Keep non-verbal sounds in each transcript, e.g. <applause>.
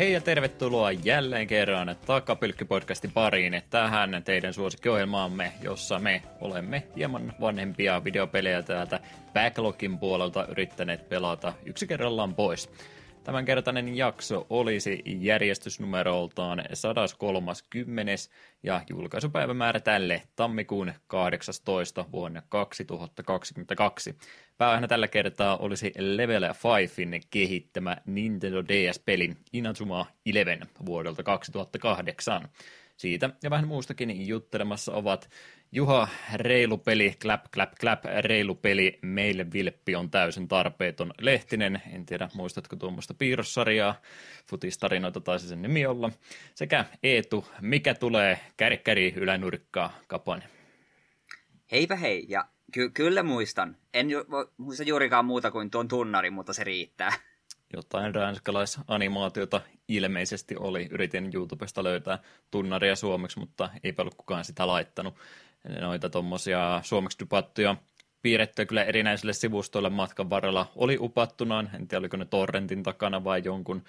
Hei ja tervetuloa jälleen kerran Takapylkky-podcastin pariin tähän teidän suosikkiohjelmaamme, jossa me olemme hieman vanhempia videopelejä täältä Backlogin puolelta yrittäneet pelata yksi kerrallaan pois. Tämänkertainen jakso olisi järjestysnumeroltaan 130 ja julkaisupäivämäärä tälle tammikuun 18 vuonna 2022. Pääaiheena tällä kertaa olisi Level 5 kehittämä Nintendo DS-peli Inazuma Eleven vuodelta 2008. Siitä ja vähän muustakin juttelemassa ovat Juha, reilu peli, clap, clap, clap, reilu peli, meille Vilppi on täysin tarpeeton Lehtinen, en tiedä muistatko tuommoista piirrossarjaa, futistarinoita taisi sen nimi olla, sekä Eetu, mikä tulee, kärkkäri ylänurkkaa, Kaponen. Heipä hei, ja ky- kyllä muistan. En ju- muista juurikaan muuta kuin tuon tunnari, mutta se riittää. Jotain ranskalaisanimaatiota ilmeisesti oli. Yritin YouTubesta löytää tunnaria suomeksi, mutta ei ollut kukaan sitä laittanut noita tuommoisia suomeksi dypattuja piirrettyä kyllä erinäisille sivustoille matkan varrella oli upattunaan. En tiedä, oliko ne torrentin takana vai jonkun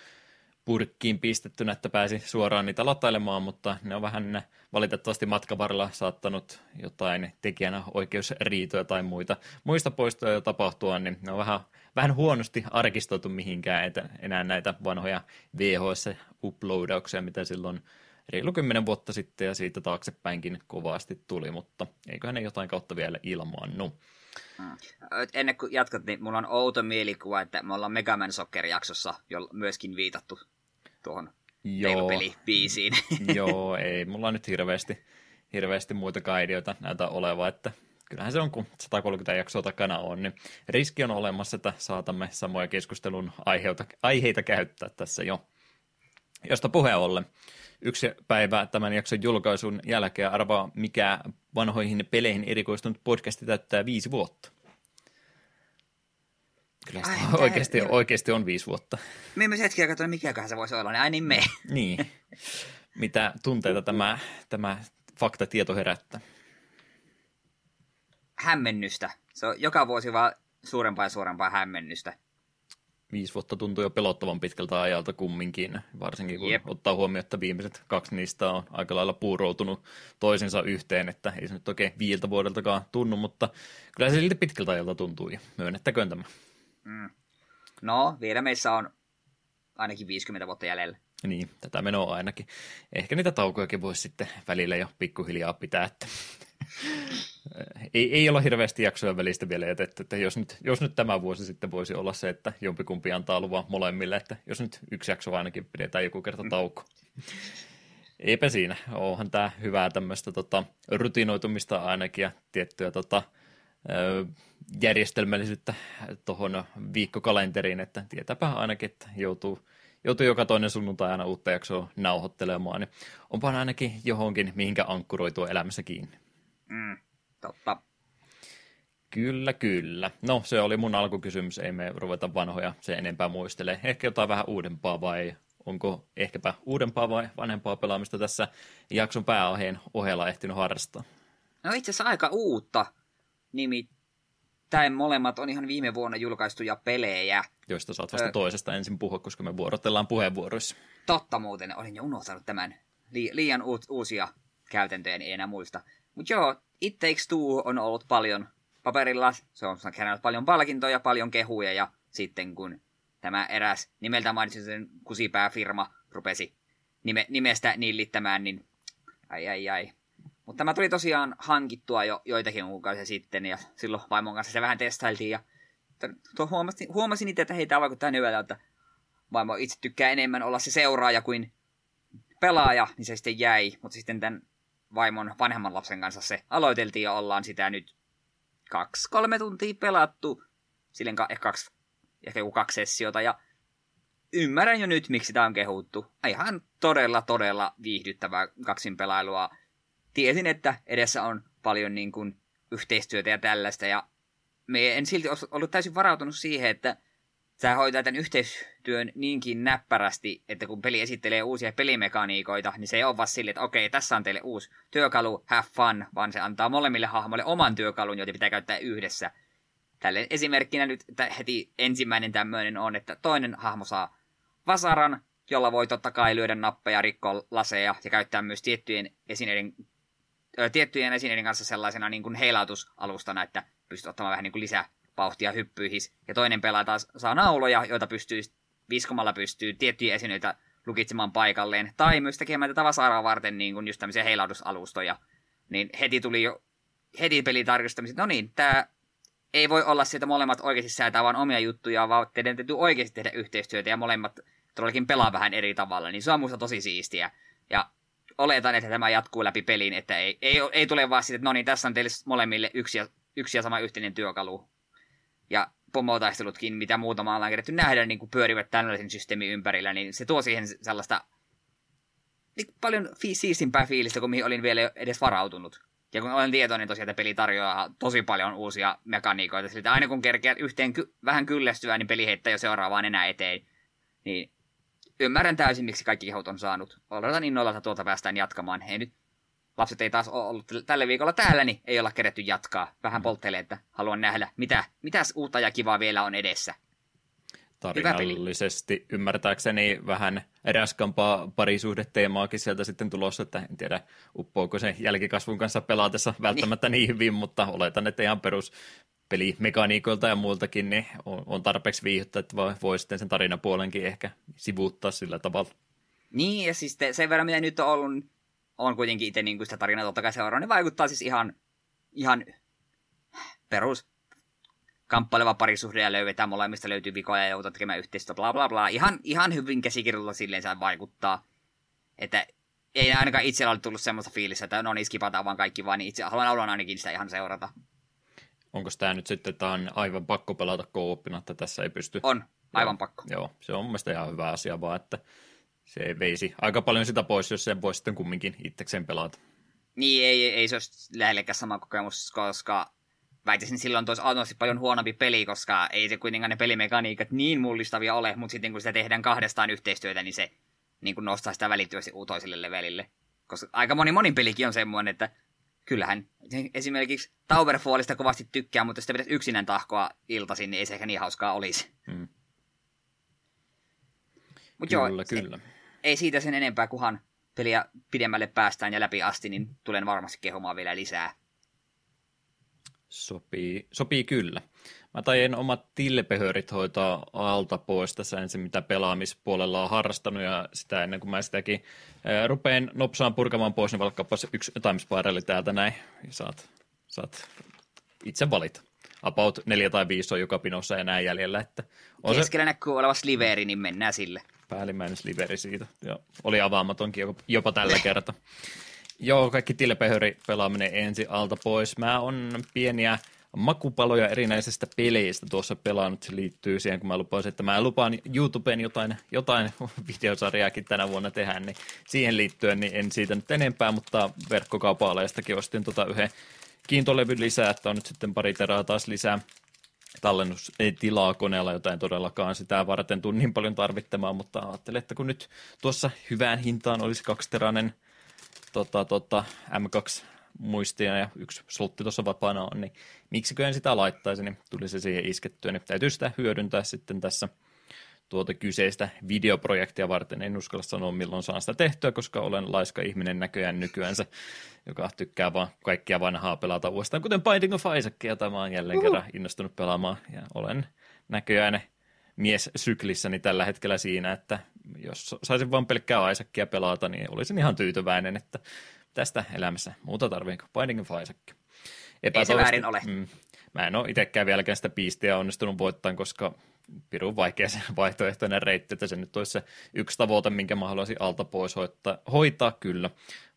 purkkiin pistettynä, että pääsi suoraan niitä latailemaan, mutta ne on vähän valitettavasti matkan varrella saattanut jotain tekijänä oikeusriitoja tai muita muista poistoja jo tapahtua, niin ne on vähän, vähän huonosti arkistoitu mihinkään, että enää näitä vanhoja VHS-uploadauksia, mitä silloin reilu kymmenen vuotta sitten ja siitä taaksepäinkin kovasti tuli, mutta eiköhän ne jotain kautta vielä ilmaannu. Hmm. Ennen kuin jatkat, niin mulla on outo mielikuva, että me ollaan Mega Man Soccer-jaksossa jo myöskin viitattu tuohon pelibiisiin. Joo, ei mulla nyt hirveästi, hirveästi muita ideoita näitä oleva, että kyllähän se on, kun 130 jaksoa takana on, niin riski on olemassa, että saatamme samoja keskustelun aiheita, aiheita käyttää tässä jo. Josta puheen ollen, yksi päivä tämän jakson julkaisun jälkeen arvaa, mikä vanhoihin peleihin erikoistunut podcasti täyttää viisi vuotta. Kyllä sitä Ai, oikeasti, tämä... oikeasti on viisi vuotta. Me myös hetki aikaa mikäköhän se voisi olla, niin niin me. niin. Mitä tunteita <laughs> tämä, tämä faktatieto herättää? Hämmennystä. Se on joka vuosi vaan suurempaa ja suurempaa hämmennystä viisi vuotta tuntuu jo pelottavan pitkältä ajalta kumminkin, varsinkin kun Jep. ottaa huomioon, että viimeiset kaksi niistä on aika lailla puuroutunut toisensa yhteen, että ei se nyt oikein viiltä vuodeltakaan tunnu, mutta kyllä se silti pitkältä ajalta tuntuu, ja myönnettäköön tämä. Mm. No, vielä meissä on ainakin 50 vuotta jäljellä. Niin, tätä menoa ainakin. Ehkä niitä taukojakin voisi sitten välillä jo pikkuhiljaa pitää, että ei, ei olla hirveästi jaksoja välistä vielä jätetty, että jos nyt, jos nyt tämä vuosi sitten voisi olla se, että jompikumpi antaa luvan molemmille, että jos nyt yksi jakso ainakin pidetään joku kerta tauko. Eipä siinä, onhan tämä hyvää tämmöistä tota, rutinoitumista ainakin ja tiettyä tota, järjestelmällisyyttä tuohon viikkokalenteriin, että tietääpä ainakin, että joutuu, joutuu joka toinen sunnuntai aina uutta jaksoa nauhoittelemaan, niin onpa ainakin johonkin, mihinkä ankkuroitua elämässä kiinni. Mm, totta. Kyllä, kyllä. No, se oli mun alkukysymys. Ei me ruveta vanhoja se enempää muistele. Ehkä jotain vähän uudempaa vai onko ehkäpä uudempaa vai vanhempaa pelaamista tässä jakson pääaiheen ohella ehtinyt harrastaa? No itse asiassa aika uutta. Nimittäin molemmat on ihan viime vuonna julkaistuja pelejä. Joista saat vasta Ö... toisesta ensin puhua, koska me vuorotellaan puheenvuoroissa. Totta muuten, olin jo unohtanut tämän. Li- liian u- uusia käytäntöjä, en enää muista. Mutta joo, It Takes Two on ollut paljon paperilla, se on kerännyt paljon palkintoja, paljon kehuja, ja sitten kun tämä eräs nimeltä mainitsin kusipääfirma rupesi nime, nimestä nillittämään, niin ai ai ai. Mutta tämä tuli tosiaan hankittua jo joitakin kuukausia sitten, ja silloin vaimon kanssa se vähän testailtiin, ja tuo huomasin, huomasin itse, että hei, tämä vaikuttaa hyvältä, että vaimo itse tykkää enemmän olla se seuraaja kuin pelaaja, niin se sitten jäi, mutta sitten tämän vaimon vanhemman lapsen kanssa se aloiteltiin ja ollaan sitä nyt kaksi, kolme tuntia pelattu. Silleen ka- ehkä, kaksi, ehkä joku kaksi sessiota ja ymmärrän jo nyt, miksi tämä on kehuttu. Ihan todella, todella viihdyttävää kaksin pelailua. Tiesin, että edessä on paljon niin kuin, yhteistyötä ja tällaista ja me en silti ollut täysin varautunut siihen, että Sä hoitaa tämän yhteistyön niinkin näppärästi, että kun peli esittelee uusia pelimekaniikoita, niin se ei ole vaan silleen, että okei, tässä on teille uusi työkalu, have fun, vaan se antaa molemmille hahmoille oman työkalun, joita pitää käyttää yhdessä. Tälle esimerkkinä nyt heti ensimmäinen tämmöinen on, että toinen hahmo saa vasaran, jolla voi totta kai lyödä nappeja, rikkoa laseja ja käyttää myös tiettyjen esineiden, ö, tiettyjen esineiden kanssa sellaisena niin kuin heilautusalustana, että pystyt ottamaan vähän niin kuin lisää vauhtia hyppyihin. Ja toinen pelaaja taas saa nauloja, joita pystyy viskomalla pystyy tiettyjä esineitä lukitsemaan paikalleen. Tai myös tekemään tätä vasaraa varten niin kuin just tämmöisiä heilautusalustoja. Niin heti tuli jo heti pelitarkistamista, no niin, tämä ei voi olla sieltä molemmat oikeasti säätää vaan omia juttuja, vaan teidän täytyy oikeasti tehdä yhteistyötä ja molemmat todellakin pelaa vähän eri tavalla, niin se on musta tosi siistiä. Ja oletan, että tämä jatkuu läpi pelin, että ei, ei, ei tule vaan siitä, että no niin, tässä on teille molemmille yksi ja, yksi ja sama yhteinen työkalu. Ja pomotaistelutkin, mitä muutama ollaan kerätty nähdä, niin kuin pyörivät tällaisen systeemin ympärillä, niin se tuo siihen sellaista niin paljon fi- siistimpää fiilistä, kuin mihin olin vielä edes varautunut. Ja kun olen tietoinen tosiaan, että peli tarjoaa tosi paljon uusia mekaniikoita, sillä aina kun kerkeät yhteen ky- vähän kyllästyä, niin peli heittää jo seuraavaan enää eteen. Niin ymmärrän täysin, miksi kaikki kehot on saanut. Odotan innolla, että tuolta päästään jatkamaan. Ei nyt, lapset ei taas ole ollut tällä viikolla täällä, niin ei olla keretty jatkaa. Vähän polttelee, että haluan nähdä, mitä, mitäs uutta ja kivaa vielä on edessä. Tarinallisesti ymmärtääkseni vähän raskampaa parisuhdeteemaakin sieltä sitten tulossa, että en tiedä uppoako se jälkikasvun kanssa pelaatessa välttämättä niin, niin hyvin, mutta oletan, että ihan perus pelimekaniikoilta ja muiltakin niin on, on tarpeeksi viihdyttä, että voi, voi sitten sen tarinapuolenkin ehkä sivuuttaa sillä tavalla. Niin, ja siis sen verran, mitä nyt on ollut, on kuitenkin itse niin sitä tarinaa totta kai seurannut, niin vaikuttaa siis ihan, ihan perus kamppaileva parisuhde ja löydetään molemmista löytyy vikoja ja joutuu tekemään yhteistyötä, bla bla bla. Ihan, ihan hyvin käsikirjoilla silleen se vaikuttaa. Että ei ainakaan itsellä ole tullut semmoista fiilistä, että no niin, skipataan vaan kaikki vaan, niin itse haluan ainakin sitä ihan seurata. Onko tämä nyt sitten, että on aivan pakko pelata kooppina, että tässä ei pysty? On, aivan joo, pakko. Joo, se on mielestäni ihan hyvä asia vaan, että se veisi aika paljon sitä pois, jos sen voi sitten kumminkin itsekseen pelata. Niin, ei, ei se olisi lähellekään sama kokemus, koska väitäisin silloin toisi automaisesti paljon huonompi peli, koska ei se kuitenkaan ne pelimekaniikat niin mullistavia ole, mutta sitten kun sitä tehdään kahdestaan yhteistyötä, niin se niin kuin nostaa sitä välittyvästi uutoiselle levelille. Koska aika moni monin pelikin on semmoinen, että kyllähän esimerkiksi Towerfallista kovasti tykkää, mutta jos sitä pitäisi yksinään tahkoa iltaisin, niin ei se ehkä niin hauskaa olisi. Hmm. Mut kyllä, joo, kyllä. Ei, ei siitä sen enempää, kunhan peliä pidemmälle päästään ja läpi asti, niin tulen varmasti kehumaan vielä lisää. Sopii, sopii kyllä. Mä tajen omat tilpehörit hoitaa alta pois tässä ensin, mitä pelaamispuolella on harrastanut, ja sitä ennen kuin mä sitäkin ää, rupeen nopsaan purkamaan pois, niin valkkaapa yksi timesparelli täältä näin, ja saat, saat itse valita. About neljä tai viisi on joka pinossa enää jäljellä. Että on Keskellä se... näkyy oleva sliveri, niin mennään sille. Päällimmäinen sliveri siitä. Ja oli avaamatonkin jopa, jopa tällä kertaa. Joo, kaikki tilpehöri pelaaminen ensin alta pois. Mä on pieniä makupaloja erinäisistä peleistä tuossa pelannut. Se liittyy siihen, kun mä lupasin, että mä lupaan YouTubeen jotain, jotain <laughs> videosarjaakin tänä vuonna tehdä, niin siihen liittyen niin en siitä nyt enempää, mutta verkkokaupalleistakin ostin tota yhden kiintolevyn lisää, että on nyt sitten pari teraa taas lisää tallennustilaa koneella, jota en todellakaan sitä varten tule niin paljon tarvittamaan, mutta ajattelin, että kun nyt tuossa hyvään hintaan olisi kaksiteräinen tota, tota, M2 muistia ja yksi slotti tuossa vapaana on, niin miksikö en sitä laittaisi, niin tuli se siihen iskettyä, niin täytyy sitä hyödyntää sitten tässä tuota kyseistä videoprojektia varten. En uskalla sanoa, milloin saan sitä tehtyä, koska olen laiska ihminen näköjään nykyäänsä, joka tykkää vaan kaikkia vanhaa pelata uudestaan, kuten Binding of Isaacia, jota mä oon jälleen uh-huh. kerran innostunut pelaamaan, ja olen näköjään mies syklissäni tällä hetkellä siinä, että jos saisin vain pelkkää Isaacia pelata, niin olisin ihan tyytyväinen, että tästä elämässä muuta tarvii kuin Binding of Isaac. Ei se väärin ole. Mm, mä en ole itsekään vieläkään sitä piistiä onnistunut voittamaan, koska pirun vaikea se vaihtoehtoinen reitti, että se nyt olisi se yksi tavoite, minkä mä haluaisin alta pois hoitaa, hoitaa kyllä,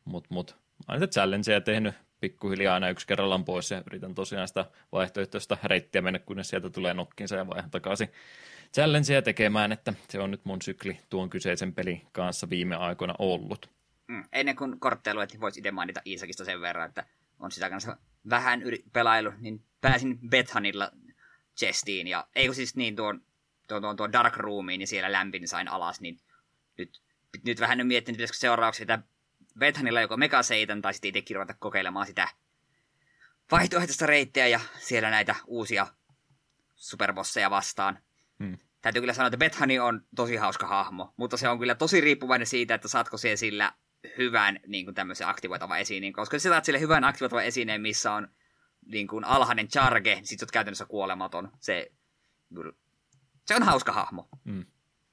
mutta mut, olen challengeja tehnyt pikkuhiljaa aina yksi kerrallaan pois ja yritän tosiaan sitä vaihtoehtoista reittiä mennä, kunnes sieltä tulee nokkinsa ja vaihan takaisin challengeja tekemään, että se on nyt mun sykli tuon kyseisen pelin kanssa viime aikoina ollut. Mm. Ennen kuin kortteilu, että voisi itse mainita Iisakista sen verran, että on sitä kanssa vähän yri- pelailu, niin pääsin Bethanilla chestiin, ja ei kun siis niin tuon, tuon, tuon, tuon Dark Roomiin, niin siellä lämpin sain alas, niin nyt, nyt vähän nyt miettinyt, pitäisikö seuraavaksi sitä Bethanilla joko Mega Seitan, tai sitten itsekin ruveta kokeilemaan sitä vaihtoehtoista reittiä, ja siellä näitä uusia superbosseja vastaan. Hmm. täytyy kyllä sanoa, että Bethany on tosi hauska hahmo, mutta se on kyllä tosi riippuvainen siitä, että saatko siihen sillä hyvän niin kuin tämmöisen aktivoitavan esineen, koska sä saat sille hyvän aktivoitavan esineen, missä on niin kuin alhainen charge, niin sit sä oot käytännössä kuolematon. Se, se on hauska hahmo. Mm.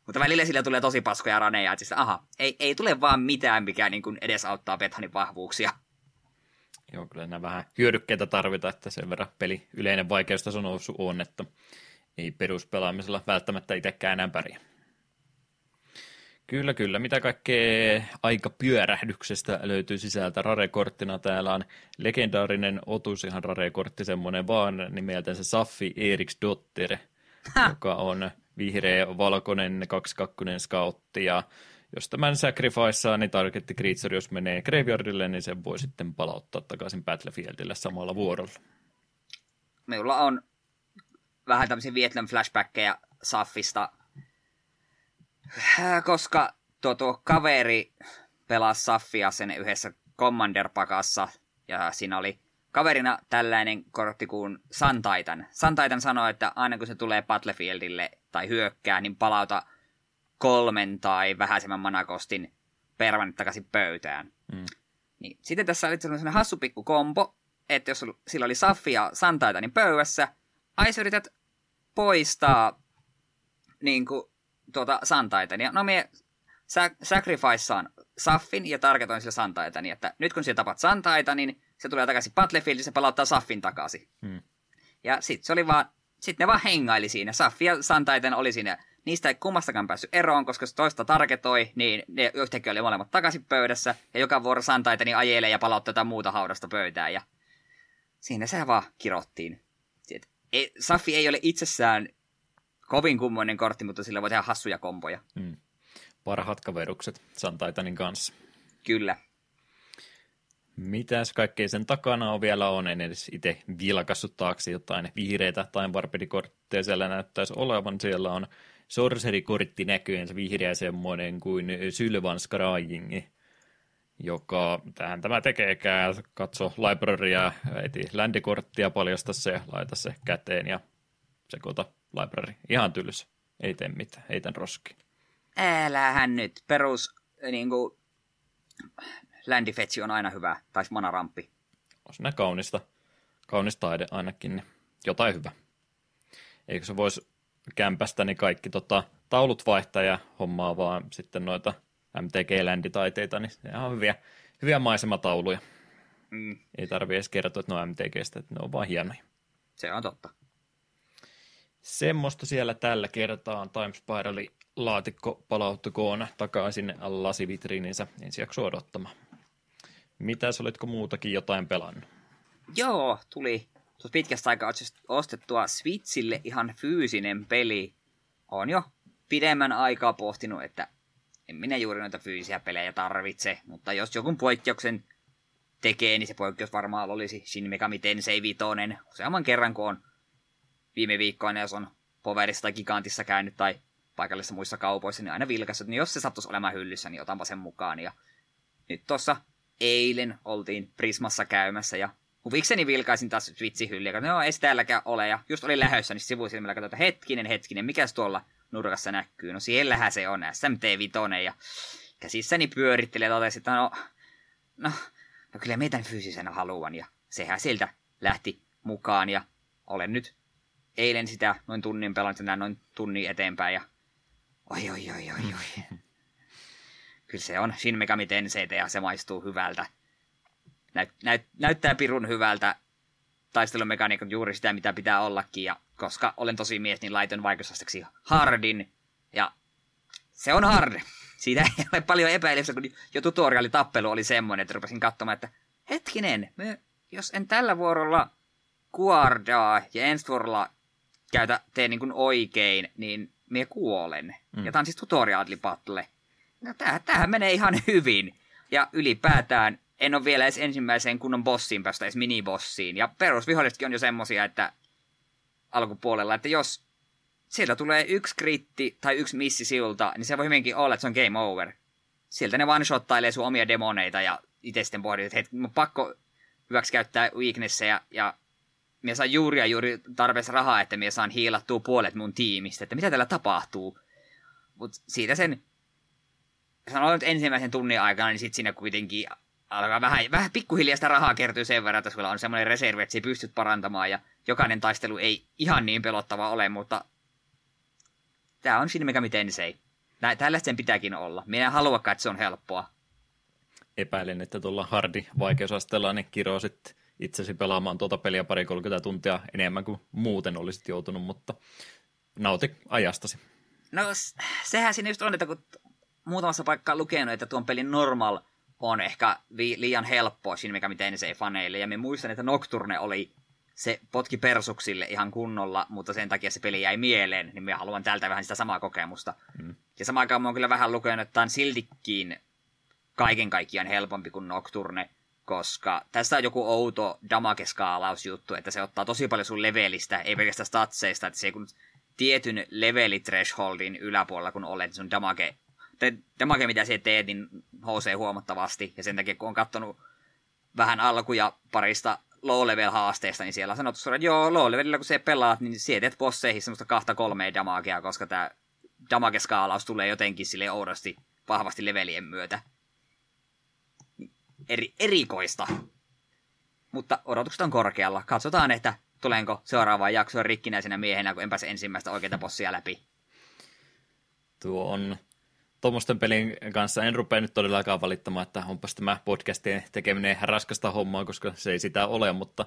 Mutta välillä sillä tulee tosi paskoja raneja, että siis, aha, ei, ei tule vaan mitään, mikä niin kuin edesauttaa Bethanin vahvuuksia. Joo, kyllä nämä vähän hyödykkeitä tarvitaan, että sen verran peli yleinen vaikeustaso noussut on, että ei peruspelaamisella välttämättä itsekään enää pärjää. Kyllä, kyllä. Mitä kaikkea aika pyörähdyksestä löytyy sisältä Rare-korttina? Täällä on legendaarinen otus, ihan Rare-kortti, semmoinen vaan nimeltään se Saffi Eriksdotter, joka on vihreä, valkoinen, kaksikakkunen scoutti, ja jos tämän sacrificeaa, niin targetti creature, jos menee graveyardille, niin sen voi sitten palauttaa takaisin Battlefieldille samalla vuorolla. Minulla on vähän tämmöisiä Vietnam flashbackkejä Saffista, koska tuo, tuo kaveri pelasi Saffia sen yhdessä Commander-pakassa, ja siinä oli kaverina tällainen kortti kuin Santaitan. Santaitan sanoi, että aina kun se tulee Battlefieldille tai hyökkää, niin palauta kolmen tai vähäisemmän manakostin permanent takaisin pöytään. Mm. Niin, sitten tässä oli sellainen hassu pikku kombo, että jos sillä oli Saffi ja Santaitanin pöydässä, ai yrität poistaa niin kuin, tuota Santaitania. No me sacrificeaan Saffin ja targetoin sillä Santaitani, että nyt kun sä tapat Santaitanin, se tulee takaisin Battlefieldiin, se palauttaa Saffin takaisin. Hmm. Ja sitten se oli vaan, sitten ne vaan hengaili siinä. Saffi ja Santaitan oli siinä. Niistä ei kummastakaan päässyt eroon, koska se toista targetoi, niin ne yhtäkkiä oli molemmat takaisin pöydässä. Ja joka vuoro Santaitani ajelee ja palauttaa jotain muuta haudasta pöytään. Ja siinä se vaan kirottiin. Saffi ei ole itsessään kovin kummoinen kortti, mutta sillä voi tehdä hassuja komboja. Hmm. Parhaat kaverukset Santaitanin kanssa. Kyllä. Mitäs kaikkea sen takana on vielä on, en edes itse vilkassut taakse jotain vihreitä tai varpedikortteja siellä näyttäisi olevan. Siellä on Sorcery-kortti näköjään se vihreä semmoinen kuin Sylvan Scrying, joka tähän tämä tekeekään. Katso librarya, eti ländikorttia, paljasta se, laita se käteen ja sekoita library. Ihan tylsä. Ei tee mitään, heitän roski. Älähän nyt. Perus niin kuin, Landifetsi on aina hyvä, tai manaramppi. On siinä kaunista, kaunis taide ainakin, niin jotain hyvä. Eikö se voisi kämpästä niin kaikki tota, taulut vaihtaa ja hommaa vaan sitten noita MTG-länditaiteita, niin ne on hyviä, hyviä maisematauluja. Mm. Ei tarvi edes kertoa, että ne on MTGstä, että ne on vaan hienoja. Se on totta. Semmoista siellä tällä kertaa Time Spirali laatikko palauttakoon takaisin lasivitriininsä ensi jakso odottamaan. Mitäs, olitko muutakin jotain pelannut? Joo, tuli pitkästä aikaa ostettua Switchille ihan fyysinen peli. On jo pidemmän aikaa pohtinut, että en minä juuri noita fyysisiä pelejä tarvitse, mutta jos joku poikkeuksen tekee, niin se poikkeus varmaan olisi Shin Megami Tensei 5. Useamman kerran, kun on viime viikkoina, jos on Poverissa tai Gigantissa käynyt tai paikallisissa muissa kaupoissa, niin aina vilkassa, niin jos se sattuisi olemaan hyllyssä, niin otanpa sen mukaan. Ja nyt tuossa eilen oltiin Prismassa käymässä ja huvikseni vilkaisin taas Switchin hyllyä, että no ei täälläkään ole. Ja just oli lähössä, niin sivusilmällä katsoin, että hetkinen, hetkinen, mikäs tuolla nurkassa näkyy? No siellähän se on, SMT Vitonen ja käsissäni pyörittelee ja totesin, että no, no, no kyllä meidän fyysisenä haluan. Ja sehän sieltä lähti mukaan ja olen nyt eilen sitä noin tunnin pelannut ja noin tunnin eteenpäin ja oi oi oi oi oi. <laughs> Kyllä se on Shin Megami Tensei ja se maistuu hyvältä. Näyt, näyt, näyttää pirun hyvältä. Taistelumekaniikat juuri sitä, mitä pitää ollakin. Ja koska olen tosi mies, niin laiton vaikutusasteeksi hardin. Ja se on hard. Siitä ei ole paljon epäilystä, kun jo tutorialitappelu oli semmoinen, että rupesin katsomaan, että hetkinen, me, jos en tällä vuorolla kuardaa ja ensi vuorolla käytä, tee niin kuin oikein, niin me kuolen. Mm. Ja tämä on siis tutorial battle. No tämähän menee ihan <laughs> hyvin. Ja ylipäätään en ole vielä edes ensimmäiseen kunnon bossiin päästä, edes minibossiin. Ja perusvihollisetkin on jo semmosia, että alkupuolella, että jos sieltä tulee yksi kritti tai yksi missi silta, niin se voi hyvinkin olla, että se on game over. Sieltä ne vaan shottailee sun omia demoneita ja itse sitten pohdit, että hei, pakko hyväksi käyttää weaknesseja ja minä saan juuri ja juuri tarpeeksi rahaa, että minä saan hiilattua puolet mun tiimistä, että mitä täällä tapahtuu. Mutta siitä sen, sanoin nyt ensimmäisen tunnin aikana, niin sitten siinä kuitenkin alkaa vähän, vähän pikkuhiljaa sitä rahaa kertyy sen verran, että sulla on semmoinen reservi, että sä pystyt parantamaan, ja jokainen taistelu ei ihan niin pelottava ole, mutta tämä on siinä mikä miten se ei. Tällaista sen pitääkin olla. Minä en haluakaan, että se on helppoa. Epäilen, että tuolla hardi vaikeusasteella niin kirosit itsesi pelaamaan tuota peliä pari 30 tuntia enemmän kuin muuten olisit joutunut, mutta nauti ajastasi. No sehän siinä just on, että kun muutamassa paikkaa lukenut, että tuon pelin normal on ehkä vi- liian helppoa siinä, mikä miten se ei faneille. Ja me muistan, että Nocturne oli se potki persuksille ihan kunnolla, mutta sen takia se peli jäi mieleen, niin me haluan tältä vähän sitä samaa kokemusta. Mm. Ja samaan aikaan mä oon kyllä vähän lukenut, että tämä on siltikin kaiken kaikkiaan helpompi kuin Nocturne, koska tässä on joku outo damage-skaalausjuttu, että se ottaa tosi paljon sun levelistä, ei pelkästään statseista, että se kun tietyn leveli thresholdin yläpuolella, kun olet, sun damage, damage mitä se teet, niin housee huomattavasti, ja sen takia kun on katsonut vähän alkuja parista low-level-haasteesta, niin siellä on sanottu että joo, low-levelillä kun se pelaat, niin sietät bosseihin semmoista kahta kolmea damagea, koska tämä damage-skaalaus tulee jotenkin sille oudosti vahvasti levelien myötä. Eri, erikoista. Mutta odotukset on korkealla. Katsotaan, että tulenko seuraavaan jaksoon rikkinäisenä miehenä, kun en pääse ensimmäistä oikeita bossia läpi. Tuo on tuommoisten pelin kanssa en rupea nyt todellakaan valittamaan, että onpas tämä podcastien tekeminen raskasta hommaa, koska se ei sitä ole, mutta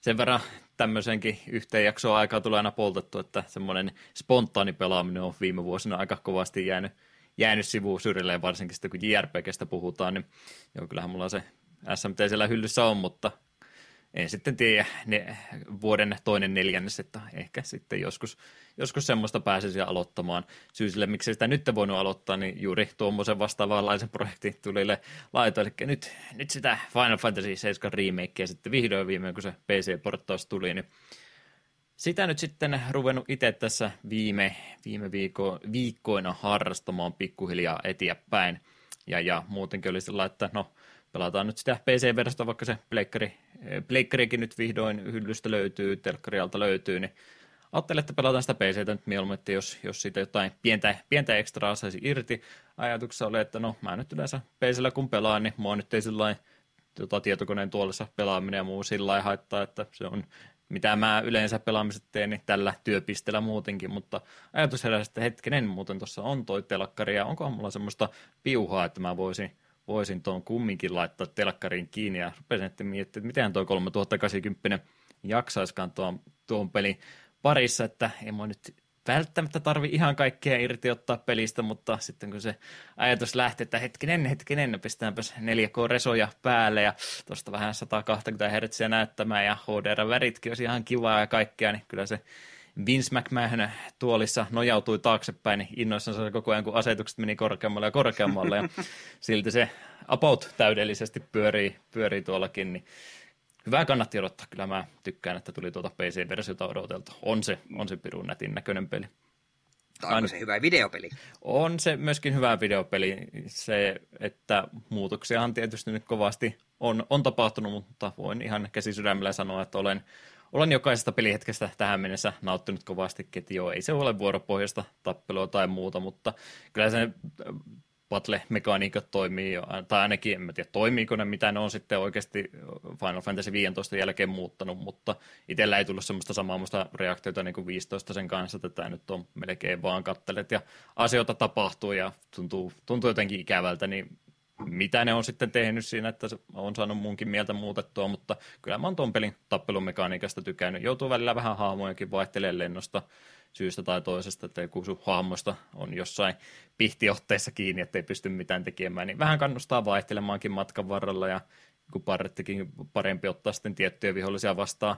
sen verran tämmöisenkin yhteen jaksoon aikaa tulee aina poltettu, että semmoinen spontaani pelaaminen on viime vuosina aika kovasti jäänyt, jäänyt sivuun syrjilleen, varsinkin sitten kun JRPGstä puhutaan, niin joo, kyllähän mulla se SMT siellä hyllyssä on, mutta en sitten tiedä ne, vuoden toinen neljännes, että ehkä sitten joskus, joskus semmoista pääsisi aloittamaan. Syy sille, miksi sitä nyt voinut aloittaa, niin juuri tuommoisen vastaavanlaisen <laughs> projektin tuli laito, eli nyt, nyt sitä Final Fantasy 7 remakea sitten vihdoin viimein, kun se PC-porttaus tuli, niin sitä nyt sitten ruvennut itse tässä viime, viime viikko, viikkoina harrastamaan pikkuhiljaa eteenpäin. Ja, ja muutenkin oli sillä että no, pelataan nyt sitä PC-versiosta, vaikka se pleikkari, pleikkarikin nyt vihdoin hyllystä löytyy, telkkarialta löytyy, niin ajattelin, että pelataan sitä PCtä nyt mieluummin, että jos, jos siitä jotain pientä, pientä ekstraa saisi irti. Ajatuksessa oli, että no mä nyt yleensä PCllä kun pelaan, niin mua nyt ei sillä tota, tietokoneen tuolissa pelaaminen ja muu sillä haittaa, että se on mitä mä yleensä pelaamiset teen, niin tällä työpisteellä muutenkin, mutta ajatus heräsi, että hetkinen, muuten tuossa on toi telkkari, ja onkohan mulla semmoista piuhaa, että mä voisin voisin tuon kumminkin laittaa telkkariin kiinni ja rupesin sitten miettimään, että miten tuo 3080 jaksaiskaan tuon, tuon pelin parissa, että ei mua nyt välttämättä tarvi ihan kaikkea irti ottaa pelistä, mutta sitten kun se ajatus lähti, että hetkinen, hetkinen, pistetäänpäs 4K-resoja päälle ja tuosta vähän 120 Hz näyttämään ja HDR-väritkin olisi ihan kivaa ja kaikkea, niin kyllä se Vince McMahon tuolissa nojautui taaksepäin niin innoissansa koko ajan, kun asetukset meni korkeammalle ja korkeammalle. Ja <laughs> silti se about täydellisesti pyörii, pyörii tuollakin. Niin hyvää kannatti odottaa. Kyllä mä tykkään, että tuli tuota PC-versiota odoteltu. On se, on se pirun nätin näköinen peli. Onko se hyvä videopeli? On se myöskin hyvä videopeli. Se, että muutoksiahan tietysti nyt kovasti on, on tapahtunut, mutta voin ihan käsisydämellä sanoa, että olen olen jokaisesta pelihetkestä tähän mennessä nauttinut kovasti, että joo, ei se ole vuoropohjasta tappelua tai muuta, mutta kyllä se battle-mekaniikat toimii, tai ainakin en tiedä toimiiko ne, mitä ne on sitten oikeasti Final Fantasy 15 jälkeen muuttanut, mutta itsellä ei tullut semmoista samaa reaktiota niin kuin 15 sen kanssa, että tämä nyt on melkein vaan kattelet ja asioita tapahtuu ja tuntuu, tuntuu jotenkin ikävältä, niin mitä ne on sitten tehnyt siinä, että on saanut munkin mieltä muutettua, mutta kyllä mä oon tuon pelin tappelumekaniikasta tykännyt. Joutuu välillä vähän haamojakin vaihtelemaan lennosta syystä tai toisesta, että joku sun hahmosta on jossain pihtiotteessa kiinni, ettei pysty mitään tekemään, niin vähän kannustaa vaihtelemaankin matkan varrella ja kun parrettikin parempi ottaa sitten tiettyjä vihollisia vastaan,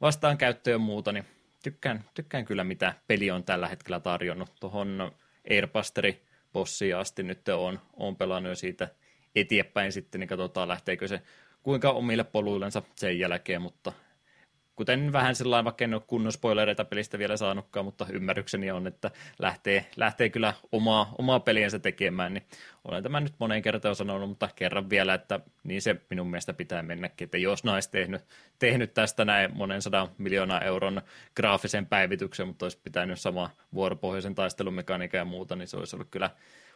vastaan käyttöön ja muuta, niin tykkään, tykkään kyllä mitä peli on tällä hetkellä tarjonnut. Tuohon Airbusteri bossia asti nyt on, on pelannut jo siitä eteenpäin sitten, niin katsotaan lähteekö se kuinka omille poluillensa sen jälkeen, mutta kuten vähän sellainen, vaikka en ole kunnon spoilereita pelistä vielä saanutkaan, mutta ymmärrykseni on, että lähtee, lähtee kyllä omaa, omaa peliensä tekemään, niin olen tämän nyt moneen kertaan sanonut, mutta kerran vielä, että niin se minun mielestä pitää mennäkin, että jos nais tehnyt, tehnyt tästä näin monen sadan miljoonaa euron graafisen päivityksen, mutta olisi pitänyt sama vuoropohjaisen taistelumekaniikan ja muuta, niin se olisi ollut kyllä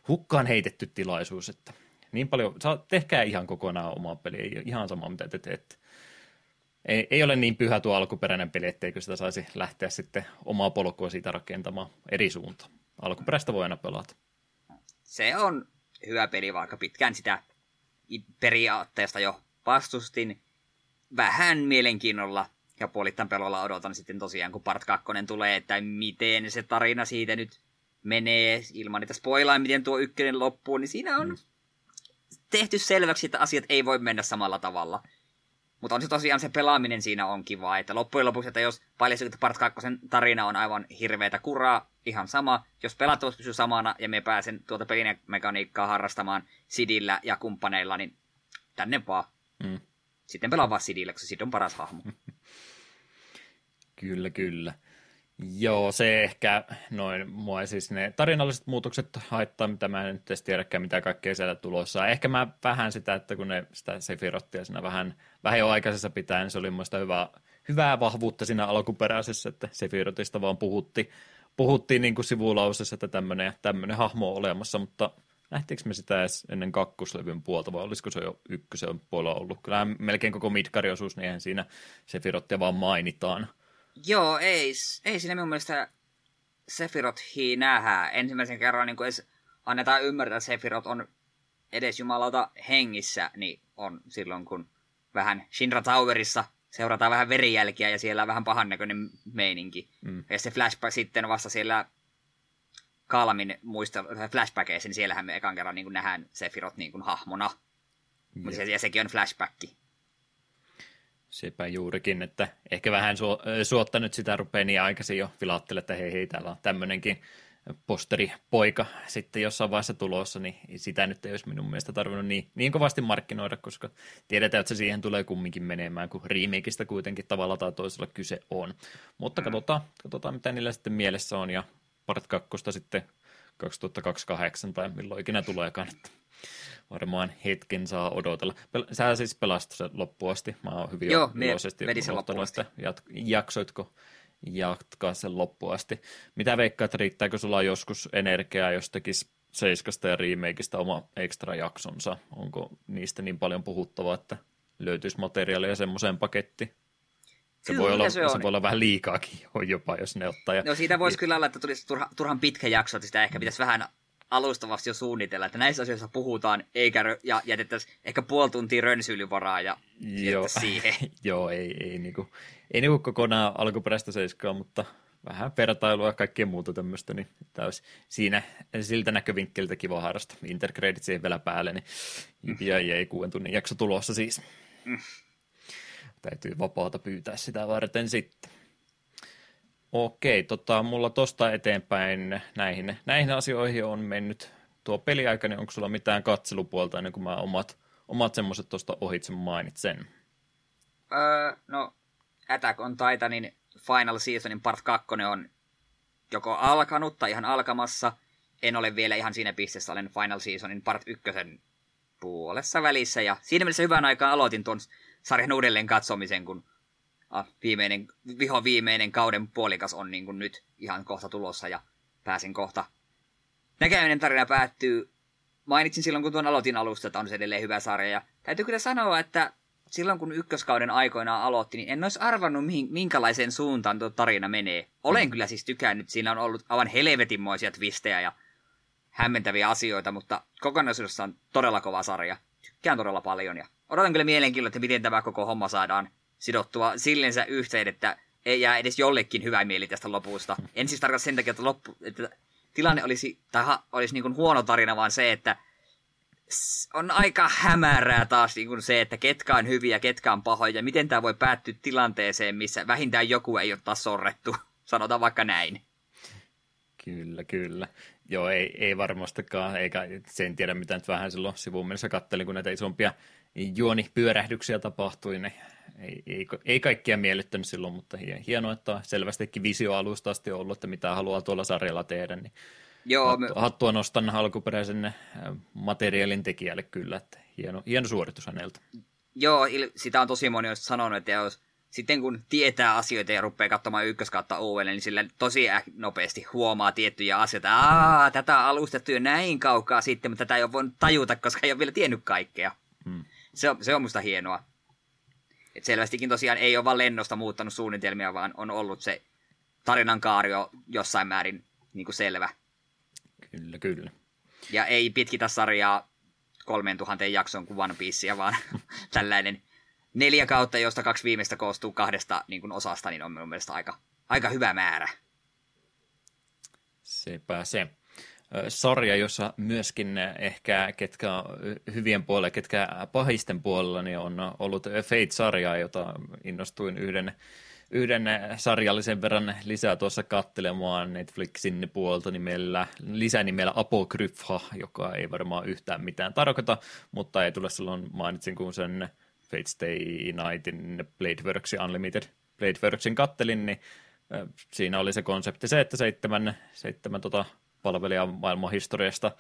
hukkaan heitetty tilaisuus, että niin paljon, saa, tehkää ihan kokonaan omaa peliä, ihan sama mitä te teette. Ei, ei ole niin pyhä tuo alkuperäinen peli, etteikö sitä saisi lähteä sitten omaa polkua siitä rakentamaan eri suuntaan. Alkuperäistä voi aina pelata. Se on hyvä peli, vaikka pitkään sitä periaatteesta jo vastustin. Vähän mielenkiinnolla ja puolittain pelolla odotan sitten tosiaan, kun Part 2 tulee, että miten se tarina siitä nyt menee ilman niitä spoilaa, miten tuo ykkönen loppuu, niin siinä on mm. tehty selväksi, että asiat ei voi mennä samalla tavalla. Mutta on se tosiaan se pelaaminen siinä on kiva, että loppujen lopuksi, että jos paljastuu, että Part 2 tarina on aivan hirveätä kuraa, ihan sama. Jos pelattavuus pysyy samana ja me pääsen tuota pelimekaniikkaa harrastamaan Sidillä ja kumppaneilla, niin tänne vaan. Mm. Sitten pelaa vaan Sidillä, koska Sid on paras hahmo. <laughs> kyllä, kyllä. Joo, se ehkä noin, mua siis ne tarinalliset muutokset haittaa, mitä mä en nyt edes tiedäkään, mitä kaikkea sieltä tulossa. Ehkä mä vähän sitä, että kun ne sitä Sefirottia siinä vähän, vähän jo aikaisessa pitää, niin se oli muista hyvää, hyvää vahvuutta siinä alkuperäisessä, että Sefirotista vaan puhutti, puhuttiin niin kuin sivulausessa, että tämmöinen, tämmöinen hahmo on olemassa, mutta nähtiinkö me sitä edes ennen kakkoslevyn puolta, vai olisiko se jo ykkösen puolella ollut? Kyllähän melkein koko Midgari-osuus, niin eihän siinä Sefirottia vaan mainitaan. Joo, ei, ei siinä minun mielestä Sephirothia nähdä. Ensimmäisen kerran niin edes annetaan ymmärtää, että Sephiroth on edes jumalauta hengissä, niin on silloin, kun vähän Shinra Towerissa seurataan vähän verijälkiä ja siellä on vähän pahan näköinen meininki. Mm. Ja se flashback sitten vasta siellä Kalmin muista flashbackeissa, niin siellähän me ekan kerran niin kuin nähdään Sephiroth niin kuin hahmona. Yeah. Ja sekin on flashbacki. Sepä juurikin, että ehkä vähän su- suotta nyt sitä rupeaa niin aikaisin jo filattele, että hei hei, täällä on tämmöinenkin posteripoika sitten jossain vaiheessa tulossa, niin sitä nyt ei olisi minun mielestä tarvinnut niin, niin kovasti markkinoida, koska tiedetään, että se siihen tulee kumminkin menemään, kun remakeista kuitenkin tavalla tai toisella kyse on. Mutta mm. katsotaan, katsotaan mitä niillä sitten mielessä on, ja part 2 sitten 2028 tai milloin ikinä tuleekaan, että varmaan hetken saa odotella. Pel- Sä siis pelasit sen loppuun asti. Mä oon hyvin Joo, iloisesti sen loppuun asti. Jat- jaksoitko jatkaa sen loppuun asti? Mitä veikkaat, riittääkö sulla joskus energiaa, jos tekisi Seiskasta ja remakeista oma ekstra jaksonsa? Onko niistä niin paljon puhuttavaa, että löytyisi materiaalia semmoiseen pakettiin? Se, kyllä, voi olla, se, se voi olla vähän liikaakin <laughs> jopa, jos ne ottaa. Ja... No siitä voisi kyllä olla, että tulisi turha, turhan pitkä jakso, että sitä ehkä pitäisi vähän alustavasti jo suunnitella, että näissä asioissa puhutaan, eikä ja jätettäisiin ehkä puoli tuntia rönsyilyvaraa ja Joo, siihen. <laughs> Joo, ei, ei, niinku, ei niinku kokonaan alkuperäistä seiskaa, mutta vähän vertailua ja kaikkea muuta tämmöistä, niin tämä olisi siinä siltä näkövinkkeliltä kiva harrasta. Intergradit siihen vielä päälle, niin mm. ja ei kuuden tunnin jakso tulossa siis. Mm. Täytyy vapaata pyytää sitä varten sitten. Okei, tota, mulla tosta eteenpäin näihin, näihin asioihin on mennyt tuo peliaika, niin onko sulla mitään katselupuolta ennen kuin mä omat, omat semmoiset tuosta ohitse mainitsen? Öö, no, Attack on Titanin Final Seasonin part 2 on joko alkanut tai ihan alkamassa. En ole vielä ihan siinä pisteessä, olen Final Seasonin part 1 puolessa välissä. Ja siinä mielessä hyvän aikaa aloitin tuon sarjan uudelleen katsomisen, kun ah, viimeinen, viho viimeinen kauden puolikas on niin kuin nyt ihan kohta tulossa ja pääsin kohta. Näkäinen tarina päättyy. Mainitsin silloin, kun tuon aloitin alusta, että on se edelleen hyvä sarja. Ja täytyy kyllä sanoa, että silloin kun ykköskauden aikoinaan aloitti, niin en olisi arvannut, minkälaiseen suuntaan tuo tarina menee. Olen mm. kyllä siis tykännyt. Siinä on ollut aivan helvetinmoisia twistejä ja hämmentäviä asioita, mutta kokonaisuudessaan on todella kova sarja. Tykkään todella paljon ja odotan kyllä mielenkiinnolla, että miten tämä koko homma saadaan sidottua sillensä yhteen, että ei jää edes jollekin hyvä mieli tästä lopusta. En siis tarkoita sen takia, että, loppu, että tilanne olisi, tai ha, olisi niin kuin huono tarina, vaan se, että on aika hämärää taas niin kuin se, että ketkä on hyviä, ketkä on pahoja, ja miten tämä voi päättyä tilanteeseen, missä vähintään joku ei ole taas sorrettu. <laughs> Sanotaan vaikka näin. Kyllä, kyllä. Joo, ei, ei varmastikaan, eikä sen tiedä mitä nyt vähän silloin sivuun mennessä kattelin, kun näitä isompia juonipyörähdyksiä tapahtui, niin ei, ei, ei kaikkia miellyttänyt silloin, mutta hienoa, että selvästikin visioalusta asti on ollut, että mitä haluaa tuolla sarjalla tehdä, niin Joo, hattua, me... hattua nostan alkuperäisen äh, materiaalin tekijälle kyllä, että hieno, hieno suoritus häneltä. Joo, sitä on tosi moni sanonut, että jos sitten kun tietää asioita ja rupeaa katsomaan ykköskautta uudelleen, niin sillä tosi nopeasti huomaa tiettyjä asioita. Aa, tätä on alustettu jo näin kaukaa sitten, mutta tätä ei ole voinut tajuta, koska ei ole vielä tiennyt kaikkea. Hmm. Se, on, se on musta hienoa. Et selvästikin tosiaan ei ole vaan lennosta muuttanut suunnitelmia, vaan on ollut se tarinan kaario jossain määrin niin kuin selvä. Kyllä, kyllä. Ja ei pitkitä sarjaa 3000 jakson kuin One Piecea, vaan <laughs> tällainen neljä kautta, josta kaksi viimeistä koostuu kahdesta niin kuin osasta, niin on minun mielestä aika, aika hyvä määrä. Sepä se. Sarja, jossa myöskin ehkä ketkä hyvien puolella, ketkä pahisten puolella, niin on ollut Fate-sarja, jota innostuin yhden yhden sarjallisen verran lisää tuossa kattelemaan Netflixin puolta nimellä, lisänimellä Apokrypha, joka ei varmaan yhtään mitään tarkoita, mutta ei tule silloin mainitsin, kun sen Fate Stay Nightin Bladeworks Unlimited. Bladeworksin kattelin, niin siinä oli se konsepti se, että seitsemän, seitsemän tota palvelijan maailman historiasta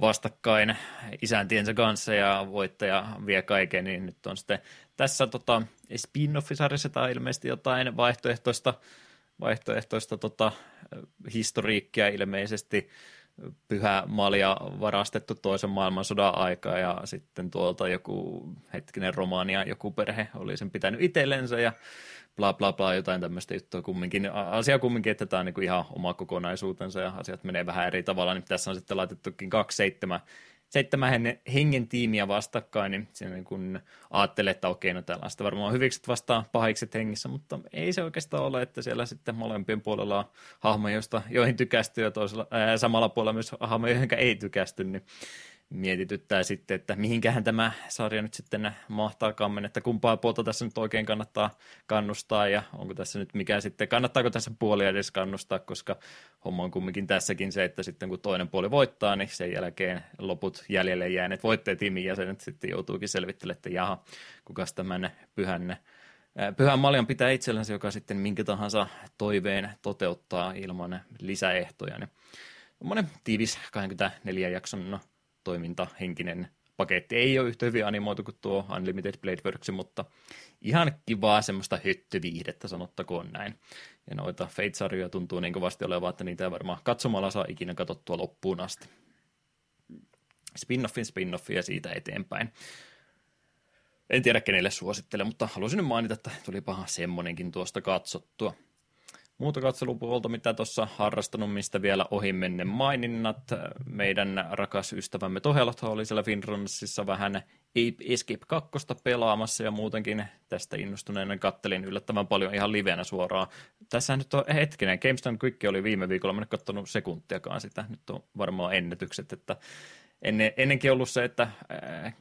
vastakkain isäntiensä kanssa ja voittaja vie kaiken, niin nyt on sitten tässä tota, spin-offisarjassa tai ilmeisesti jotain vaihtoehtoista, vaihtoehtoista tota, historiikkia ilmeisesti pyhä malja varastettu toisen maailmansodan aikaa ja sitten tuolta joku hetkinen Romania, joku perhe oli sen pitänyt itsellensä ja bla bla bla, jotain tämmöistä juttua kumminkin. Asia kumminkin, että tämä on niin ihan oma kokonaisuutensa ja asiat menee vähän eri tavalla, niin tässä on sitten laitettukin kaksi seitsemän, seitsemän hengen tiimiä vastakkain, niin siinä kun ajattelee, että okei, no täällä on varmaan hyvikset vastaan pahikset hengissä, mutta ei se oikeastaan ole, että siellä sitten molempien puolella on hahmo, josta, joihin tykästyy ja toisella, ää, samalla puolella myös hahmo, joihin ei tykästy, niin mietityttää sitten, että mihinkähän tämä sarja nyt sitten mahtaakaan mennä, että kumpaa puolta tässä nyt oikein kannattaa kannustaa ja onko tässä nyt mikä sitten, kannattaako tässä puolia edes kannustaa, koska homma on kumminkin tässäkin se, että sitten kun toinen puoli voittaa, niin sen jälkeen loput jäljelle jääneet voittajatiimin jäsenet sitten joutuukin selvittelemään, että jaha, kukas tämän pyhän Pyhän maljan pitää itsellänsä, joka sitten minkä tahansa toiveen toteuttaa ilman lisäehtoja. Niin tiivis 24 jakson no, toimintahenkinen paketti. Ei ole yhtä hyvin animoitu kuin tuo Unlimited Blade Works, mutta ihan kivaa semmoista hyttyviihdettä, sanottakoon näin. Ja noita Fate-sarjoja tuntuu niin kovasti olevan, että niitä ei varmaan katsomalla saa ikinä katsottua loppuun asti. Spin-offin spin-offia siitä eteenpäin. En tiedä kenelle suosittelen, mutta halusin nyt mainita, että tulipahan semmonenkin tuosta katsottua. Muuta katselupuolta, mitä tuossa harrastanut, mistä vielä ohi menne maininnat. Meidän rakas ystävämme Tohelot oli siellä Finransissa vähän Ape Escape 2 pelaamassa ja muutenkin tästä innostuneena kattelin yllättävän paljon ihan livenä suoraan. Tässä nyt on hetkinen, GameStone Quick oli viime viikolla, mä en katsonut sekuntiakaan sitä, nyt on varmaan ennätykset, että ennen, ennenkin ollut se, että äh,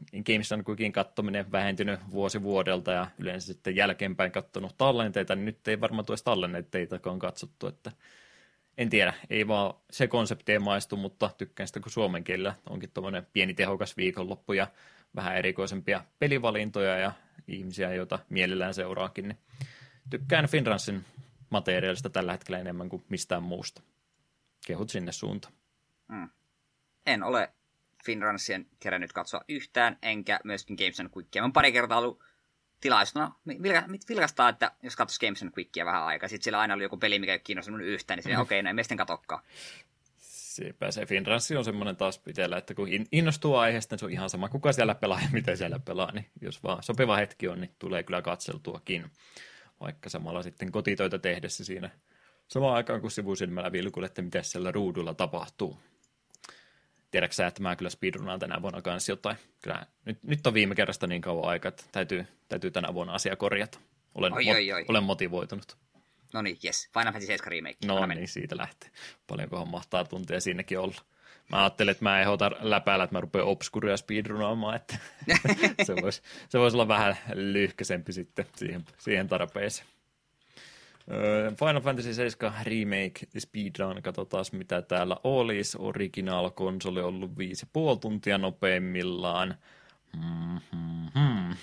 on Quickin kattominen vähentynyt vuosi vuodelta ja yleensä sitten jälkeenpäin katsonut tallenteita, niin nyt ei varmaan tuossa tallenteitakaan katsottu, että en tiedä, ei vaan se konsepti ei maistu, mutta tykkään sitä, kun suomen kielellä onkin tuommoinen pieni tehokas viikonloppu ja vähän erikoisempia pelivalintoja ja ihmisiä, joita mielellään seuraakin, niin tykkään Finransin materiaalista tällä hetkellä enemmän kuin mistään muusta. Kehut sinne suuntaan. Mm. En ole Finransien kerännyt katsoa yhtään, enkä myöskin Games and Quickia. Mä pari kertaa ollut tilaisuutena vilkastaa, että jos katsoisi Games and Quickia vähän aikaa, sitten siellä aina oli joku peli, mikä ei kiinnostanut yhtään, niin mm. okei, okay, no ei sitten katokkaan. Sepä se Finranssi on semmoinen taas pitellä, että kun innostuu aiheesta, niin se on ihan sama, kuka siellä pelaa ja miten siellä pelaa, niin jos vaan sopiva hetki on, niin tulee kyllä katseltuakin, vaikka samalla sitten kotitöitä tehdessä siinä samaan aikaan, kun sivusilmällä vilkulette, mitä siellä ruudulla tapahtuu tiedätkö sä, että mä kyllä speedrunaan tänä vuonna kanssa jotain. Kyllä, nyt, nyt on viime kerrasta niin kauan aikaa, että täytyy, täytyy tänä vuonna asia korjata. Olen, oi, oi, oi. olen motivoitunut. No niin, yes. Final Fantasy 7 remake. No Anna niin, siitä lähtee. Paljonkohan mahtaa tuntia siinäkin olla. Mä ajattelin, että mä ehdota läpäällä, että mä rupean obskuria speedrunaamaan, että <laughs> se, voisi, se voisi olla vähän lyhkäisempi sitten siihen, siihen tarpeeseen. Final Fantasy 7 Remake Speedrun, katsotaan mitä täällä olisi. Original konsoli ollut 5,5 tuntia nopeimmillaan. Mm-hmm.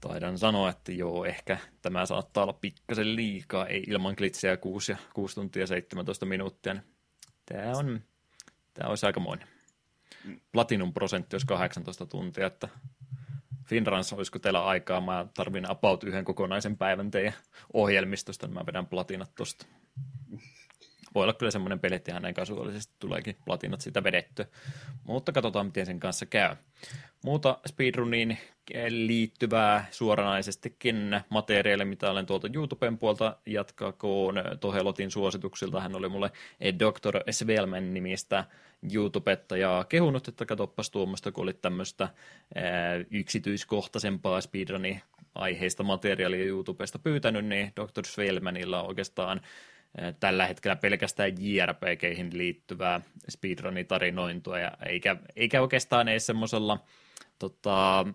Taidan sanoa, että joo, ehkä tämä saattaa olla pikkasen liikaa, ei ilman glitsejä 6, ja 6 tuntia 17 minuuttia. Tämä on, tämä olisi aikamoinen. Platinum prosentti olisi 18 tuntia, että Finrans, olisiko teillä aikaa? Mä tarvin about yhden kokonaisen päivän teidän ohjelmistosta, niin mä vedän platinat tosta. Voi olla kyllä semmoinen peli, että ihan näin kasuaalisesti tuleekin platinat sitä vedetty. Mutta katsotaan, miten sen kanssa käy. Muuta speedruniin liittyvää suoranaisestikin materiaalia, mitä olen tuolta YouTuben puolta jatkakoon Tohelotin suosituksilta. Hän oli mulle Dr. Svelmen nimistä YouTubettajaa kehunut, että katoppas tuommoista, kun oli tämmöistä yksityiskohtaisempaa speedrunin aiheista materiaalia YouTubesta pyytänyt, niin Dr. Svelmanilla on oikeastaan tällä hetkellä pelkästään JRPGihin liittyvää speedrun-tarinointua, ja eikä, eikä oikeastaan edes semmoisella tota,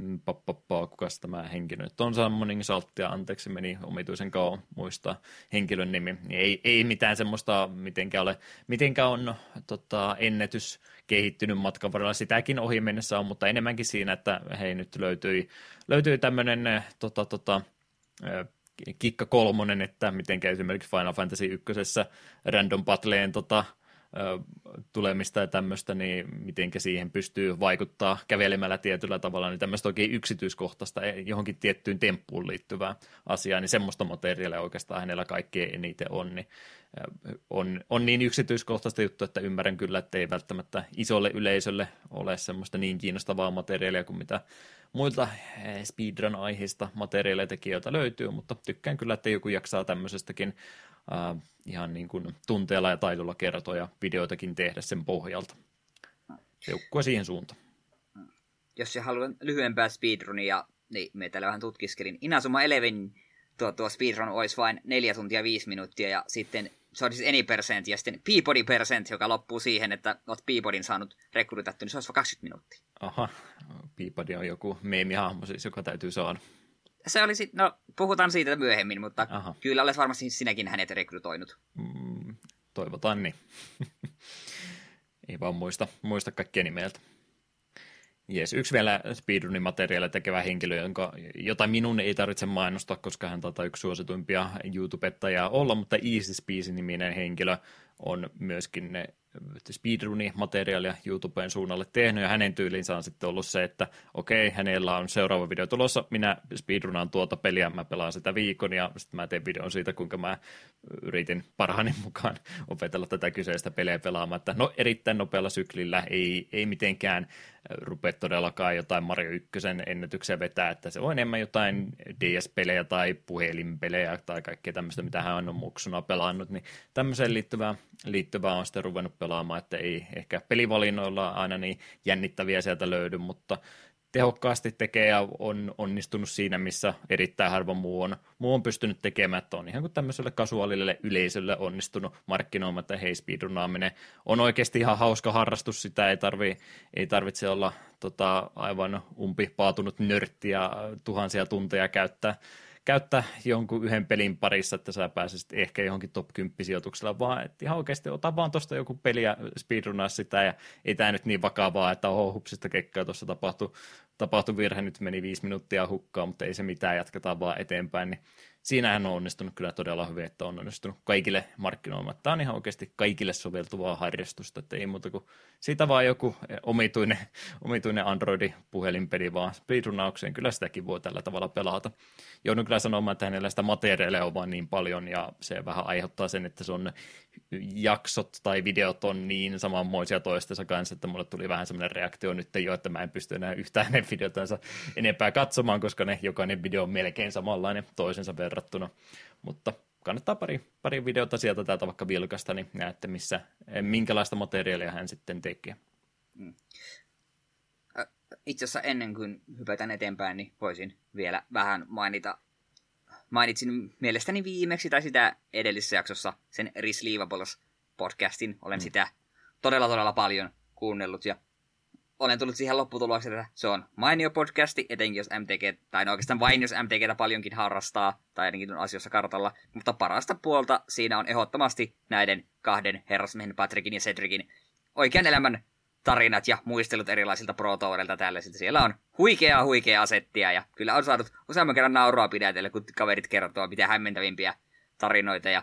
mm, Pappapaa, kukas tämä henkilö nyt on Summoning Salttia, anteeksi meni omituisen kauan muistaa henkilön nimi, niin ei, ei mitään semmoista mitenkä ole, mitenkä on tota, ennätys kehittynyt matkan varrella, sitäkin ohi mennessä on, mutta enemmänkin siinä, että hei nyt löytyi, löytyi tämmöinen tota, tota, kikka kolmonen, että miten esimerkiksi Final Fantasy ykkösessä random battleen tota, tulemista ja tämmöistä, niin miten siihen pystyy vaikuttaa kävelemällä tietyllä tavalla, niin tämmöistä oikein yksityiskohtaista e, johonkin tiettyyn temppuun liittyvää asiaa, niin semmoista materiaalia oikeastaan hänellä kaikkein eniten on, niin on, on niin yksityiskohtaista juttu, että ymmärrän kyllä, että ei välttämättä isolle yleisölle ole semmoista niin kiinnostavaa materiaalia kuin mitä muilta speedrun-aiheista materiaaleja tekijöiltä löytyy, mutta tykkään kyllä, että joku jaksaa tämmöisestäkin äh, ihan niin kuin tunteella ja taidolla kertoa ja videoitakin tehdä sen pohjalta. Seukkua siihen suuntaan. Jos se haluan lyhyempää speedrunia, niin me täällä vähän tutkiskelin. Inazuma Eleven tuo, tuo speedrun olisi vain 4 tuntia 5 minuuttia ja sitten se olisi any percent ja sitten Peabody percent, joka loppuu siihen, että olet Peabodyn saanut rekrytetty, niin se olisi 20 minuuttia. Aha, Peabody on joku meemihahmo siis, joka täytyy saada se oli sit, no puhutaan siitä myöhemmin, mutta Aha. kyllä olet varmasti sinäkin hänet rekrytoinut. Mm, toivotaan niin. <laughs> Ei vaan muista, muista kaikkia nimeltä. Jes, yksi vielä speedrunin materiaalia tekevä henkilö, jonka, jota minun ei tarvitse mainostaa, koska hän taitaa yksi suosituimpia YouTubettajia olla, mutta Easy Speezy niminen henkilö on myöskin speedruni-materiaalia YouTubeen suunnalle tehnyt, ja hänen tyylinsä on sitten ollut se, että okei, hänellä on seuraava video tulossa, minä speedrunaan tuota peliä, mä pelaan sitä viikon, ja sitten mä teen videon siitä, kuinka mä yritin parhaani mukaan opetella tätä kyseistä peliä pelaamaan, että no erittäin nopealla syklillä, ei, ei mitenkään rupea todellakaan jotain Mario 1 ennätyksiä vetää, että se on enemmän jotain DS-pelejä tai puhelinpelejä tai kaikkea tämmöistä, mitä hän on muksuna pelannut, niin tämmöiseen liittyvää, liittyvää on sitten ruvennut pelaamaan, että ei ehkä pelivalinnoilla aina niin jännittäviä sieltä löydy, mutta tehokkaasti tekee ja on onnistunut siinä, missä erittäin harva muu on, muu on pystynyt tekemään, että on ihan kuin tämmöiselle kasuaalille yleisölle onnistunut markkinoimaan, että hei speedrunaaminen on oikeasti ihan hauska harrastus, sitä ei, tarvi, ei tarvitse olla tota, aivan umpipaatunut nörtti ja tuhansia tunteja käyttää käyttää jonkun yhden pelin parissa, että sä pääsisit ehkä johonkin top 10 sijoituksella, vaan että ihan oikeasti ota vaan tuosta joku peli ja speedrunaa sitä, ja ei tämä nyt niin vakavaa, että oho, hupsista kekkaa tuossa tapahtui, tapahtui virhe, nyt meni viisi minuuttia hukkaan, mutta ei se mitään, jatketaan vaan eteenpäin, niin siinähän on onnistunut kyllä todella hyvin, että on onnistunut kaikille markkinoimaan. Tämä on ihan oikeasti kaikille soveltuvaa harrastusta, että ei muuta kuin siitä vaan joku omituinen, omituinen Android-puhelinpeli vaan speedrunaukseen. Kyllä sitäkin voi tällä tavalla pelata. Joudun kyllä sanomaan, että hänellä sitä materiaalia on vaan niin paljon ja se vähän aiheuttaa sen, että se on jaksot tai videot on niin samanmoisia toistensa kanssa, että mulle tuli vähän semmoinen reaktio nyt jo, että mä en pysty enää yhtään hänen videotansa enempää katsomaan, koska ne jokainen video on melkein samanlainen toisensa verrattuna. Mutta kannattaa pari, pari videota sieltä täältä vaikka vilkasta, niin näette, missä, minkälaista materiaalia hän sitten tekee. Mm. Itse asiassa ennen kuin hypätään eteenpäin, niin voisin vielä vähän mainita mainitsin mielestäni viimeksi tai sitä edellisessä jaksossa sen Risleevables podcastin. Olen mm. sitä todella todella paljon kuunnellut ja olen tullut siihen lopputulokseen, että se on mainio podcasti, etenkin jos MTG, tai no oikeastaan vain jos MTGtä paljonkin harrastaa, tai ainakin on asioissa kartalla, mutta parasta puolta siinä on ehdottomasti näiden kahden herrasmiehen Patrickin ja Cedricin oikean elämän tarinat ja muistelut erilaisilta pro tällaisilta. Siellä on huikeaa huikeaa asettia ja kyllä on saanut useamman kerran nauroa pidätellä, kun kaverit kertoo mitä hämmentävimpiä tarinoita. Ja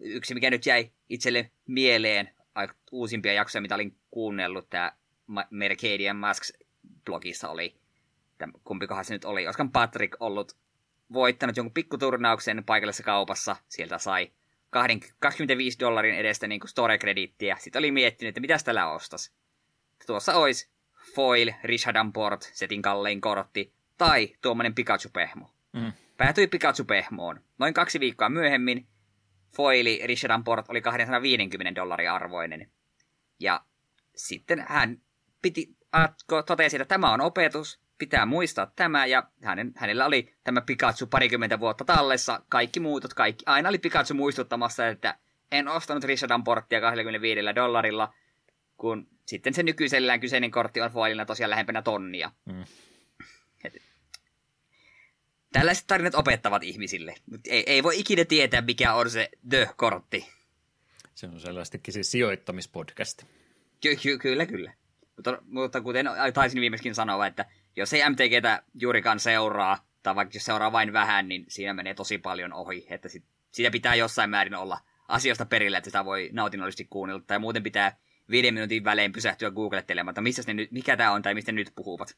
yksi, mikä nyt jäi itselle mieleen, uusimpia jaksoja, mitä olin kuunnellut, tämä Mercadian Masks blogissa oli, kumpikohan se nyt oli, olisiko Patrick ollut voittanut jonkun pikkuturnauksen paikallisessa kaupassa, sieltä sai 25 dollarin edestä niin store-kredittiä. Sitten oli miettinyt, että mitä tällä ostas. Tuossa olisi Foil, Richard Port, setin kallein kortti, tai tuommoinen Pikachu-pehmo. Mm. Päätyi Pikachu-pehmoon. Noin kaksi viikkoa myöhemmin Foili Richard Port oli 250 dollaria arvoinen. Ja sitten hän piti, totesi, että tämä on opetus, pitää muistaa tämä, ja hänen, hänellä oli tämä Pikachu parikymmentä vuotta tallessa, kaikki muutot, kaikki, aina oli Pikachu muistuttamassa, että en ostanut Rishadan porttia 25 dollarilla, kun sitten se nykyisellään kyseinen kortti on foilina tosiaan lähempänä tonnia. Mm. tällaiset tarinat opettavat ihmisille, mutta ei, ei voi ikinä tietää, mikä on se The-kortti. Se on sellaistakin siis sijoittamispodcast. Ky- ky- kyllä, kyllä. Mutta, mutta kuten taisin viimeiskin sanoa, että jos ei MTGtä juurikaan seuraa, tai vaikka jos seuraa vain vähän, niin siinä menee tosi paljon ohi. Että sit, sitä pitää jossain määrin olla asioista perillä, että sitä voi nautinnollisesti kuunnella. Tai muuten pitää viiden minuutin välein pysähtyä googlettelemaan, että missä ne nyt, mikä tämä on tai mistä nyt puhuvat.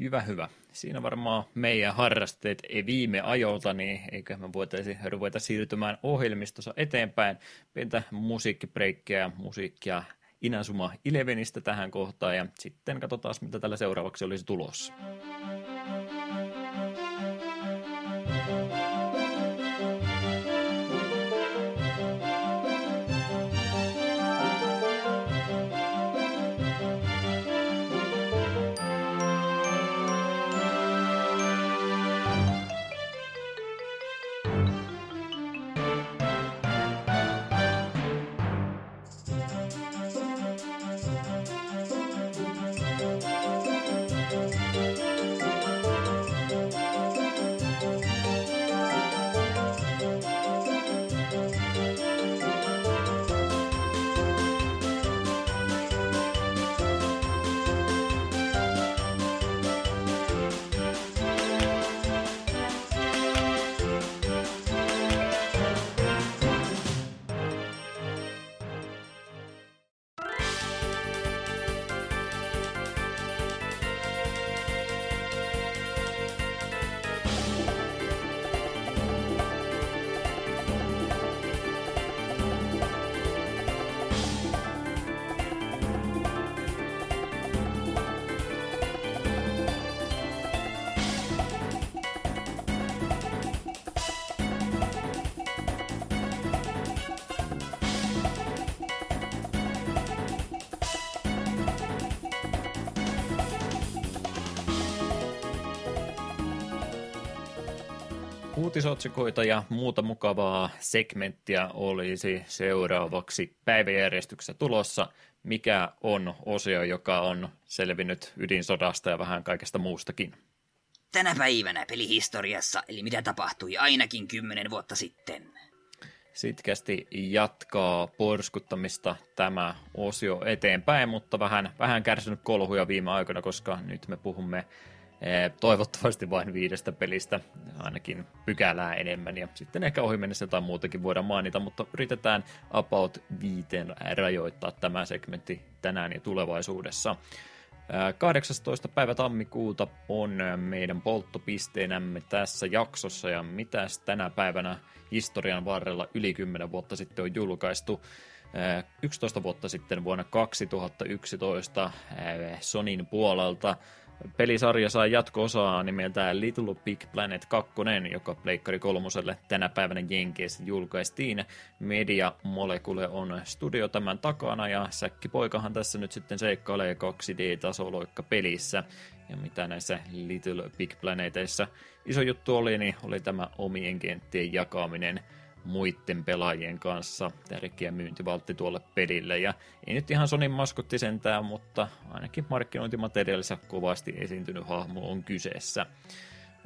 Hyvä, hyvä. Siinä varmaan meidän harrasteet ei viime ajolta, niin eiköhän me voitaisiin ruveta siirtymään ohjelmistossa eteenpäin. Pientä musiikkibreikkiä, musiikkia Inazuma Elevenistä tähän kohtaan ja sitten katsotaan, mitä tällä seuraavaksi olisi tulossa. Uutisotsikoita ja muuta mukavaa segmenttiä olisi seuraavaksi päiväjärjestyksessä tulossa, mikä on osio, joka on selvinnyt ydinsodasta ja vähän kaikesta muustakin. Tänä päivänä pelihistoriassa, eli mitä tapahtui ainakin kymmenen vuotta sitten. Sitkästi jatkaa porskuttamista tämä osio eteenpäin, mutta vähän, vähän kärsinyt kolhuja viime aikoina, koska nyt me puhumme toivottavasti vain viidestä pelistä, ainakin pykälää enemmän, ja sitten ehkä ohi mennessä jotain muutakin voidaan mainita, mutta yritetään about viiteen rajoittaa tämä segmentti tänään ja tulevaisuudessa. 18. Eh, päivä tammikuuta on meidän polttopisteenämme tässä jaksossa, ja mitäs tänä päivänä historian varrella yli 10 vuotta sitten on julkaistu. 11 eh, vuotta sitten vuonna 2011 Sonin puolelta Pelisarja sai jatko-osaa nimeltään Little Big Planet 2, joka Pleikkari kolmoselle tänä päivänä Jenkeissä julkaistiin. Media Molecule on studio tämän takana ja Säkkipoikahan tässä nyt sitten seikkailee 2D-tasoloikka pelissä. Ja mitä näissä Little Big Planeteissa iso juttu oli, niin oli tämä omien kenttien jakaminen muiden pelaajien kanssa tärkeä myyntivaltti tuolle pelille. Ja ei nyt ihan Sonin maskotti sentään, mutta ainakin markkinointimateriaalissa kovasti esiintynyt hahmo on kyseessä.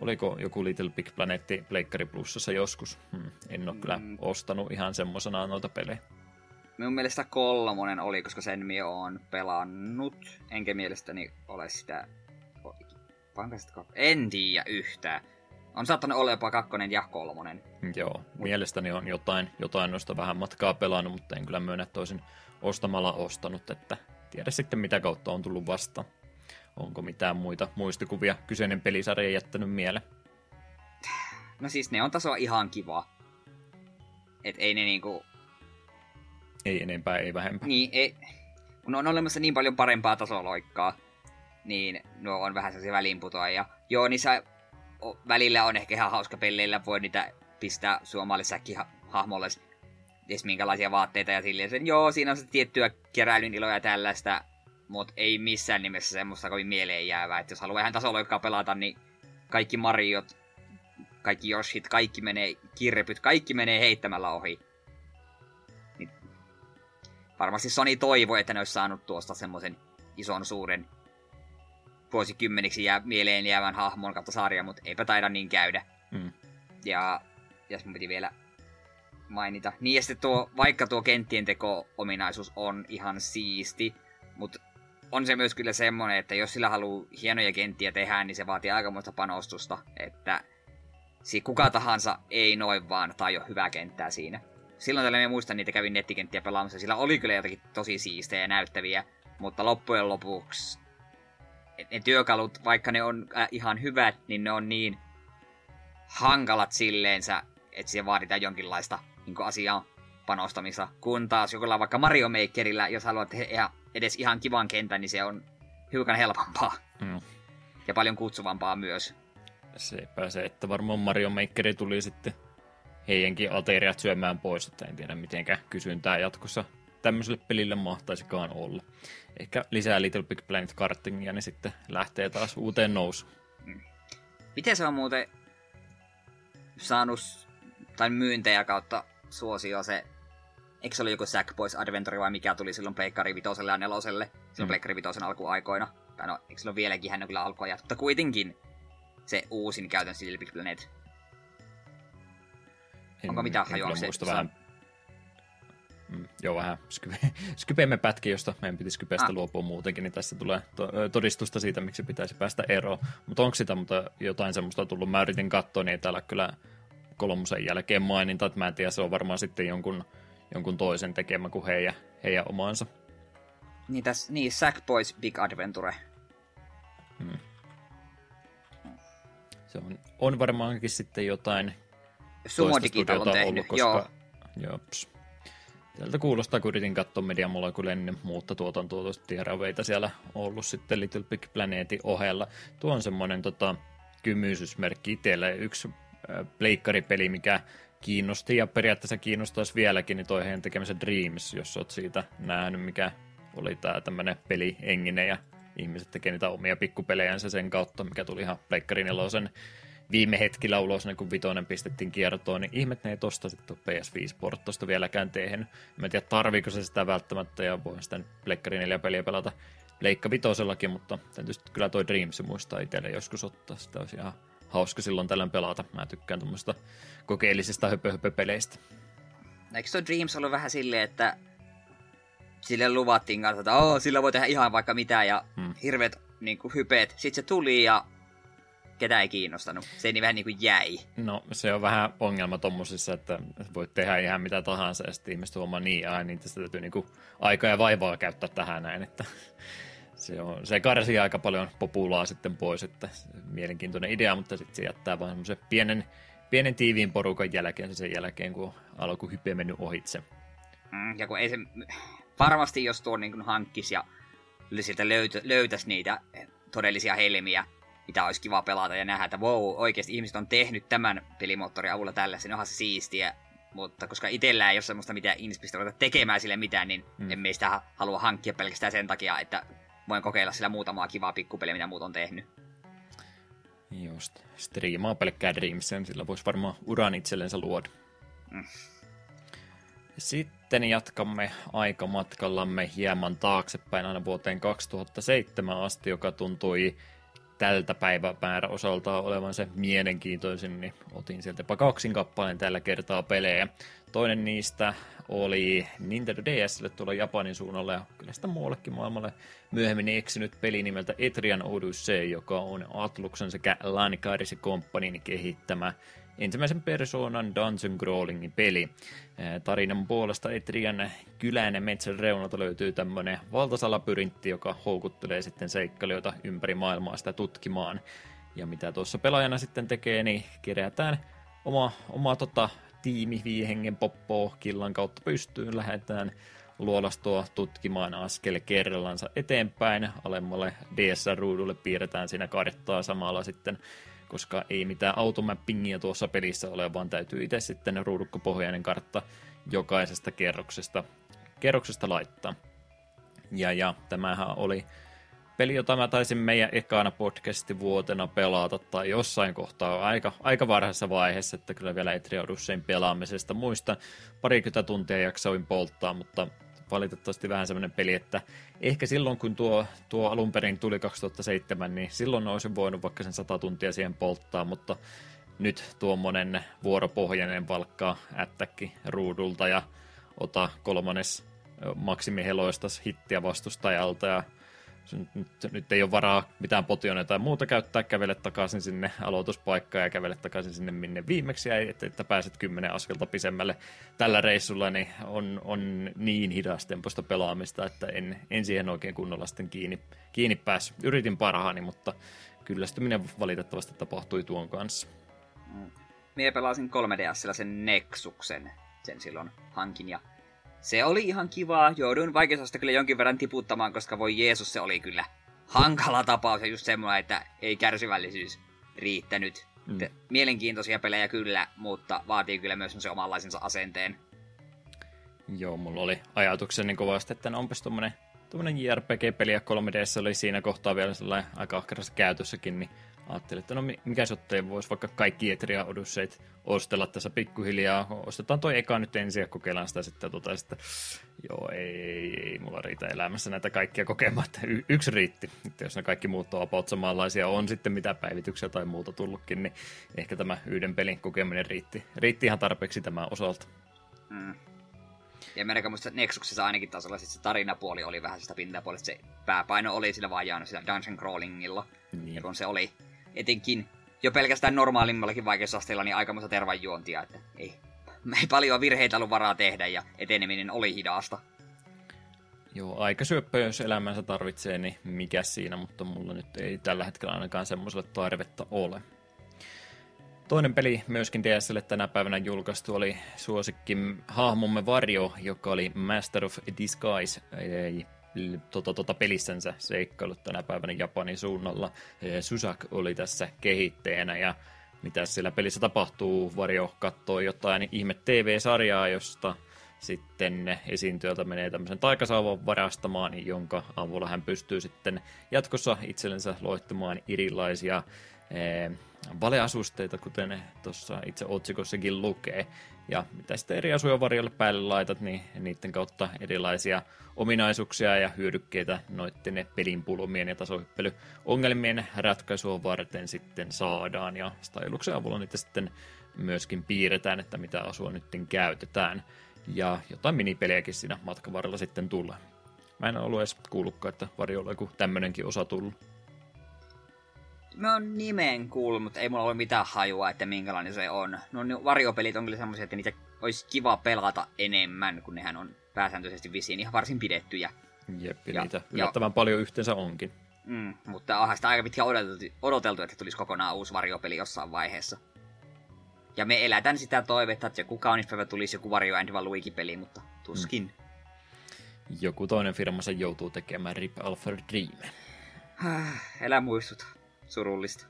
Oliko joku Little Big Planet Pleikkari Plussassa joskus? Hmm, en ole mm. kyllä ostanut ihan semmosena noita pelejä. Minun mielestä kolmonen oli, koska sen minä olen pelannut. Enkä mielestäni ole sitä... En tiedä yhtään. On saattanut olla jopa kakkonen ja kolmonen. Joo, Mut... mielestäni on jotain, jotain noista vähän matkaa pelannut, mutta en kyllä myönnä toisin ostamalla ostanut, että tiedä sitten mitä kautta on tullut vastaan. Onko mitään muita muistikuvia kyseinen pelisarja jättänyt mieleen? No siis ne on tasoa ihan kiva. Et ei ne niinku... Ei enempää, ei vähempää. Niin, ei... Kun on olemassa niin paljon parempaa tasoloikkaa, niin nuo on vähän sellaisia väliinputoajia. Joo, niissä välillä on ehkä ihan hauska pelleillä, voi niitä pistää suomallisäkin ha- hahmolle edes minkälaisia vaatteita ja silleen sen, joo, siinä on se tiettyä keräilyn iloja ja tällaista, mutta ei missään nimessä semmoista kovin mieleen jäävää, että jos haluaa ihan tasoloikkaa pelata, niin kaikki Mariot, kaikki Yoshit, kaikki menee, kirrepyt, kaikki menee heittämällä ohi. Niin varmasti Sony toivoi, että ne olisi saanut tuosta semmoisen ison suuren vuosikymmeniksi jää mieleen jäävän hahmon kautta sarja, mutta eipä taida niin käydä. Mm. Ja jos mun piti vielä mainita. Niin ja sitten tuo, vaikka tuo kenttien teko-ominaisuus on ihan siisti, mutta on se myös kyllä semmonen, että jos sillä haluaa hienoja kenttiä tehdä, niin se vaatii aikamoista panostusta, että kuka tahansa ei noin vaan tai jo hyvää kenttää siinä. Silloin tällä me muistan, niitä kävin nettikenttiä pelaamassa, sillä oli kyllä jotakin tosi siistejä ja näyttäviä, mutta loppujen lopuksi ne työkalut, vaikka ne on äh, ihan hyvät, niin ne on niin hankalat silleensä, että siihen vaaditaan jonkinlaista niin asiaa panostamista. Kun taas jokulla vaikka Mario Makerilla, jos haluat tehdä edes ihan kivan kentän, niin se on hiukan helpompaa. Mm. Ja paljon kutsuvampaa myös. Sepä se, että varmaan Mario Makeri tuli sitten heidänkin ateriat syömään pois, että en tiedä mitenkä kysyntää jatkossa tämmöiselle pelille mahtaisikaan olla. Ehkä lisää Little Big Planet kartingia, niin sitten lähtee taas uuteen nousuun. Miten se on muuten saanut tai myyntejä kautta suosio se, eikö se oli joku Sackboys Adventure vai mikä tuli silloin Pleikkari Vitoselle ja Neloselle, silloin mm. Pleikkari Vitosen alkuaikoina. Tai no, eikö silloin vieläkin hän on kyllä alkuajat, mutta kuitenkin se uusin käytännössä Little Big Planet. En, Onko mitään hajua se? Vähän Mm, joo, vähän skype, <laughs> skypeemme pätki, josta meidän piti skypestä ah. luopua muutenkin, niin tässä tulee to, todistusta siitä, miksi pitäisi päästä eroon. Mutta onko sitä mutta jotain semmoista tullut? Mä yritin katsoa, niin ei täällä kyllä kolmosen jälkeen maininta, että mä en tiedä, se on varmaan sitten jonkun, jonkun toisen tekemä kuin heidän, heidän omaansa. Niin, tässä, niin Sackboys Big Adventure. Hmm. Se on, on varmaankin sitten jotain Sumo Digital on tehnyt, ollut, koska, joo. Jops. Sieltä kuulostaa, kun yritin katsoa Media Molecule ennen muutta tuotantoa tuosta Tieraveita siellä ollut sitten Little Big Planetin ohella. Tuo on semmoinen tota, kymyysysmerkki itselle. Yksi äh, mikä kiinnosti ja periaatteessa kiinnostaisi vieläkin, niin toi heidän tekemänsä Dreams, jos oot siitä nähnyt, mikä oli tää tämmönen peli enginen ja ihmiset tekee niitä omia pikkupelejänsä sen kautta, mikä tuli ihan Pleikkarin elosen viime hetkillä ulos, niin kun vitonen pistettiin kiertoon, niin ihmet ne ei tosta sitten PS5-portosta vieläkään tehnyt. Mä en tiedä, tarviiko se sitä välttämättä, ja voin sitä Pleikkari 4 peliä pelata Leikka vitosellakin, mutta tietysti kyllä toi Dreams muistaa itselle joskus ottaa. Sitä olisi ihan hauska silloin tällöin pelata. Mä tykkään tuommoista kokeellisista höpö-höpö-peleistä. Eikö toi Dreams ollut vähän silleen, että sille luvattiin kanssa, että sillä voi tehdä ihan vaikka mitä ja hmm. hirveät niin kuin, hypeet. Sitten se tuli ja ketä ei kiinnostanut. Se niin vähän niin kuin jäi. No se on vähän ongelma tommosissa, että voit tehdä ihan mitä tahansa ja sitten ihmiset huomaa niin, ai niin tästä täytyy niin kuin aikaa ja vaivaa käyttää tähän näin, että <laughs> se, on, se karsii aika paljon populaa sitten pois, että mielenkiintoinen idea, mutta sitten se jättää vaan semmoisen pienen, pienen tiiviin porukan jälkeen sen jälkeen, kun alkuhype mennyt ohitse. Mm, ja kun ei se, varmasti jos tuo niin hankkisi ja sieltä löytä, löytäisi niitä todellisia helmiä, mitä olisi kiva pelata ja nähdä, että wow, oikeasti ihmiset on tehnyt tämän pelimoottorin avulla tällaisen, onhan se siistiä. Mutta koska itsellä ei ole semmoista mitä ihmispistä ruveta tekemään sille mitään, niin mm. emme sitä halua hankkia pelkästään sen takia, että voin kokeilla sillä muutamaa kivaa pikkupeliä, mitä muut on tehnyt. Just. Striimaa pelkkää Dreamsen, sillä voisi varmaan uran itsellensä luoda. Mm. Sitten jatkamme aikamatkallamme hieman taaksepäin aina vuoteen 2007 asti, joka tuntui tältä päivämäärä osalta olevan se mielenkiintoisin, niin otin sieltä kaksin kappaleen tällä kertaa pelejä. Toinen niistä oli Nintendo DSlle tuolla Japanin suunnalla ja kyllä sitä muuallekin maailmalle myöhemmin eksynyt peli nimeltä Etrian Odyssey, joka on Atluksen sekä Lanikaris Companyn kehittämä ensimmäisen persoonan dungeon crawlingin peli. Tarinan puolesta Etrian kylän metsän reunalta löytyy tämmöinen valtasalapyrintti, joka houkuttelee sitten seikkailijoita ympäri maailmaa sitä tutkimaan. Ja mitä tuossa pelaajana sitten tekee, niin kerätään oma, oma tota, tiimi viihengen poppoa killan kautta pystyyn, lähdetään luolastoa tutkimaan askel kerrallansa eteenpäin. Alemmalle DS-ruudulle piirretään siinä karttaa samalla sitten koska ei mitään automappingia tuossa pelissä ole, vaan täytyy itse sitten ruudukkopohjainen kartta jokaisesta kerroksesta, kerroksesta laittaa. Ja, ja tämähän oli peli, jota mä taisin meidän ekana podcasti vuotena pelata tai jossain kohtaa aika, aika varhaisessa vaiheessa, että kyllä vielä Etriodussein pelaamisesta muista parikymmentä tuntia jaksoin polttaa, mutta valitettavasti vähän semmoinen peli, että ehkä silloin kun tuo, tuo alun perin tuli 2007, niin silloin olisin voinut vaikka sen 100 tuntia siihen polttaa, mutta nyt tuommoinen vuoropohjainen valkkaa ättäkki ruudulta ja ota kolmannes maksimiheloistas hittiä vastustajalta ja nyt, nyt ei ole varaa mitään potionia tai muuta käyttää, kävele takaisin sinne aloituspaikkaan ja kävele takaisin sinne minne viimeksi että, että pääset kymmenen askelta pisemmälle tällä reissulla, niin on, on niin hidastempoista pelaamista, että en, en siihen oikein kunnolla sitten kiinni, kiinni päässyt. Yritin parhaani, mutta kyllästyminen valitettavasti tapahtui tuon kanssa. Mie pelasin 3DSllä sen Nexuksen, sen silloin hankin, ja se oli ihan kivaa. Jouduin vaikeusasta kyllä jonkin verran tiputtamaan, koska voi Jeesus, se oli kyllä hankala tapaus ja just semmoinen, että ei kärsivällisyys riittänyt. Mm. Mielenkiintoisia pelejä kyllä, mutta vaatii kyllä myös se omanlaisensa asenteen. Joo, mulla oli ajatukseni kovasti, että onpas tommonen JRPG-peli ja 3DS oli siinä kohtaa vielä sellainen aika ahkerassa käytössäkin, niin ajattelin, että no mikä sottei voisi vaikka kaikki Etria Odysseit ostella tässä pikkuhiljaa. Ostetaan toi eka nyt ensin ja kokeillaan sitä sitten tota, että joo, ei, ei, ei, mulla riitä elämässä näitä kaikkia kokemaan, että y- yksi riitti. Että jos ne kaikki muut on about samanlaisia, on sitten mitä päivityksiä tai muuta tullutkin, niin ehkä tämä yhden pelin kokeminen riitti, riitti ihan tarpeeksi tämän osalta. Mm. Ja melkein muista Nexuksessa ainakin tasolla sit se tarinapuoli oli vähän sitä pintapuolista. Se pääpaino oli sillä vaan jäänyt sillä dungeon crawlingilla. Niin. Ja kun se oli etenkin jo pelkästään normaalimmallakin vaikeusasteella niin aikamoista tervanjuontia, että ei, <laughs> ei paljon virheitä ollut varaa tehdä ja eteneminen oli hidasta. Joo, syöppö, jos elämänsä tarvitsee, niin mikä siinä, mutta mulla nyt ei tällä hetkellä ainakaan semmoiselle tarvetta ole. Toinen peli myöskin DSL tänä päivänä julkaistu oli suosikki hahmomme Varjo, joka oli Master of Disguise, ei tota, tota pelissänsä seikkailut tänä päivänä Japanin suunnalla. Susak oli tässä kehitteenä ja mitä siellä pelissä tapahtuu, Vario katsoo jotain ihme TV-sarjaa, josta sitten esiintyöltä menee tämmöisen taikasauvan varastamaan, jonka avulla hän pystyy sitten jatkossa itsellensä loittamaan erilaisia valeasusteita, kuten tuossa itse otsikossakin lukee. Ja mitä sitten eri asuja varjolle päälle laitat, niin niiden kautta erilaisia ominaisuuksia ja hyödykkeitä noitten pelin pulmien ja tasohyppelyongelmien ratkaisua varten sitten saadaan. Ja styluksen avulla niitä sitten myöskin piirretään, että mitä asua nyt käytetään. Ja jotain minipelejäkin siinä matkan varrella sitten tulee. Mä en ollut edes kuullutkaan, että varjolla joku tämmönenkin osa tullut. Mä oon nimeen kuullut, mutta ei mulla ole mitään hajua, että minkälainen se on. No niin varjopelit on kyllä semmoisia, että niitä olisi kiva pelata enemmän, kun nehän on pääsääntöisesti visiin ihan varsin pidettyjä. Jep, ja, niitä yllättävän ja, paljon yhteensä onkin. Mm, mutta onhan sitä aika pitkään odoteltu, odoteltu, että tulisi kokonaan uusi varjopeli jossain vaiheessa. Ja me elätään sitä toivetta, että joku kaunis päivä tulisi joku Vario and Waluigi-peli, mutta tuskin. Mm. Joku toinen firmansa joutuu tekemään Rip Alpha Dream. Elä muistuta surullista.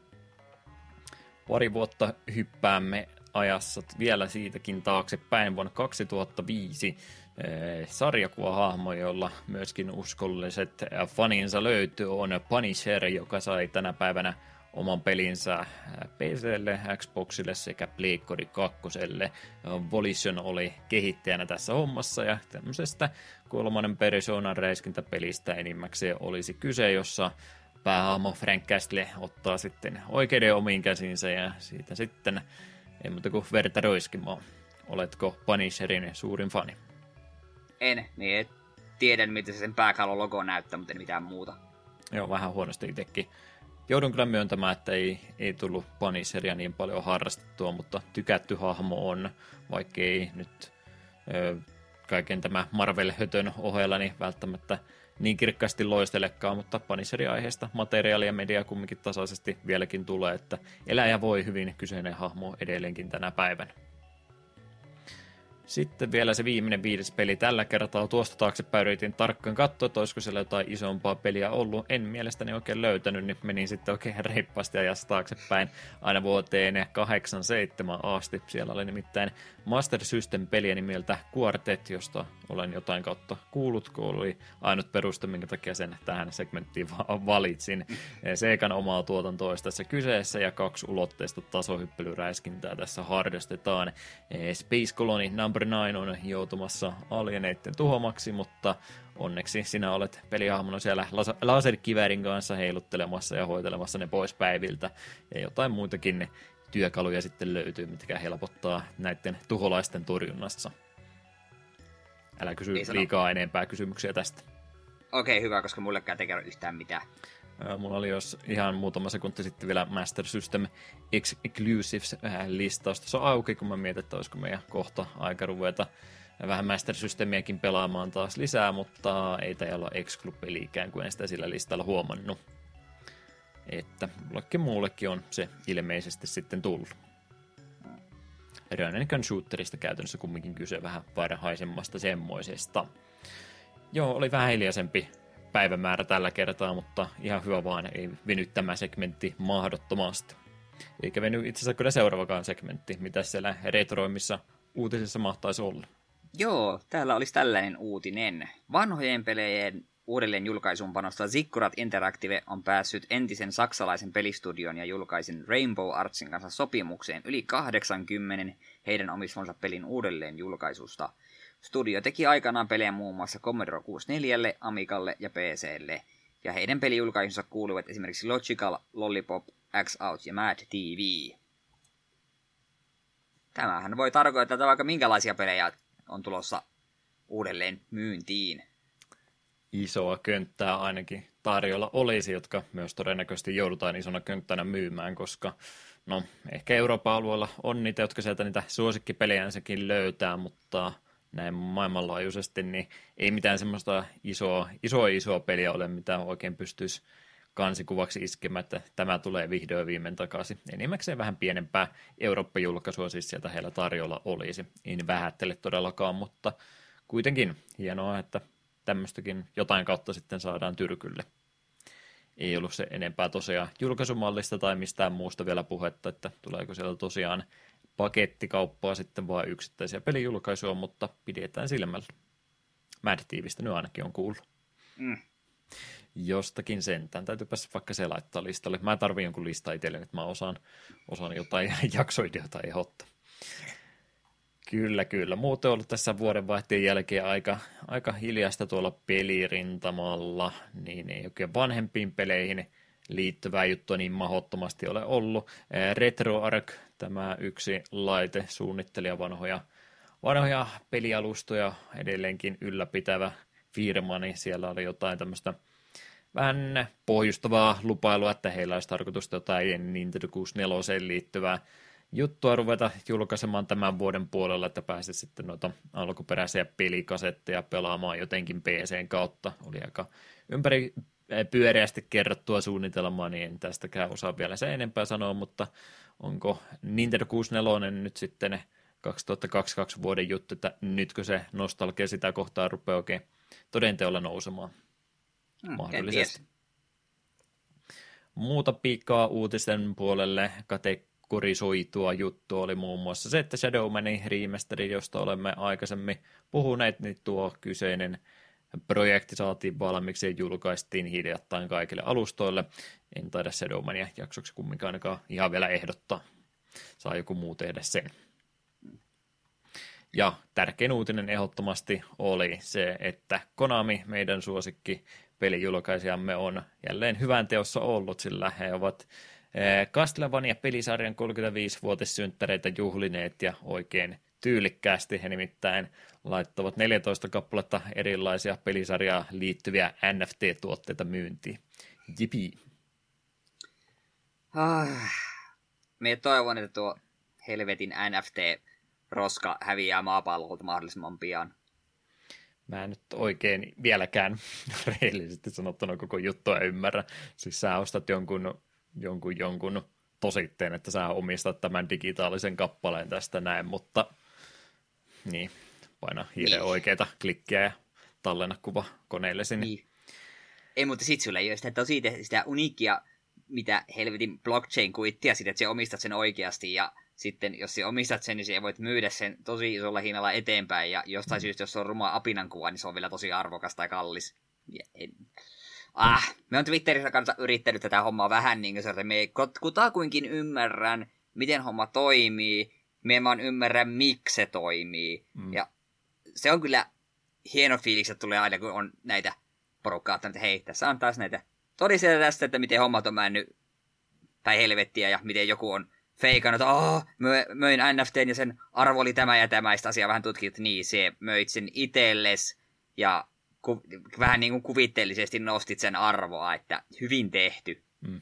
Pari vuotta hyppäämme ajassa vielä siitäkin taaksepäin vuonna 2005 eh, sarjakuvahahmo, jolla myöskin uskolliset faninsa löytyy, on Punisher, joka sai tänä päivänä oman pelinsä PClle, Xboxille sekä Pleikkori 2. Volition oli kehittäjänä tässä hommassa ja tämmöisestä kolmannen persoonan räiskintäpelistä enimmäkseen olisi kyse, jossa päähahmo Frank Castle ottaa sitten oikeiden omiin käsinsä ja siitä sitten ei muuta kuin verta roiskimaan. Oletko Punisherin suurin fani? En, niin et tiedän, miten se sen pääkalon logo näyttää, mutta en mitään muuta. Joo, vähän huonosti itsekin. Joudun kyllä myöntämään, että ei, ei tullut Punisheria niin paljon harrastettua, mutta tykätty hahmo on, vaikka ei nyt ö, kaiken tämä Marvel-hötön ohella niin välttämättä niin kirkkaasti loistelekaan, mutta Punisher-aiheesta materiaalia media kumminkin tasaisesti vieläkin tulee, että eläjä voi hyvin kyseinen hahmo edelleenkin tänä päivänä. Sitten vielä se viimeinen viides peli tällä kertaa. Tuosta taaksepäin yritin tarkkaan katsoa, että olisiko siellä jotain isompaa peliä ollut. En mielestäni oikein löytänyt, niin menin sitten oikein reippaasti ajasta taaksepäin aina vuoteen 87 asti. Siellä oli nimittäin Master System-peliä nimeltä Quartet, josta olen jotain kautta kuullut, kun oli ainut peruste, minkä takia sen tähän segmenttiin valitsin. Seikan omaa tuotantoa tässä kyseessä ja kaksi ulotteista tasohyppelyräiskintää tässä harrastetaan. Space Colony Number 9 on joutumassa alieneiden tuhomaksi, mutta onneksi sinä olet pelihahmona siellä laserkiväärin kanssa heiluttelemassa ja hoitelemassa ne pois päiviltä. Ja jotain muitakin työkaluja sitten löytyy, mitkä helpottaa näiden tuholaisten torjunnassa. Älä kysy liikaa enempää kysymyksiä tästä. Okei, okay, hyvä, koska mullekään ei kerro yhtään mitään. Mulla oli jos ihan muutama sekunti sitten vielä Master System Exclusives-listaus tuossa auki, kun mä mietin, että olisiko meidän kohta aika ruveta vähän Master Systemiäkin pelaamaan taas lisää, mutta ei tämä olla Exclu-peli ikään kuin en sitä sillä listalla huomannut. Että mullekin muullekin on se ilmeisesti sitten tullut. Run shooterista käytännössä kumminkin kyse vähän varhaisemmasta semmoisesta. Joo, oli vähän hiljaisempi päivämäärä tällä kertaa, mutta ihan hyvä vaan, ei veny tämä segmentti mahdottomasti. Eikä veny itse asiassa kyllä seuraavakaan segmentti, mitä siellä retroimissa uutisissa mahtaisi olla. Joo, täällä olisi tällainen uutinen. Vanhojen pelejen uudelleen julkaisuun panosta Zikkurat Interactive on päässyt entisen saksalaisen pelistudion ja julkaisin Rainbow Artsin kanssa sopimukseen yli 80 heidän omistamansa pelin uudelleen julkaisusta. Studio teki aikanaan pelejä muun muassa Commodore 64, Amigalle ja PClle, ja heidän pelijulkaisunsa kuuluvat esimerkiksi Logical, Lollipop, X-Out ja Mad TV. Tämähän voi tarkoittaa, että vaikka minkälaisia pelejä on tulossa uudelleen myyntiin isoa könttää ainakin tarjolla olisi, jotka myös todennäköisesti joudutaan isona könttänä myymään, koska no, ehkä Euroopan alueella on niitä, jotka sieltä niitä suosikkipelejänsäkin löytää, mutta näin maailmanlaajuisesti, niin ei mitään semmoista isoa, isoa, isoa peliä ole, mitä oikein pystyisi kansikuvaksi iskemään, että tämä tulee vihdoin viimein takaisin. Enimmäkseen vähän pienempää Eurooppa-julkaisua siis sieltä heillä tarjolla olisi. En vähättele todellakaan, mutta kuitenkin hienoa, että tämmöistäkin jotain kautta sitten saadaan tyrkylle. Ei ollut se enempää tosiaan julkaisumallista tai mistään muusta vielä puhetta, että tuleeko siellä tosiaan pakettikauppaa sitten vaan yksittäisiä pelijulkaisuja, mutta pidetään silmällä. Mad Tvistä nyt ainakin on kuullut. Mm. Jostakin sentään. Täytyypäs vaikka se laittaa listalle. Mä tarvin jonkun lista itselleni, että mä osaan, osaan jotain <laughs> jaksoideota ehdottaa. Kyllä, kyllä. Muuten on ollut tässä vuodenvaihteen jälkeen aika, aika hiljasta tuolla pelirintamalla, niin ei oikein vanhempiin peleihin liittyvää juttua niin mahdottomasti ole ollut. RetroArch, tämä yksi laite, suunnittelija vanhoja, vanhoja pelialustoja edelleenkin ylläpitävä firma, niin siellä oli jotain tämmöistä vähän pohjustavaa lupailua, että heillä olisi tarkoitus jotain Nintendo 64 liittyvää juttua ruveta julkaisemaan tämän vuoden puolella, että pääsee sitten noita alkuperäisiä pelikasetteja pelaamaan jotenkin PCn kautta. Oli aika ympäri pyöreästi kerrottua suunnitelmaa, niin en tästäkään osaa vielä se enempää sanoa, mutta onko Nintendo 64 nyt sitten 2022 vuoden juttu, että nytkö se nostalgia sitä kohtaa rupeaa oikein todenteolla nousemaan hmm, mahdollisesti. Muuta piikkaa uutisten puolelle. Kate kurisoitua juttu oli muun muassa se, että Shadowmanin remasteri, josta olemme aikaisemmin puhuneet, niin tuo kyseinen projekti saatiin valmiiksi ja julkaistiin hiljattain kaikille alustoille. En taida Shadowmania jaksoksi kumminkaan ainakaan ihan vielä ehdottaa. Saa joku muu tehdä sen. Ja tärkein uutinen ehdottomasti oli se, että Konami, meidän suosikki pelijulkaisijamme, on jälleen hyvän teossa ollut, sillä he ovat eh, Castlevania-pelisarjan 35-vuotissynttäreitä juhlineet ja oikein tyylikkäästi. He nimittäin laittavat 14 kappaletta erilaisia pelisarjaa liittyviä NFT-tuotteita myyntiin. Jipi. Ah, me toivon, että tuo helvetin NFT-roska häviää maapallolta mahdollisimman pian. Mä en nyt oikein vieläkään <laughs> rehellisesti sanottuna koko juttua ymmärrä. Siis sä ostat jonkun, jonkun, jonkun tositteen, että sä omistat tämän digitaalisen kappaleen tästä näin, mutta niin, paina hiiren niin. oikeita klikkiä ja tallenna kuva koneellesi. Niin. niin. Ei, mutta sit sulla ei ole sitä tosi sitä uniikkia, mitä helvetin blockchain-kuittia sitä, että sä omistat sen oikeasti ja sitten jos sä omistat sen, niin sä voit myydä sen tosi isolla hinnalla eteenpäin ja jostain mm. syystä, jos se on ruma apinan kuva, niin se on vielä tosi arvokas tai kallis. Ja en... Ah, me on Twitterissä kanssa yrittänyt tätä hommaa vähän niin kuin se, että me kutakuinkin ymmärrän, miten homma toimii, me en vaan ymmärrä, miksi se toimii. Mm. Ja se on kyllä hieno fiilis, että tulee aina, kun on näitä porukkaa, että hei, tässä on taas näitä todisteita tästä, että miten hommat on mennyt tai helvettiä ja miten joku on feikannut, että oh, möin NFTn ja sen arvo oli tämä ja tämä, ja asiaa vähän tutkit, niin se möit sen itelles ja ku, vähän niin kuin kuvitteellisesti nostit sen arvoa, että hyvin tehty. Mm.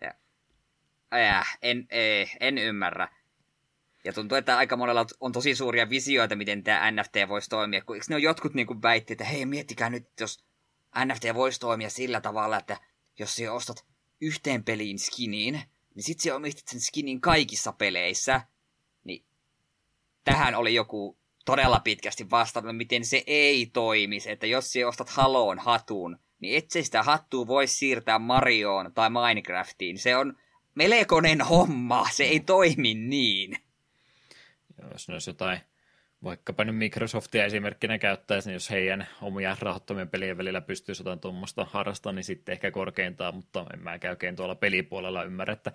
Ja, äh, en, eh, en ymmärrä. Ja tuntuu, että aika monella on tosi suuria visioita, miten tämä NFT voisi toimia. Kun, ne on jotkut niin kuin väitti, että hei, miettikää nyt, jos NFT voisi toimia sillä tavalla, että jos sä ostat yhteen peliin skiniin, niin sit sä omistat sen skinin kaikissa peleissä. Niin tähän oli joku todella pitkästi vastannut, miten se ei toimisi. Että jos sä ostat Haloon hatun, niin et se sitä hattua voi siirtää Marioon tai Minecraftiin. Se on melkoinen homma, se ei toimi niin jos ne olisi jotain, vaikkapa nyt Microsoftia esimerkkinä käyttäisi, niin jos heidän omia rahoittomien pelien välillä pystyisi jotain tuommoista harrastamaan, niin sitten ehkä korkeintaan, mutta en mä oikein tuolla pelipuolella ymmärrä, että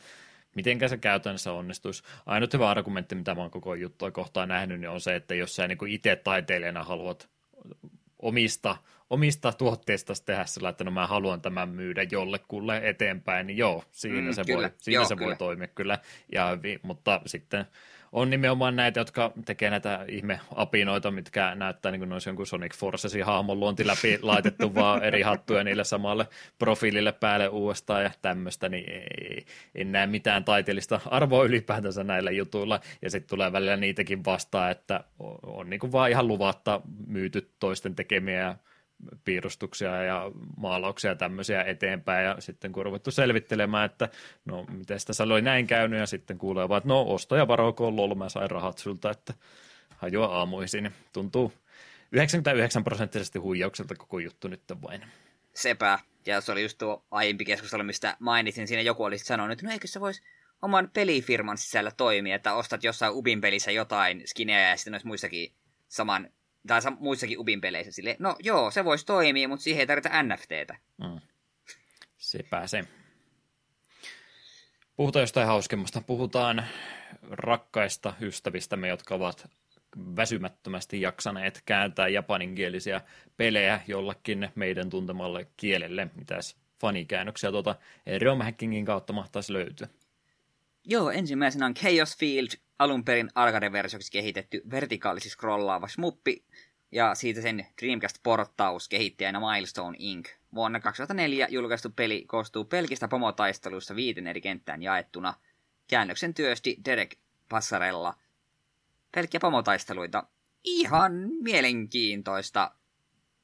miten se käytännössä onnistuisi. Ainut hyvä argumentti, mitä mä oon koko juttua kohtaan nähnyt, niin on se, että jos sä niin itse taiteilijana haluat omista, omista tuotteista tehdä sillä, että no mä haluan tämän myydä jollekulle eteenpäin, niin joo, siinä mm, se, kyllä. voi, siinä joo, se kyllä. voi toimia kyllä. Ja, mutta sitten on nimenomaan näitä, jotka tekee näitä ihme-apinoita, mitkä näyttää niin kuin ne olisi jonkun Sonic Forcesin hahmon luonti läpi <laughs> laitettu vaan eri hattuja niille samalle profiilille päälle uudestaan ja tämmöistä, niin ei, en näe mitään taiteellista arvoa ylipäätänsä näillä jutuilla. Ja sitten tulee välillä niitäkin vastaan, että on, on niin kuin vaan ihan luvatta myyty toisten tekemiä piirustuksia ja maalauksia ja tämmöisiä eteenpäin, ja sitten kun on ruvettu selvittelemään, että no, miten tässä oli näin käynyt, ja sitten kuulee vaan, että no, ostaja varokoon lol, mä sain rahat sulta, että hajoa aamuisin. Tuntuu 99 prosenttisesti huijaukselta koko juttu nyt vain. Sepä, ja se oli just tuo aiempi keskustelu, mistä mainitsin, siinä joku olisi sanonut, että no eikö se voisi oman pelifirman sisällä toimia, että ostat jossain Ubin pelissä jotain skinejä ja sitten olisi muissakin saman tai muissakin Ubin peleissä sille, no joo, se voisi toimia, mutta siihen ei tarvita NFTtä. Mm. Sepä se. Puhutaan jostain hauskemmasta. Puhutaan rakkaista ystävistämme, jotka ovat väsymättömästi jaksaneet kääntää japaninkielisiä pelejä jollakin meidän tuntemalle kielelle. Mitäs fanikäännöksiä tuota ROM Hackingin kautta mahtaisi löytyä? Joo, ensimmäisenä on Chaos Field, alun perin arcade-versioksi kehitetty vertikaalisesti scrollaava smuppi, ja siitä sen Dreamcast-porttaus kehittäjänä Milestone Inc. Vuonna 2004 julkaistu peli koostuu pelkistä pomotaisteluista viiten eri kenttään jaettuna. Käännöksen työsti Derek Passarella. Pelkkiä pomotaisteluita. Ihan mielenkiintoista.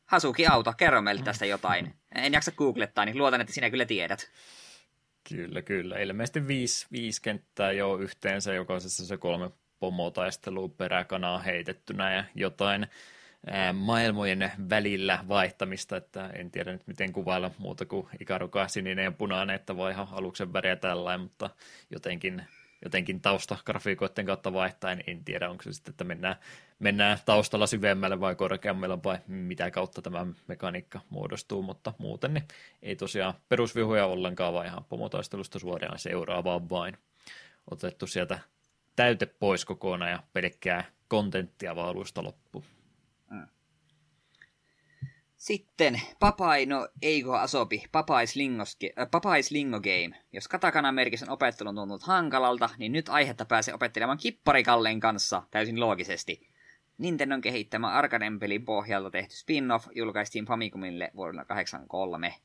Hasuki Auto, kerro meille tästä jotain. En jaksa googlettaa, niin luotan, että sinä kyllä tiedät. Kyllä, kyllä. Ilmeisesti viisi, viisi kenttää jo yhteensä, jokaisessa se kolme pomotaistelua peräkanaa heitettynä ja jotain maailmojen välillä vaihtamista, että en tiedä nyt miten kuvailla muuta kuin ikaruka sininen ja punainen, että vai ihan aluksen väriä tällainen, mutta jotenkin jotenkin taustagrafiikoiden kautta vaihtaa, en, en tiedä onko se sitten, että mennään, mennään taustalla syvemmälle vai korkeammalle vai mitä kautta tämä mekaniikka muodostuu, mutta muuten niin ei tosiaan perusvihuja ollenkaan, vaan ihan pomotaistelusta suoraan seuraavaan vain. Otettu sieltä täyte pois kokonaan ja pelkkää kontenttia vaan alusta loppuun. Sitten Papaino Eiko Asopi, Papais, Lingoske, äh, Papais Lingo Game. Jos katakana merkisen opettelu on tuntunut hankalalta, niin nyt aihetta pääsee opettelemaan kipparikalleen kanssa täysin loogisesti. Nintendon kehittämä Arkaden pelin pohjalta tehty spin-off julkaistiin Famicomille vuonna 1983.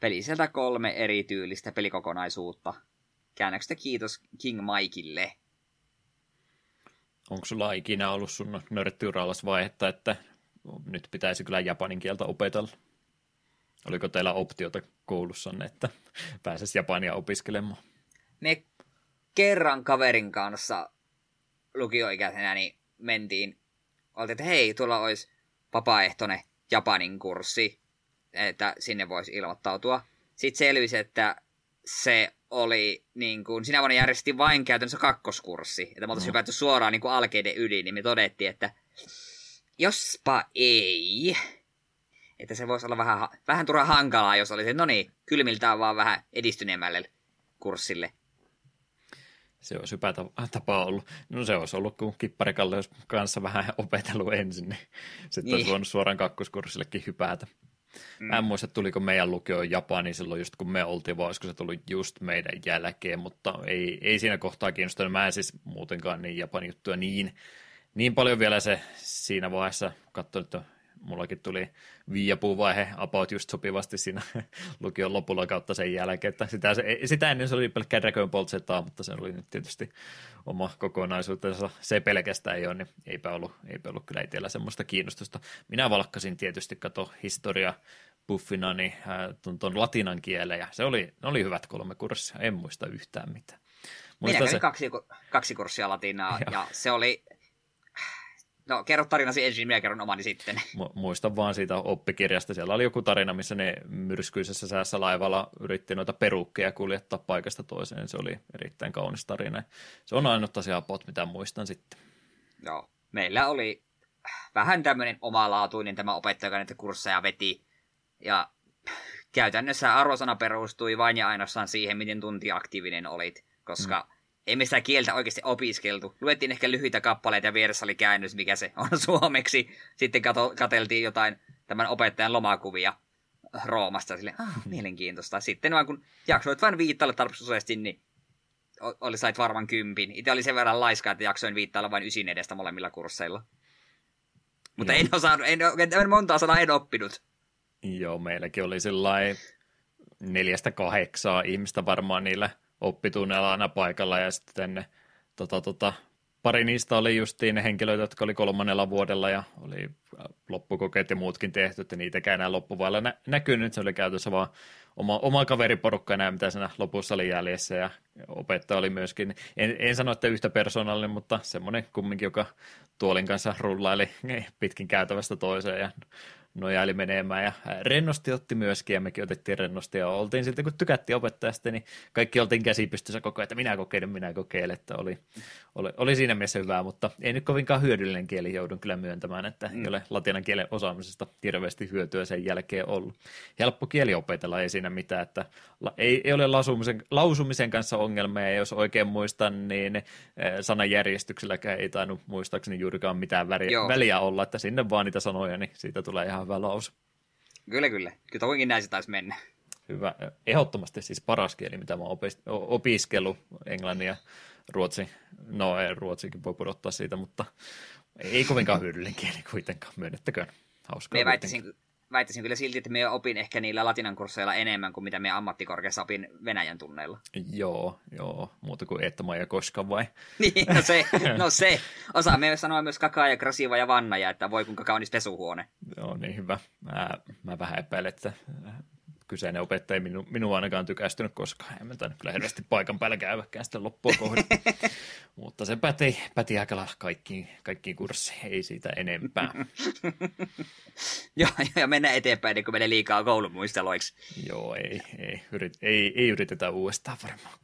Peli sieltä kolme erityylistä pelikokonaisuutta. Käännöksestä kiitos King Mikeille. Onko sulla ikinä ollut sun nörttiurallas vaihetta, että nyt pitäisi kyllä japanin kieltä opetella. Oliko teillä optiota koulussanne, että pääsisi japania opiskelemaan? Me kerran kaverin kanssa lukioikäisenä niin mentiin, oltiin, että hei, tuolla olisi vapaaehtoinen japanin kurssi, että sinne voisi ilmoittautua. Sitten selvisi, että se oli, niin kuin, sinä vuonna järjestettiin vain käytännössä kakkoskurssi. Että me oltaisiin no. hypätty suoraan niin kuin alkeiden yli, niin me todettiin, että jospa ei. Että se voisi olla vähän, vähän turha hankalaa, jos olisi, no niin, kylmiltään vaan vähän edistyneemmälle kurssille. Se olisi hyvä tapa ollut. No se olisi ollut, kun kipparikalle olisi kanssa vähän opetellut ensin, niin sitten niin. olisi voinut suoraan kakkoskurssillekin hypätä. Mm. Mä en muista, tuliko meidän lukio Japani silloin just kun me oltiin, vai olisiko se tullut just meidän jälkeen, mutta ei, ei siinä kohtaa kiinnostanut. Mä en siis muutenkaan niin Japanin juttuja niin niin paljon vielä se siinä vaiheessa, katsoin, että mullakin tuli viiapuu-vaihe about just sopivasti siinä <laughs> lukion lopulla kautta sen jälkeen, että sitä, sitä ennen se oli pelkkää Dragon Ball Zetaa, mutta se oli nyt tietysti oma kokonaisuutensa, se pelkästään ei ole, niin eipä ollut, eipä ollut kyllä itsellä semmoista kiinnostusta. Minä valkkasin tietysti, kato historia buffina, niin tuon, tuon latinan kielen, ja se oli, ne oli hyvät kolme kurssia, en muista yhtään mitään. Muista Minä se... kaksi, kaksi kurssia latinaa, <laughs> ja se oli No, kerro tarinasi ensin, minä kerron omani sitten. <laughs> Muistan vaan siitä oppikirjasta. Siellä oli joku tarina, missä ne myrskyisessä säässä laivalla yritti noita perukkeja kuljettaa paikasta toiseen. Se oli erittäin kaunis tarina. Se on ainut asia pot, mitä muistan sitten. Joo. Meillä oli vähän tämmöinen omalaatuinen tämä opettaja, joka näitä kursseja veti. Ja käytännössä arvosana perustui vain ja ainoastaan siihen, miten tuntiaktiivinen olit. Koska mm ei me sitä kieltä oikeasti opiskeltu. Luettiin ehkä lyhyitä kappaleita ja vieressä oli käännös, mikä se on <laughs> suomeksi. Sitten kato, kateltiin jotain tämän opettajan lomakuvia Roomasta. Sille, ah, mielenkiintoista. Sitten vaan kun jaksoit vain viittailla tarpeeksi useasti, niin oli sait varmaan kympin. Itse oli sen verran laiska, että jaksoin viittailla vain ysin edestä molemmilla kursseilla. Mutta en osannut, en, en monta sanaa en oppinut. Joo, meilläkin oli sellainen neljästä kahdeksaa ihmistä varmaan niillä oppitunneilla aina paikalla ja sitten ne, tota, tota, pari niistä oli justiin ne henkilöitä, jotka oli kolmannella vuodella ja oli loppukokeet ja muutkin tehty, että niitäkään enää loppuvailla nä- näkynyt. Se oli käytössä vaan oma, oma kaveriporukka enää, mitä siinä lopussa oli jäljessä ja opettaja oli myöskin, en, en sano, että yhtä persoonallinen, mutta semmoinen kumminkin, joka tuolin kanssa rullaili <laughs> pitkin käytävästä toiseen ja nojaili menemään ja rennosti otti myöskin ja mekin otettiin rennosti ja oltiin sitten kun tykättiin opettajasta, niin kaikki oltiin käsipystyssä koko ajan, että minä kokeilen, minä kokeilen, että oli, oli, oli siinä mielessä hyvää, mutta ei nyt kovinkaan hyödyllinen kieli joudun kyllä myöntämään, että mm. ei ole latinan kielen osaamisesta hirveästi hyötyä sen jälkeen ollut. Helppo kieli opetella, ei siinä mitään, että ei, ei ole lausumisen, lausumisen kanssa ongelmia ja jos oikein muistan, niin sanajärjestykselläkään ei tainnut muistaakseni juurikaan mitään väriä, väliä olla, että sinne vaan niitä sanoja, niin siitä tulee ihan hyvä lause. Kyllä, kyllä. Kyllä toinkin näin se taisi mennä. Hyvä. Ehdottomasti siis paras kieli, mitä mä oon opiskellut, englannin ja ruotsi. No, ei, ruotsikin voi pudottaa siitä, mutta ei kovinkaan hyödyllinen kieli kuitenkaan, myönnettäköön. Hauskaa. Me väittäisin, väittäisin kyllä silti, että me opin ehkä niillä latinan kursseilla enemmän kuin mitä me ammattikorkeassa opin Venäjän tunneilla. Joo, joo. Muuta kuin Eettama ja Koska vai? <laughs> niin, no se, <laughs> no se. Osaamme sanoa myös kakaa ja krasiva ja vanna ja että voi kuinka kaunis pesuhuone. Joo, niin hyvä. Mä, mä vähän epäilen, että kyseinen opettaja minu, minua ainakaan tykästynyt koskaan. En mä tainnut kyllä hirveästi paikan päällä käyväkään sitten loppua kohden. <laughs> Mutta se päti, päti aika kaikkiin, kaikkiin kurssiin, ei siitä enempää. <laughs> Joo, ja mennään eteenpäin, niin kun menee liikaa koulumuisteloiksi. Joo, ei, ei, yrit, ei, ei yritetä uudestaan varmaan.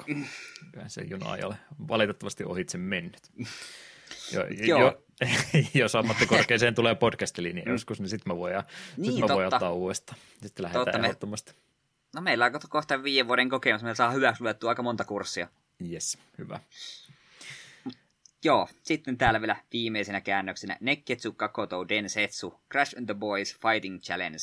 Kyllä se juna ei ole valitettavasti ohitse mennyt. <laughs> Jo, Joo. Jo, <laughs> jos ammattikorkeeseen tulee podcastiliin, niin joskus, niin sitten mä voin, niin, sit mä voin ottaa uudestaan. Sitten lähdetään ehdottomasti. Me... No meillä on kohta viiden vuoden kokemus, me saa hyväksi luettua aika monta kurssia. Yes, hyvä. Joo, sitten täällä vielä viimeisenä käännöksenä Nekketsu Kakoto Densetsu Crash and the Boys Fighting Challenge.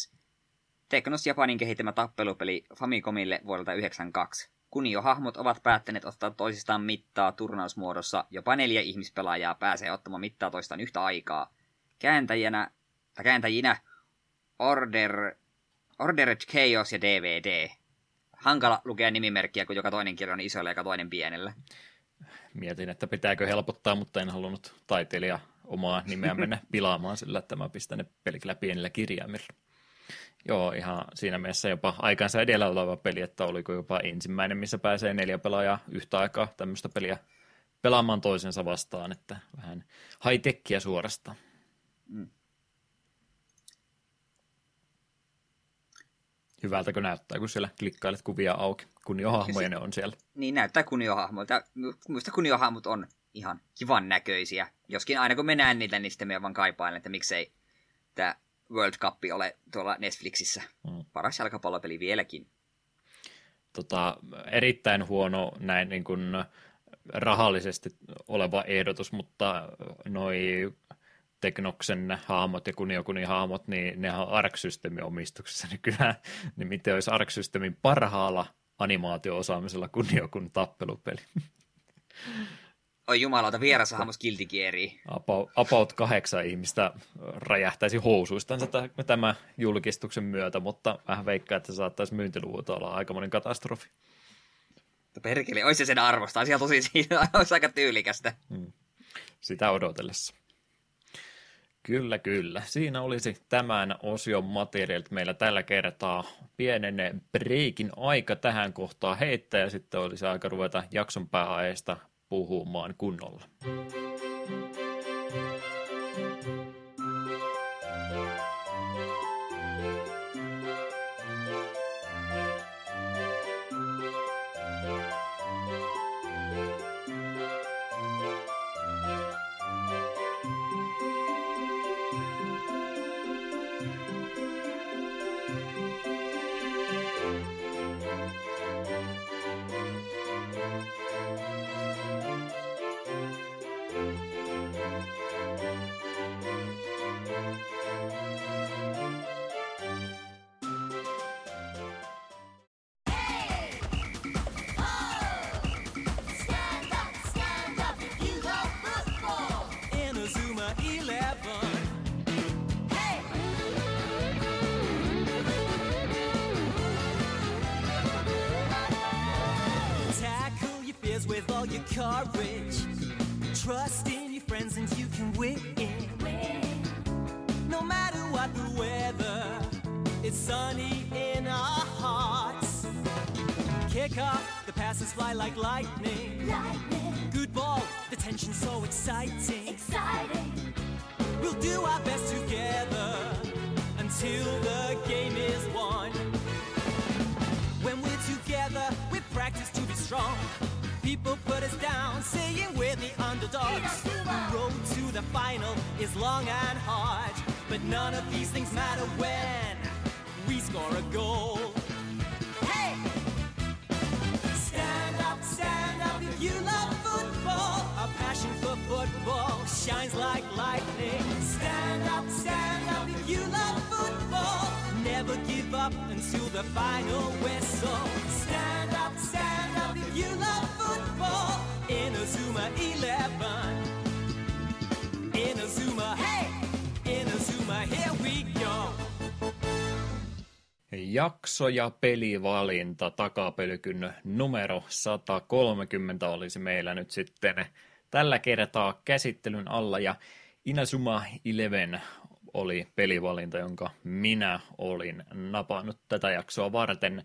Teknos Japanin kehittämä tappelupeli Famicomille vuodelta 1992. Kunio-hahmot ovat päättäneet ottaa toisistaan mittaa turnausmuodossa. Jopa neljä ihmispelaajaa pääsee ottamaan mittaa toistaan yhtä aikaa. Kääntäjänä, tai kääntäjinä Order, Ordered Chaos ja DVD. Hankala lukea nimimerkkiä, kun joka toinen kirja on isolla ja toinen pienellä. Mietin, että pitääkö helpottaa, mutta en halunnut taiteilija omaa nimeä mennä <laughs> pilaamaan sillä, että mä pistän ne pelkillä pienillä kirjaimilla. Joo, ihan siinä mielessä jopa aikansa edellä oleva peli, että oliko jopa ensimmäinen, missä pääsee neljä pelaajaa yhtä aikaa tämmöistä peliä pelaamaan toisensa vastaan, että vähän high suorastaan. Mm. Hyvältäkö näyttää, kun siellä klikkailet kuvia auki? Kuniohahmoja ne on siellä. Niin, näyttää kuniohahmoilta. Minusta kuniohahmot on ihan kivan näköisiä. Joskin aina kun me näen niitä, niin sitten me vaan kaipailen, että miksei tämä World Cup ole tuolla Netflixissä. Mm. Paras jalkapallopeli vieläkin. Tota, erittäin huono näin niin kuin rahallisesti oleva ehdotus, mutta noi Teknoksen hahmot ja Kuniokunin hahmot, niin ne on Arc-systeemin omistuksessa. <laughs> Niin kyllä, niin miten olisi Arc-systeemin parhaalla animaatio-osaamisella Kuniokun tappelupeli. <laughs> Oi jumalauta, vieras hahmos kiltikieri. About, about kahdeksan ihmistä räjähtäisi housuistansa tämän julkistuksen myötä, mutta vähän veikkaa, että se saattaisi myyntiluvut olla aikamoinen katastrofi. Perkele, olisi se sen arvosta. Asia tosi siinä <laughs> olisi aika tyylikästä. Hmm. Sitä odotellessa. Kyllä, kyllä. Siinä olisi tämän osion materiaalit meillä tällä kertaa. Pienen breikin aika tähän kohtaan heittää ja sitten olisi aika ruveta jakson pääaiheesta puhumaan kunnolla. Trust in your friends and you can win. No matter what the weather, it's sunny in our hearts. Kick off, the passes fly like lightning. lightning. Good ball, the tension's so exciting. Exciting. We'll do our best together until the game is won. When we're together, we practice to be strong. People put us down, saying we're the underdogs. The road to the final is long and hard, but none of these things matter when we score a goal. Hey! Stand up, stand up if you love football. Our passion for football shines like lightning. Stand up, stand up if you love football. Never give up until the final whistle. Stand 11. In a Zuma, hey! Here we go. Jakso ja pelivalinta takapelkyn numero 130 olisi meillä nyt sitten tällä kertaa käsittelyn alla ja Inazuma Eleven oli pelivalinta, jonka minä olin napannut tätä jaksoa varten.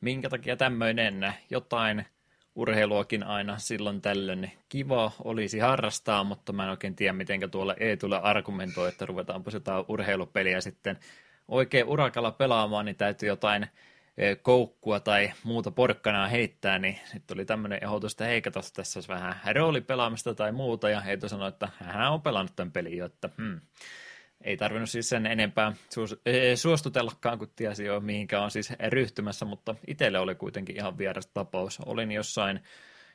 Minkä takia tämmöinen jotain urheiluakin aina silloin tällöin kiva olisi harrastaa, mutta mä en oikein tiedä, miten tuolla ei tule argumentoi, että ruvetaanpa jotain urheilupeliä sitten oikein urakalla pelaamaan, niin täytyy jotain e, koukkua tai muuta porkkanaa heittää, niin sitten oli tämmöinen ehdotus, että hei, tässä olisi vähän roolipelaamista tai muuta, ja Heito sanoi, että hän on pelannut tämän pelin jo, että hmm, ei tarvinnut siis sen enempää e, suostutellakaan, kun tiesi jo mihinkä on siis ryhtymässä, mutta itselle oli kuitenkin ihan vieras tapaus. Olin jossain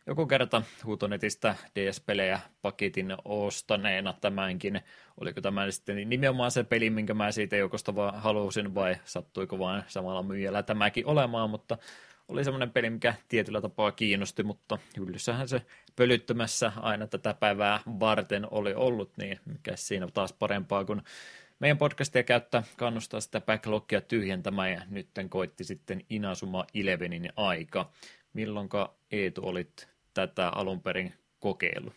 joku kerta huutonetistä DS-pelejä paketin ostaneena tämänkin. Oliko tämä sitten nimenomaan se peli, minkä mä siitä joukosta vaan halusin, vai sattuiko vain samalla myyjällä tämäkin olemaan, mutta oli semmoinen peli, mikä tietyllä tapaa kiinnosti, mutta hyllyssähän se pölyttömässä aina tätä päivää varten oli ollut, niin mikä siinä taas parempaa kuin meidän podcastia käyttää, kannustaa sitä backlogia tyhjentämään, ja nyt koitti sitten Inasuma Elevenin aika. Milloinka Eetu olit tätä alun perin kokeillut?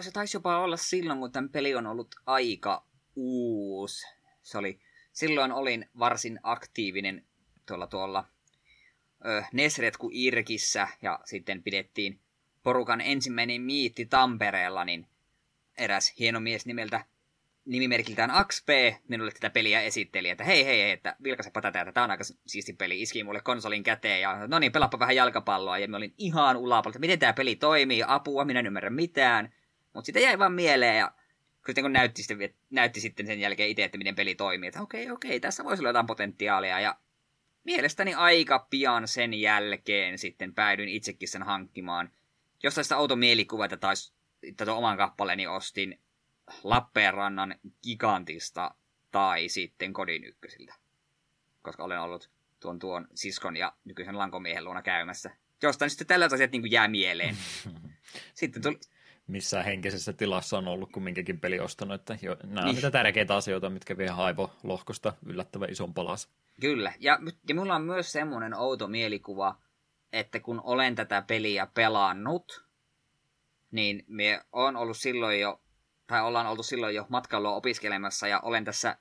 Se taisi jopa olla silloin, kun tämän peli on ollut aika uusi. Se oli, silloin olin varsin aktiivinen tuolla tuolla Nesretku Irkissä ja sitten pidettiin porukan ensimmäinen miitti Tampereella, niin eräs hieno mies nimeltä nimimerkiltään Axp minulle tätä peliä esitteli, että hei hei, hei että vilkaisepa tätä, että tämä on aika siisti peli, iski mulle konsolin käteen ja no niin, pelappa vähän jalkapalloa ja mä olin ihan ulapalta, miten tämä peli toimii, apua, minä en ymmärrä mitään, mutta sitä jäi vaan mieleen ja sitten kun näytti, sitten, näytti sitten sen jälkeen itse, että miten peli toimii, että okei, okei, tässä voisi olla jotain potentiaalia ja mielestäni aika pian sen jälkeen sitten päädyin itsekin sen hankkimaan. Jostain sitä outo mielikuva, että taisi tätä oman kappaleeni ostin Lappeenrannan gigantista tai sitten kodin ykkösiltä. Koska olen ollut tuon tuon siskon ja nykyisen lankomiehen luona käymässä. Jostain sitten tällaiset asiat niin jää mieleen. <laughs> Sitten tuli... Missä henkisessä tilassa on ollut kumminkin peli ostanut, että jo, nämä niin. on niitä tärkeitä asioita, mitkä vie aivolohkosta yllättävän ison palas. Kyllä, ja, ja mulla on myös semmoinen outo mielikuva, että kun olen tätä peliä pelannut, niin me on ollut silloin jo tai ollaan oltu silloin jo matkailua opiskelemassa ja olen tässä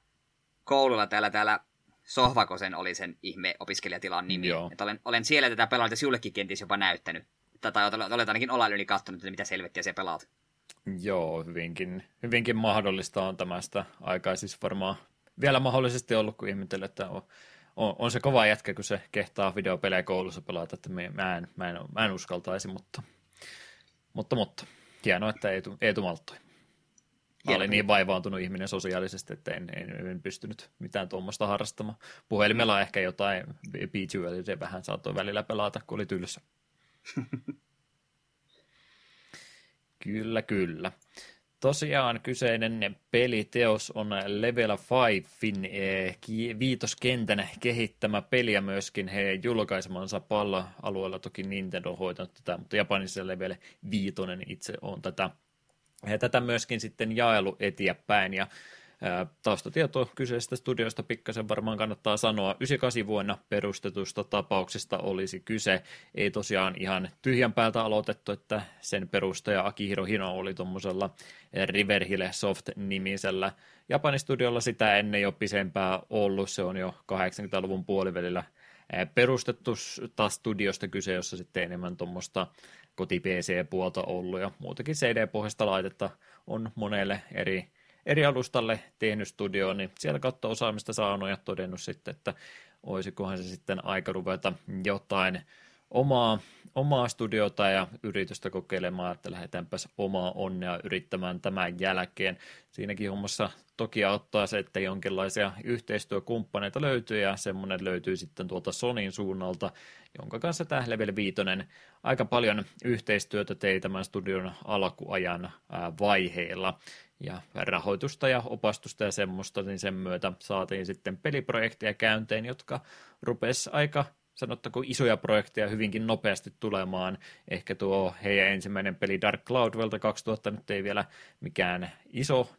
koululla täällä, täällä Sohvakosen oli sen ihme opiskelijatilan nimi. Että olen, olen siellä tätä pelannut ja sinullekin kenties jopa näyttänyt. Tai olet ainakin olla yli katsonut, että mitä selvettiä se pelaat. Joo, hyvinkin, hyvinkin mahdollista on tämästä aikaa siis varmaan vielä mahdollisesti ollut, kun ihmetellä, että on, on, on, se kova jätkä, kun se kehtaa videopelejä koulussa pelata, että mä en, mä en, mä en uskaltaisi, mutta, mutta, mutta hienoa, että Eetu, Eetu malttoi. Mä olin niin vaivaantunut ihminen sosiaalisesti, että en, en, en pystynyt mitään tuommoista harrastamaan. Puhelimella ehkä jotain se vähän saattoi välillä pelata, kun oli tylsä. <laughs> kyllä, kyllä. Tosiaan kyseinen peliteos on Level 5 eh, viitoskentän kehittämä peli ja myöskin he julkaisemansa palla-alueella. Toki Nintendo on hoitanut tätä, mutta Japanissa Level 5 itse on tätä. Ja tätä myöskin sitten jaelu eteenpäin ja Taustatieto kyseisestä studioista pikkasen varmaan kannattaa sanoa. 98 vuonna perustetusta tapauksesta olisi kyse. Ei tosiaan ihan tyhjän päältä aloitettu, että sen perustaja Akihiro Hino oli tuommoisella Riverhill Soft-nimisellä Japanin studiolla sitä ennen jo pisempää ollut. Se on jo 80-luvun puolivälillä perustettu taas studiosta kyse, jossa sitten enemmän tuommoista koti-PC-puolta ollut ja muutakin CD-pohjasta laitetta on monelle eri, eri alustalle tehnyt studioon, niin sieltä kautta osaamista saanut ja todennut sitten, että olisikohan se sitten aika ruveta jotain omaa, omaa studiota ja yritystä kokeilemaan, että lähdetäänpäs omaa onnea yrittämään tämän jälkeen. Siinäkin hommassa toki auttaa se, että jonkinlaisia yhteistyökumppaneita löytyy ja semmoinen löytyy sitten tuolta Sonin suunnalta, jonka kanssa tämä Level 5 aika paljon yhteistyötä tei tämän studion alkuajan vaiheilla ja rahoitusta ja opastusta ja semmoista, niin sen myötä saatiin sitten peliprojekteja käynteen, jotka rupes aika sanottako isoja projekteja hyvinkin nopeasti tulemaan. Ehkä tuo heidän ensimmäinen peli Dark Cloud vuodelta 2000 nyt ei vielä mikään iso,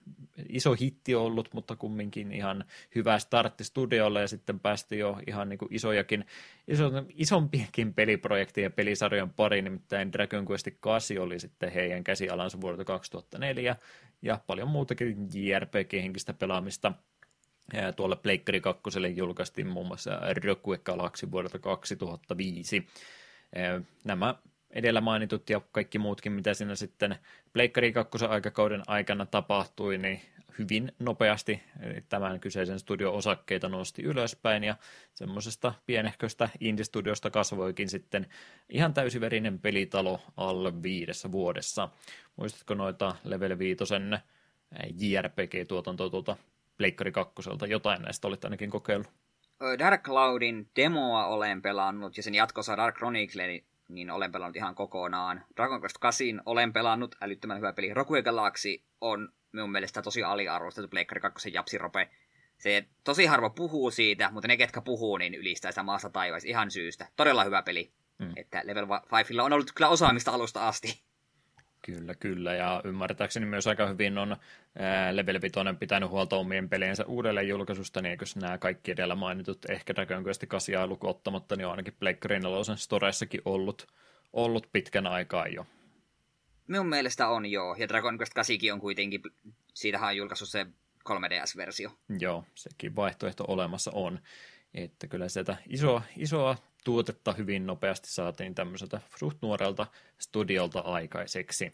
iso hitti ollut, mutta kumminkin ihan hyvä startti studiolle ja sitten päästi jo ihan niin kuin isojakin, iso, isompiakin peliprojekteja pelisarjojen pari, nimittäin Dragon Quest 8 oli sitten heidän käsialansa vuodelta 2004 ja paljon muutakin JRPG-henkistä pelaamista. Tuolle Pleikkari 2 julkaistiin muun muassa Rogue Galaxy vuodelta 2005. Nämä edellä mainitut ja kaikki muutkin, mitä siinä sitten Pleikkari 2 aikakauden aikana tapahtui, niin hyvin nopeasti tämän kyseisen studion osakkeita nosti ylöspäin ja semmoisesta pienehköstä indie-studiosta kasvoikin sitten ihan täysiverinen pelitalo alle viidessä vuodessa. Muistatko noita Level 5 JRPG-tuotantoa tuolta Pleikkari 2. Jotain näistä olit ainakin kokeillut. Dark Cloudin demoa olen pelannut ja sen jatkossa Dark Chronicle niin olen pelannut ihan kokonaan. Dragon Quest 8 olen pelannut, älyttömän hyvä peli. Rogue Galaxy on minun mielestä tosi aliarvostettu Pleikkari 2 japsirope. Se tosi harva puhuu siitä, mutta ne, ketkä puhuu, niin ylistää sitä maassa taivais ihan syystä. Todella hyvä peli. Mm. Että Level 5 on ollut kyllä osaamista alusta asti. Kyllä, kyllä. Ja ymmärtääkseni myös aika hyvin on ää, Level 5 pitänyt huolta omien peliensä uudelleen julkaisusta, niin eikös nämä kaikki edellä mainitut, ehkä Dragon Quest 8 luku ottamatta, niin on ainakin Pleikkari 4 Storeissakin ollut, ollut pitkän aikaa jo. Minun mielestä on joo, ja Dragon Quest 8 on kuitenkin, siitähän on julkaissut se 3DS-versio. Joo, sekin vaihtoehto olemassa on. Että kyllä sieltä isoa, isoa tuotetta hyvin nopeasti saatiin tämmöiseltä suht nuorelta studiolta aikaiseksi.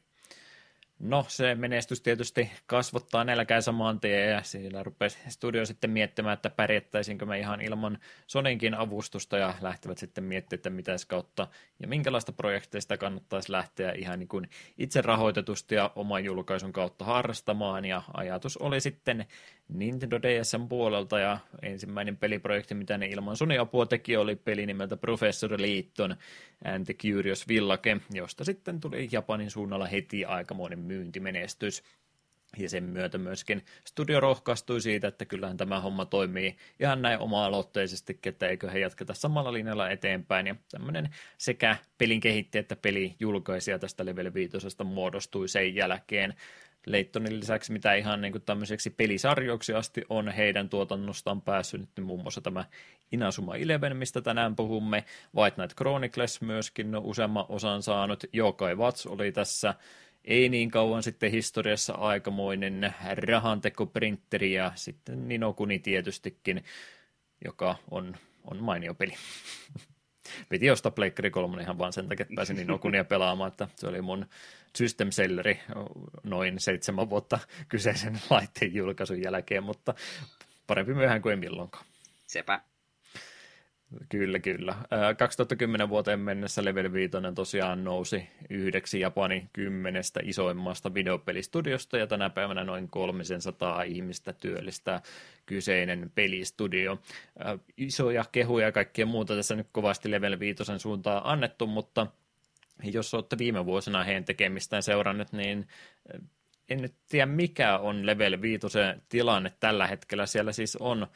No, se menestys tietysti kasvottaa nälkää saman tien ja siinä rupesi studio sitten miettimään, että pärjättäisinkö me ihan ilman Soninkin avustusta ja lähtevät sitten miettimään, että mitä kautta ja minkälaista projekteista kannattaisi lähteä ihan niin kuin itse rahoitetusti ja oman julkaisun kautta harrastamaan. Ja ajatus oli sitten Nintendo DSn puolelta ja ensimmäinen peliprojekti, mitä ne ilman Sony-apua teki, oli peli nimeltä Professor Liitton and the Curious Village, josta sitten tuli Japanin suunnalla heti aikamoinen myyntimenestys. Ja sen myötä myöskin studio rohkaistui siitä, että kyllähän tämä homma toimii ihan näin oma-aloitteisesti, että eikö he jatketa samalla linjalla eteenpäin. Ja tämmöinen sekä pelin kehittäjä että peli julkaisija tästä Level 5 muodostui sen jälkeen. Leittonin lisäksi, mitä ihan niin kuin tämmöiseksi pelisarjoiksi asti on heidän tuotannostaan päässyt nyt muun muassa tämä Inazuma Eleven, mistä tänään puhumme, White Knight Chronicles myöskin useamman osan saanut, Yokai Watch oli tässä ei niin kauan sitten historiassa aikamoinen rahantekoprinteri ja sitten Ninokuni tietystikin, joka on, on mainio peli. <laughs> Piti ostaa Pleikkari 3 ihan vaan sen takia, että pääsin Ninokunia pelaamaan, että se oli mun system selleri noin seitsemän vuotta kyseisen <laughs> laitteen julkaisun jälkeen, mutta parempi myöhään kuin ei milloinkaan. Sepä. Kyllä, kyllä. 2010 vuoteen mennessä Level 5 tosiaan nousi yhdeksi Japanin kymmenestä isoimmasta videopelistudiosta, ja tänä päivänä noin 300 ihmistä työllistää kyseinen pelistudio. Isoja kehuja ja kaikkea muuta tässä nyt kovasti Level 5 suuntaan annettu, mutta jos olette viime vuosina heidän tekemistään seurannut, niin en nyt tiedä mikä on Level 5 tilanne tällä hetkellä. Siellä siis on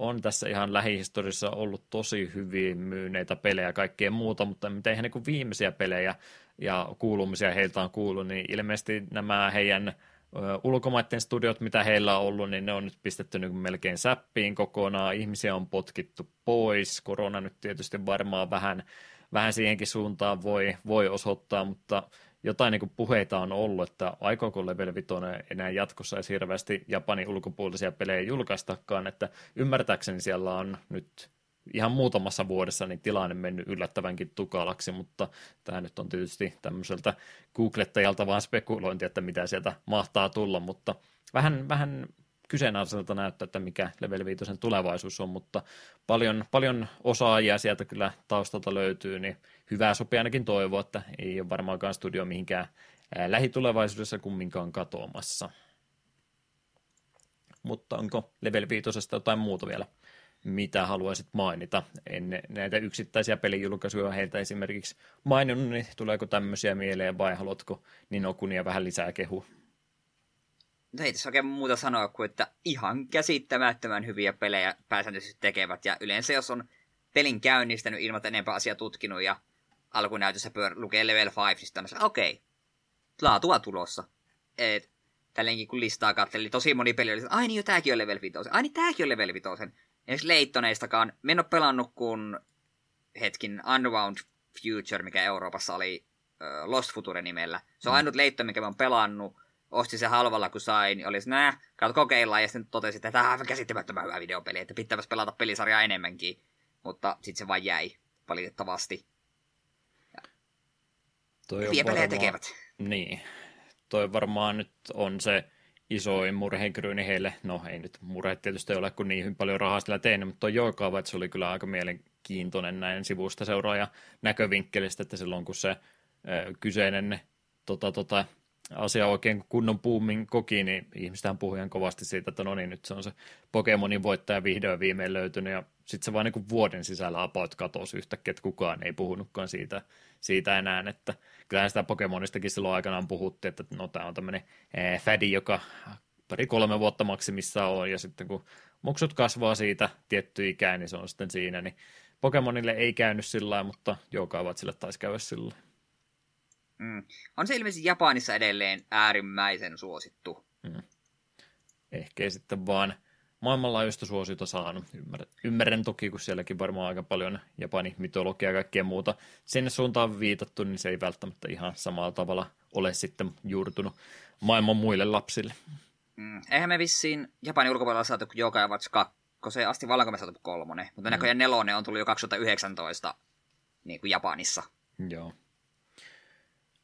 on tässä ihan lähihistoriassa ollut tosi hyvin myyneitä pelejä ja kaikkea muuta, mutta mitä ihan niin viimeisiä pelejä ja kuulumisia heiltä on kuullut, niin ilmeisesti nämä heidän ulkomaiden studiot, mitä heillä on ollut, niin ne on nyt pistetty niin melkein säppiin kokonaan, ihmisiä on potkittu pois, korona nyt tietysti varmaan vähän, vähän siihenkin suuntaan voi, voi osoittaa, mutta jotain niin puheita on ollut, että aikooko Level 5 enää jatkossa edes hirveästi Japanin ulkopuolisia pelejä julkaistakaan, että ymmärtääkseni siellä on nyt ihan muutamassa vuodessa niin tilanne mennyt yllättävänkin tukalaksi, mutta tämä nyt on tietysti tämmöiseltä googlettajalta vaan spekulointi, että mitä sieltä mahtaa tulla, mutta vähän, vähän kyseenalaiselta näyttää, että mikä Level 5 tulevaisuus on, mutta paljon, paljon osaajia sieltä kyllä taustalta löytyy, niin hyvää sopii ainakin toivoa, että ei ole varmaankaan studio mihinkään lähitulevaisuudessa kumminkaan katoamassa. Mutta onko Level 5 jotain muuta vielä, mitä haluaisit mainita? En näitä yksittäisiä pelijulkaisuja heiltä esimerkiksi maininnut, niin tuleeko tämmöisiä mieleen vai haluatko Ninokunia vähän lisää kehua? No ei tässä oikein muuta sanoa kuin, että ihan käsittämättömän hyviä pelejä pääsääntöisesti tekevät. Ja yleensä jos on pelin käynnistänyt ilman enempää asiaa tutkinut ja alkunäytössä pyör, lukee level 5, niin okei, okay, laatua tulossa. Et, tälleenkin kun listaa katseli, tosi moni peli oli, että ai niin jo tääkin on level 5, ai niin tääkin on level 5. Esimerkiksi Leittoneistakaan, me en ole pelannut kun hetkin Unwound Future, mikä Euroopassa oli Lost Future nimellä. Se on mm. ainut Leitto, mikä mä oon pelannut, ostin se halvalla kun sain, niin oli nää, kato kokeillaan, ja sitten totesin, että tämä on aivan käsittämättömän hyvä videopeli, että pitäisi pelata pelisarjaa enemmänkin. Mutta sitten se vain jäi, valitettavasti. Toi on varmaan- tekevät. Niin. Toi varmaan nyt on se isoin murheenkryyni heille. No ei nyt murheet tietysti ole, kun niin paljon rahaa sillä tehnyt, mutta toi Joukaavat se oli kyllä aika mielenkiintoinen näin sivusta seuraaja näkövinkkelistä, että silloin kun se ö, kyseinen tota, tota, asia oikein kunnon puumin koki, niin ihmistähän puhui ihan kovasti siitä, että no niin, nyt se on se Pokemonin voittaja vihdoin viimein löytynyt, ja sitten se vaan niin vuoden sisällä about katosi yhtäkkiä, että kukaan ei puhunutkaan siitä, siitä enää, että kyllähän sitä Pokemonistakin silloin aikanaan puhuttiin, että no tämä on tämmöinen fädi, joka pari-kolme vuotta maksimissaan on, ja sitten kun muksut kasvaa siitä tietty ikään, niin se on sitten siinä, niin Pokemonille ei käynyt sillä mutta Joukaavat sille taisi käydä sillä. Mm. On se ilmeisesti Japanissa edelleen äärimmäisen suosittu. ehkä ei sitten vaan maailmanlaajuista suosiota saanut. Ymmärrän, ymmärrän toki, kun sielläkin varmaan aika paljon Japanin mytologiaa ja kaikkea muuta sinne suuntaan viitattu, niin se ei välttämättä ihan samalla tavalla ole sitten juurtunut maailman muille lapsille. Mm. Eihän me vissiin Japanin ulkopuolella saatu kuin Yokai Watch 2 asti vallanko me saatu kolmonen, mutta näköjään nelonen on tullut jo 2019 niin kuin Japanissa. Joo.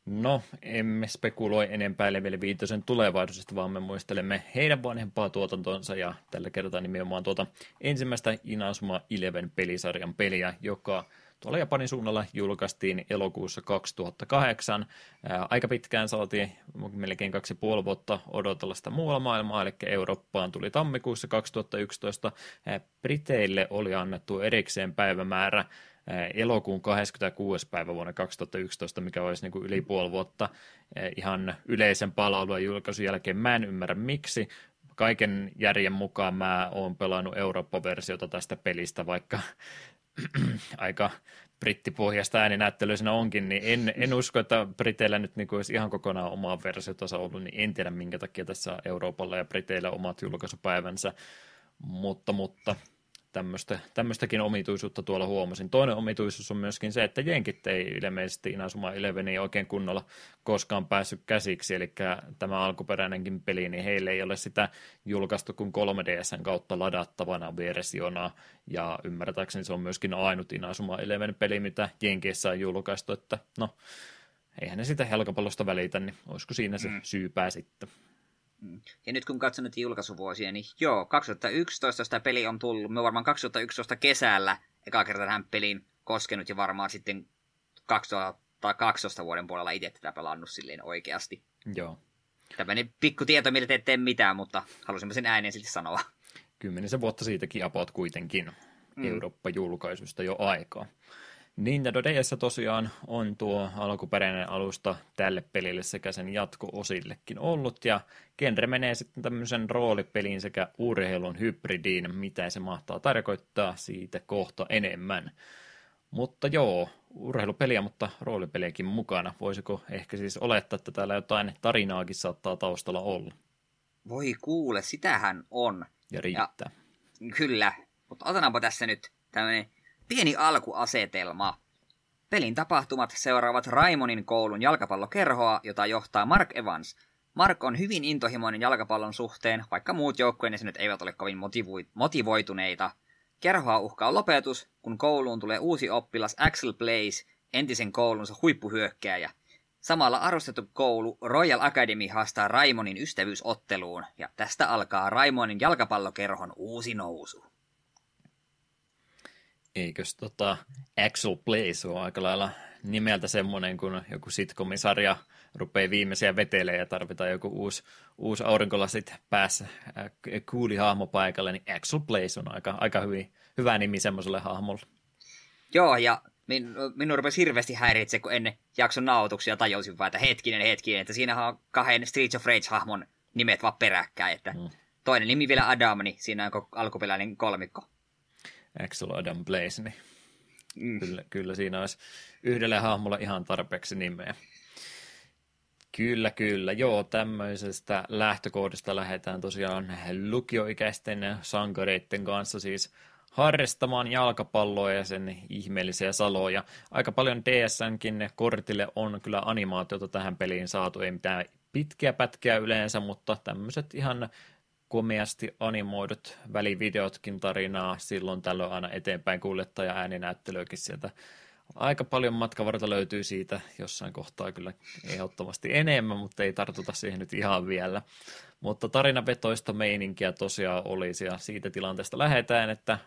No, emme spekuloi enempää Level 5 tulevaisuudesta, vaan me muistelemme heidän vanhempaa tuotantonsa ja tällä kertaa nimenomaan tuota ensimmäistä Inazuma Eleven pelisarjan peliä, joka tuolla Japanin suunnalla julkaistiin elokuussa 2008. Ää, aika pitkään saatiin melkein kaksi puoli vuotta odotella sitä muualla maailmaa, eli Eurooppaan tuli tammikuussa 2011. Ää, Briteille oli annettu erikseen päivämäärä ää, elokuun 26. päivä vuonna 2011, mikä olisi niin kuin yli puoli vuotta ää, ihan yleisen palvelun ja julkaisun jälkeen. Mä en ymmärrä miksi, kaiken järjen mukaan mä oon pelannut Eurooppa-versiota tästä pelistä, vaikka <clears throat> aika brittipohjasta ääninäyttelyisenä onkin, niin en, en usko, että Briteillä nyt niin olisi ihan kokonaan omaa versiotansa ollut, niin en tiedä minkä takia tässä Euroopalla ja Briteillä omat julkaisupäivänsä, mutta, mutta tämmöistä, tämmöistäkin omituisuutta tuolla huomasin. Toinen omituisuus on myöskin se, että jenkit ei ilmeisesti Inazuma Eleveniin oikein kunnolla koskaan päässyt käsiksi, eli tämä alkuperäinenkin peli, niin heille ei ole sitä julkaistu kuin 3DSn kautta ladattavana versiona, ja ymmärtääkseni se on myöskin ainut Inazuma Eleven peli, mitä Jenkeissä on julkaistu, että no, eihän ne sitä jalkapallosta välitä, niin olisiko siinä se Mm. syypää sitten. Ja nyt kun katson nyt julkaisuvuosia, niin joo, 2011 sitä peli on tullut. Me varmaan 2011 kesällä eka kerta tähän peliin koskenut ja varmaan sitten 2012 vuoden puolella itse tätä pelannut silleen oikeasti. Joo. Tämmöinen pikku tieto, millä te ette mitään, mutta halusimme sen ääneen silti sanoa. kymmenisen vuotta siitäkin about kuitenkin Mm. mm. Eurooppa-julkaisusta jo aikaa. Nintendo DS tosiaan on tuo alkuperäinen alusta tälle pelille sekä sen jatko-osillekin ollut, ja genre menee sitten tämmöisen roolipelin sekä urheilun hybridiin, mitä se mahtaa tarkoittaa siitä kohta enemmän. Mutta joo, urheilupeliä, mutta roolipeliäkin mukana. Voisiko ehkä siis olettaa, että täällä jotain tarinaakin saattaa taustalla olla Voi kuule, sitähän on. ja riittää. Kyllä, mutta otetaanpa tässä nyt tämmöinen pieni alkuasetelma. Pelin tapahtumat seuraavat Raimonin koulun jalkapallokerhoa, jota johtaa Mark Evans. Mark on hyvin intohimoinen jalkapallon suhteen, vaikka muut joukkueen jäsenet eivät ole kovin motivoi- motivoituneita. Kerhoa uhkaa lopetus, kun kouluun tulee uusi oppilas Axel Blaze, entisen koulunsa huippuhyökkääjä. Samalla arvostettu koulu Royal Academy haastaa Raimonin ystävyysotteluun, ja tästä alkaa Raimonin jalkapallokerhon uusi nousu. Eikös tota Axel Blaze ole aika lailla nimeltä semmoinen, kun joku sitcomisarja rupeaa viimeisiä vetelee ja tarvitaan joku uusi, uusi aurinkolasit päässä äh, kuuli hahmo paikalle, niin Axel Blaze on aika, aika hyvin, hyvä nimi semmoiselle hahmolle. Joo, ja min, minun rupesi hirveästi häiritse, kun ennen jakson nauhoituksia tajusin vaan, että hetkinen, hetkinen, että siinä on kahden Streets of Rage-hahmon nimet vaan peräkkäin, että Mm. toinen nimi vielä Adam, niin siinä on alkuperäinen kolmikko. Axel Adam Blaze, niin Mm. kyllä, kyllä siinä olisi yhdelle hahmolle ihan tarpeeksi nimeä. Kyllä, kyllä. Joo, tämmöisestä lähtökohdasta lähdetään tosiaan lukioikäisten sankareiden kanssa siis harrastamaan jalkapalloa ja sen ihmeellisiä saloja. Aika paljon DSNkin kortille on kyllä animaatiota tähän peliin saatu, ei mitään pitkiä pätkiä yleensä, mutta tämmöiset ihan komeasti animoidut välivideotkin tarinaa silloin tällöin aina eteenpäin kuljettaja ääninäyttelyäkin sieltä. Aika paljon matkavarta löytyy siitä jossain kohtaa kyllä ehdottomasti enemmän, mutta ei tartuta siihen nyt ihan vielä. Mutta tarinavetoista meininkiä tosiaan olisi ja siitä tilanteesta lähdetään, että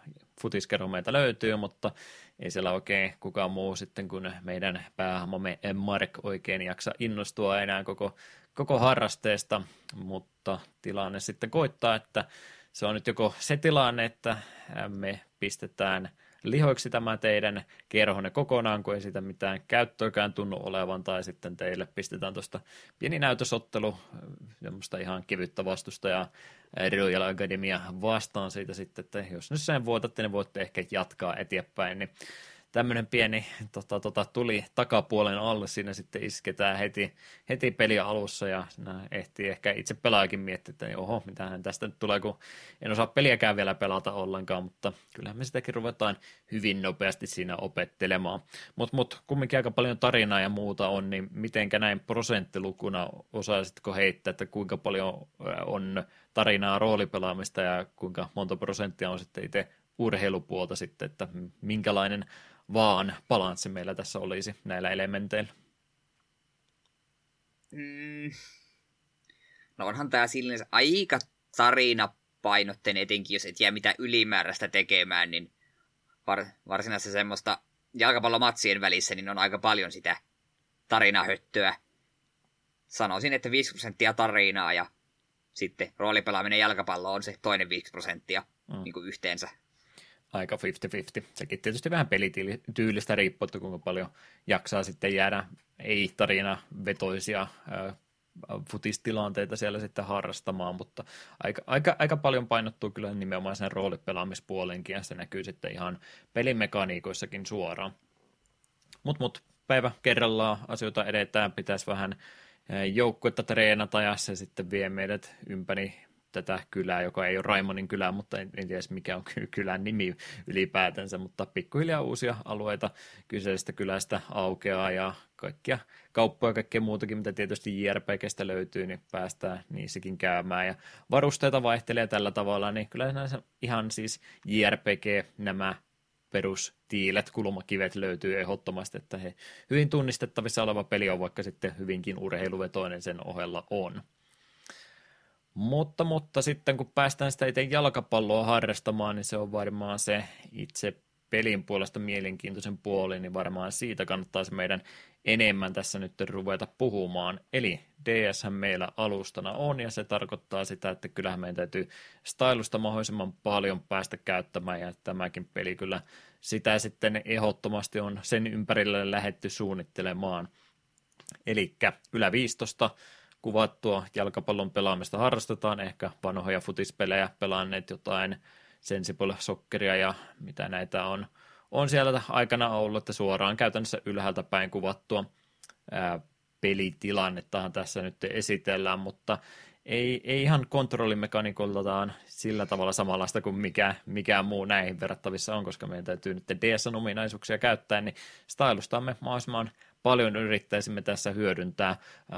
futiskerho meitä löytyy, mutta ei siellä oikein kukaan muu sitten kuin meidän päähahmomme Mark oikein jaksa innostua enää koko, koko harrasteesta, mutta tilanne sitten koittaa, että se on nyt joko se tilanne, että me pistetään – lihoiksi tämä teidän kerhonne kokonaan, kun ei sitä mitään käyttöäkään tunnu olevan, tai sitten teille pistetään tuosta pieni näytösottelu, semmoista ihan kevyttä vastusta ja Royal Academia vastaan siitä sitten, että jos nyt sen voitatte, niin voitte ehkä jatkaa eteenpäin, niin tämmöinen pieni tota, tota, tuli takapuolen alle, siinä sitten isketään heti, heti peli alussa ja ehtii ehkä itse pelaajakin miettiä, että oho, mitähän tästä nyt tulee, kun en osaa peliäkään vielä pelata ollenkaan, mutta kyllähän me sitäkin ruvetaan hyvin nopeasti siinä opettelemaan. Mutta mut, kumminkin aika paljon tarinaa ja muuta on, niin mitenkä näin prosenttilukuna osaisitko heittää, että kuinka paljon on tarinaa roolipelaamista ja kuinka monta prosenttia on sitten itse urheilupuolta sitten, että minkälainen vaan balanssi meillä tässä olisi näillä elementeillä? Mm. No onhan tämä silleen aika tarinapainotteen etenkin, jos et jää mitään ylimääräistä tekemään, niin var, varsinaisesti semmoista jalkapallomatsien välissä niin on aika paljon sitä tarinahöttöä. Sanoisin, että 5 prosenttia tarinaa ja sitten roolipelaaminen jalkapallo on se toinen 5 prosenttia mm. niin kuin yhteensä aika 50-50. Sekin tietysti vähän pelityylistä riippuu, että kuinka paljon jaksaa sitten jäädä ei-tarina vetoisia futistilanteita siellä sitten harrastamaan, mutta aika, aika, aika paljon painottuu kyllä nimenomaan sen roolipelaamispuolenkin ja se näkyy sitten ihan pelimekaniikoissakin suoraan. Mutta mut, päivä kerrallaan asioita edetään, pitäisi vähän joukkuetta treenata ja se sitten vie meidät ympäri tätä kylää, joka ei ole Raimonin kylä, mutta en, en tiedä mikä on kylän nimi ylipäätänsä, mutta pikkuhiljaa uusia alueita kyseisestä kylästä aukeaa ja kaikkia kauppoja ja kaikkea muutakin, mitä tietysti JRPGstä löytyy, niin päästään niissäkin käymään ja varusteita vaihtelee tällä tavalla, niin kyllä näissä ihan siis JRPG nämä perustiilet, kulmakivet löytyy ehdottomasti, että he hyvin tunnistettavissa oleva peli on, vaikka sitten hyvinkin urheiluvetoinen sen ohella on. Mutta, mutta sitten kun päästään sitä itse jalkapalloa harrastamaan, niin se on varmaan se itse pelin puolesta mielenkiintoisen puoli, niin varmaan siitä kannattaa se meidän enemmän tässä nyt ruveta puhumaan. Eli DS meillä alustana on, ja se tarkoittaa sitä, että kyllähän meidän täytyy stylusta mahdollisimman paljon päästä käyttämään, ja tämäkin peli kyllä sitä sitten ehdottomasti on sen ympärille lähetty suunnittelemaan. Eli ylä 15 kuvattua. Jalkapallon pelaamista harrastetaan, ehkä vanhoja futispelejä, pelanneet jotain Sensible Socceria ja mitä näitä on, on siellä aikana ollut, että suoraan käytännössä ylhäältä päin kuvattua ää, pelitilannettahan tässä nyt esitellään, mutta ei, ei ihan kontrollimekanikoltaan sillä tavalla samanlaista kuin mikä, mikä muu näihin verrattavissa on, koska meidän täytyy nyt DS-ominaisuuksia käyttää, niin stylustamme mahdollisimman paljon yrittäisimme tässä hyödyntää.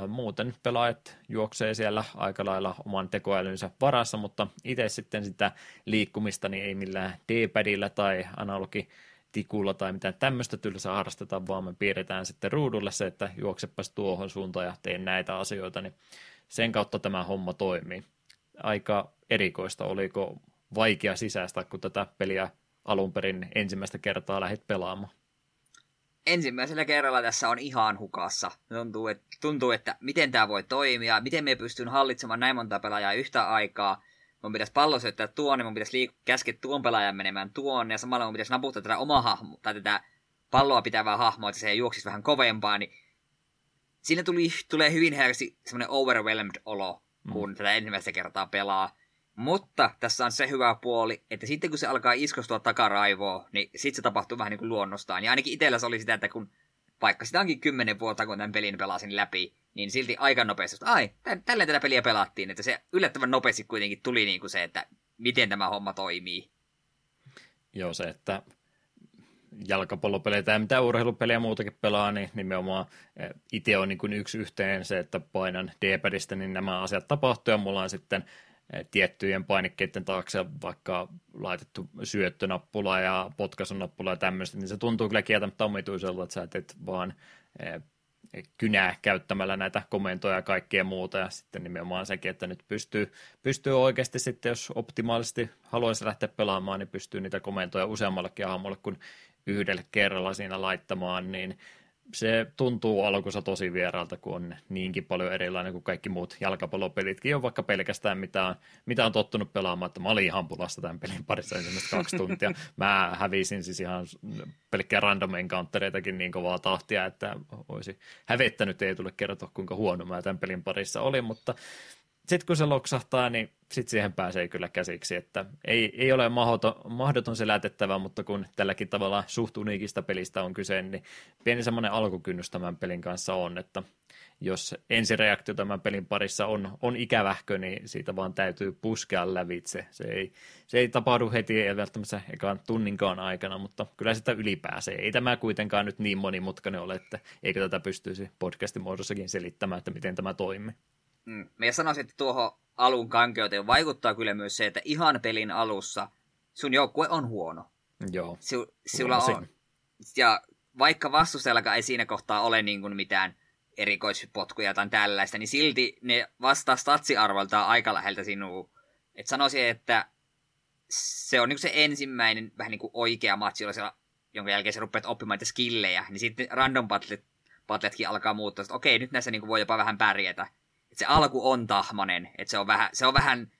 Muuten pelaajat juoksee siellä aika lailla oman tekoälynsä varassa, mutta itse sitten sitä liikkumista niin ei millään D-padilla tai analogi tikulla tai mitään tämmöistä tylsää harrastetaan, vaan me piirretään sitten ruudulle se, että juoksepas tuohon suuntaan ja teen näitä asioita, niin sen kautta tämä homma toimii. Aika erikoista, oliko vaikea sisäistä, kun tätä peliä alun perin ensimmäistä kertaa lähdet pelaamaan? Ensimmäisellä kerralla tässä on ihan hukassa. Tuntuu, että, tuntuu, että miten tämä voi toimia, miten me pystyn hallitsemaan näin monta pelaajaa yhtä aikaa. Mun pitäisi pallo syöttää tuonne, mun pitäisi liik- käskeä tuon pelaajan menemään tuonne, ja samalla mun pitäisi naputtaa tätä omaa hahmoa, tai tätä palloa pitävää hahmoa, että se juoksisi vähän kovempaa, niin siinä tuli, tulee hyvin helposti semmoinen overwhelmed olo, kun mm. tätä ensimmäistä kertaa pelaa. Mutta tässä on se hyvä puoli, että sitten kun se alkaa iskostua takaraivoa, niin sitten se tapahtuu vähän niin kuin luonnostaan. Ja ainakin itsellä se oli sitä, että kun vaikka sitä onkin kymmenen vuotta, kun tämän pelin pelasin läpi, niin silti aika nopeasti, että ai, tällä tätä peliä pelattiin, että se yllättävän nopeasti kuitenkin tuli niin kuin se, että miten tämä homma toimii. Joo, se, että jalkapallopelejä tai mitä urheilupelejä muutakin pelaa, niin nimenomaan itse on niin kuin yksi yhteen se, että painan D-padista, niin nämä asiat tapahtuu ja mulla on sitten tiettyjen painikkeiden taakse vaikka laitettu syöttönappula ja potkaisunappula ja tämmöistä, niin se tuntuu kyllä kieltämättä omituiselta, että sä teet vaan kynää käyttämällä näitä komentoja ja kaikkea muuta, ja sitten nimenomaan sekin, että nyt pystyy, pystyy oikeasti sitten, jos optimaalisesti haluaisi lähteä pelaamaan, niin pystyy niitä komentoja useammallekin hahmolle kuin yhdelle kerralla siinä laittamaan, niin se tuntuu alkuunsa tosi vieraalta, kun on niinkin paljon erilainen kuin kaikki muut jalkapallopelitkin on vaikka pelkästään mitä on, mitä on tottunut pelaamaan, että mä olin ihan pulasta tämän pelin parissa ensimmäistä kaksi tuntia. Mä hävisin siis ihan pelkkää random encountereitakin niin kovaa tahtia, että olisi hävettänyt ei tule kertoa kuinka huono mä tämän pelin parissa olin, mutta sitten kun se loksahtaa, niin sitten siihen pääsee kyllä käsiksi, että ei, ei ole mahdoton, mahdoton selätettävä, mutta kun tälläkin tavalla suht uniikista pelistä on kyse, niin pieni semmoinen alkukynnys tämän pelin kanssa on, että jos ensireaktio tämän pelin parissa on, on ikävähkö, niin siitä vaan täytyy puskea lävitse. Se ei, se ei tapahdu heti, ei välttämättä ekaan tunninkaan aikana, mutta kyllä sitä ylipääsee. Ei tämä kuitenkaan nyt niin monimutkainen ole, että eikö tätä pystyisi podcastin muodossakin selittämään, että miten tämä toimii. Mm. Mä sanoisin, että tuohon alun kankeuteen vaikuttaa kyllä myös se, että ihan pelin alussa sun joukkue on huono. Joo. Su, sulla on. Ja vaikka vastustajallakaan ei siinä kohtaa ole niin kuin mitään erikoispotkuja tai tällaista, niin silti ne vastaa statsiarvoltaan aika läheltä sinua. Et sanoisin, että se on niin se ensimmäinen vähän niin kuin oikea matsi, jolla jonka jälkeen sä rupeat oppimaan niitä skillejä, niin sitten random battlet, battletkin alkaa muuttua, että okei, nyt näissä niin kuin voi jopa vähän pärjätä että se alku on tahmanen, että se on vähän, se on vähän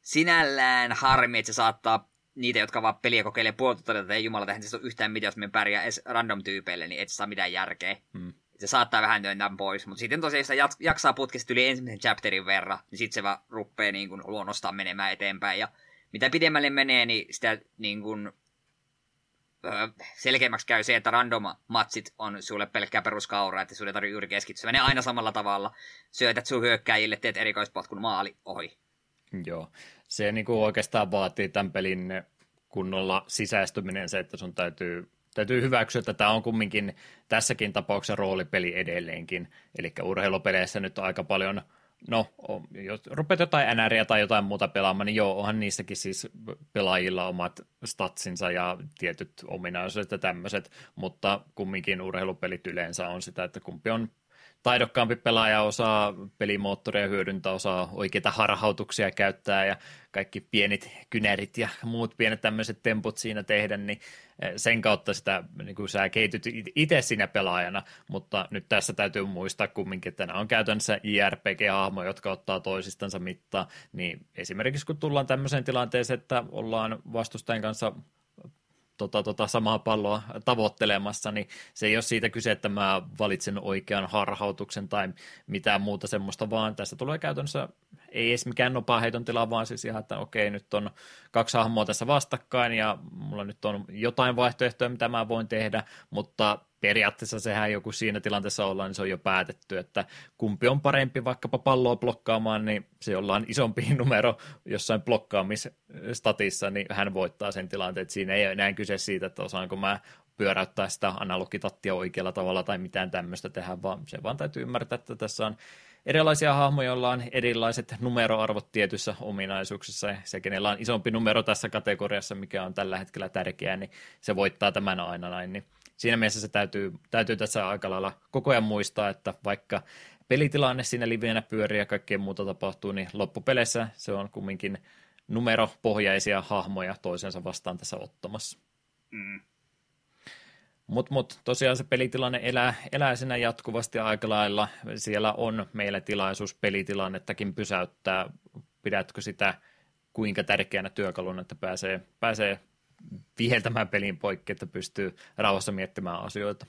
sinällään harmi, että se saattaa niitä, jotka vaan peliä kokeilee puolta todeta, että ei jumala tähän se on yhtään mitään, jos me pärjää edes random-tyypeille, niin et saa mitään järkeä. Hmm. Se saattaa vähän työntää pois, mutta sitten tosiaan, jos sitä jaksaa putkesta yli ensimmäisen chapterin verran, niin sitten se vaan ruppee niin kuin luonnostaan menemään eteenpäin. Ja mitä pidemmälle menee, niin sitä niin kuin selkeämmäksi käy se, että random matsit on sulle pelkkää peruskaura, että sulle tarvitse juuri keskittyä. Ne aina samalla tavalla. Syötät sun hyökkäjille, teet erikoispotkun maali ohi. Joo. Se niin kuin oikeastaan vaatii tämän pelin kunnolla sisäistyminen se, että sun täytyy, täytyy hyväksyä, että tämä on kumminkin tässäkin tapauksessa roolipeli edelleenkin. Eli urheilupeleissä nyt on aika paljon – no, jos rupeat jotain NRiä tai jotain muuta pelaamaan, niin joo, onhan niissäkin siis pelaajilla omat statsinsa ja tietyt ominaisuudet ja tämmöiset, mutta kumminkin urheilupelit yleensä on sitä, että kumpi on taidokkaampi pelaaja osaa pelimoottoria hyödyntää, osaa oikeita harhautuksia käyttää ja kaikki pienet kynärit ja muut pienet tämmöiset temput siinä tehdä, niin eh, sen kautta sitä niin kuin sä kehityt itse siinä pelaajana, mutta nyt tässä täytyy muistaa kumminkin, että nämä on käytännössä IRPG-hahmoja, jotka ottaa toisistansa mittaa, niin esimerkiksi kun tullaan tämmöiseen tilanteeseen, että ollaan vastustajan kanssa tota, tota, samaa palloa tavoittelemassa, niin se ei ole siitä kyse, että mä valitsen oikean harhautuksen tai mitään muuta semmoista, vaan tässä tulee käytännössä ei edes mikään nopea heiton tila, vaan siis ihan, että okei, nyt on kaksi hahmoa tässä vastakkain ja mulla nyt on jotain vaihtoehtoja, mitä mä voin tehdä, mutta periaatteessa sehän joku siinä tilanteessa ollaan, niin se on jo päätetty, että kumpi on parempi vaikkapa palloa blokkaamaan, niin se ollaan isompi <laughs> numero jossain blokkaamisstatissa, niin hän voittaa sen tilanteen, että siinä ei enää kyse siitä, että osaanko mä pyöräyttää sitä analogitattia oikealla tavalla tai mitään tämmöistä tehdä, vaan se vaan täytyy ymmärtää, että tässä on erilaisia hahmoja, joilla on erilaiset numeroarvot tietyissä ominaisuuksissa, ja se, kenellä on isompi numero tässä kategoriassa, mikä on tällä hetkellä tärkeää, niin se voittaa tämän aina näin, niin siinä mielessä se täytyy, täytyy tässä aika lailla koko ajan muistaa, että vaikka pelitilanne siinä livenä pyörii ja kaikkea muuta tapahtuu, niin loppupeleissä se on kumminkin numeropohjaisia hahmoja toisensa vastaan tässä ottamassa. Mm. Mutta mut, tosiaan se pelitilanne elää, elää siinä jatkuvasti aika lailla. Siellä on meillä tilaisuus pelitilannettakin pysäyttää. Pidätkö sitä kuinka tärkeänä työkaluna, että pääsee, pääsee viheltämään pelin poikki, että pystyy rauhassa miettimään asioita?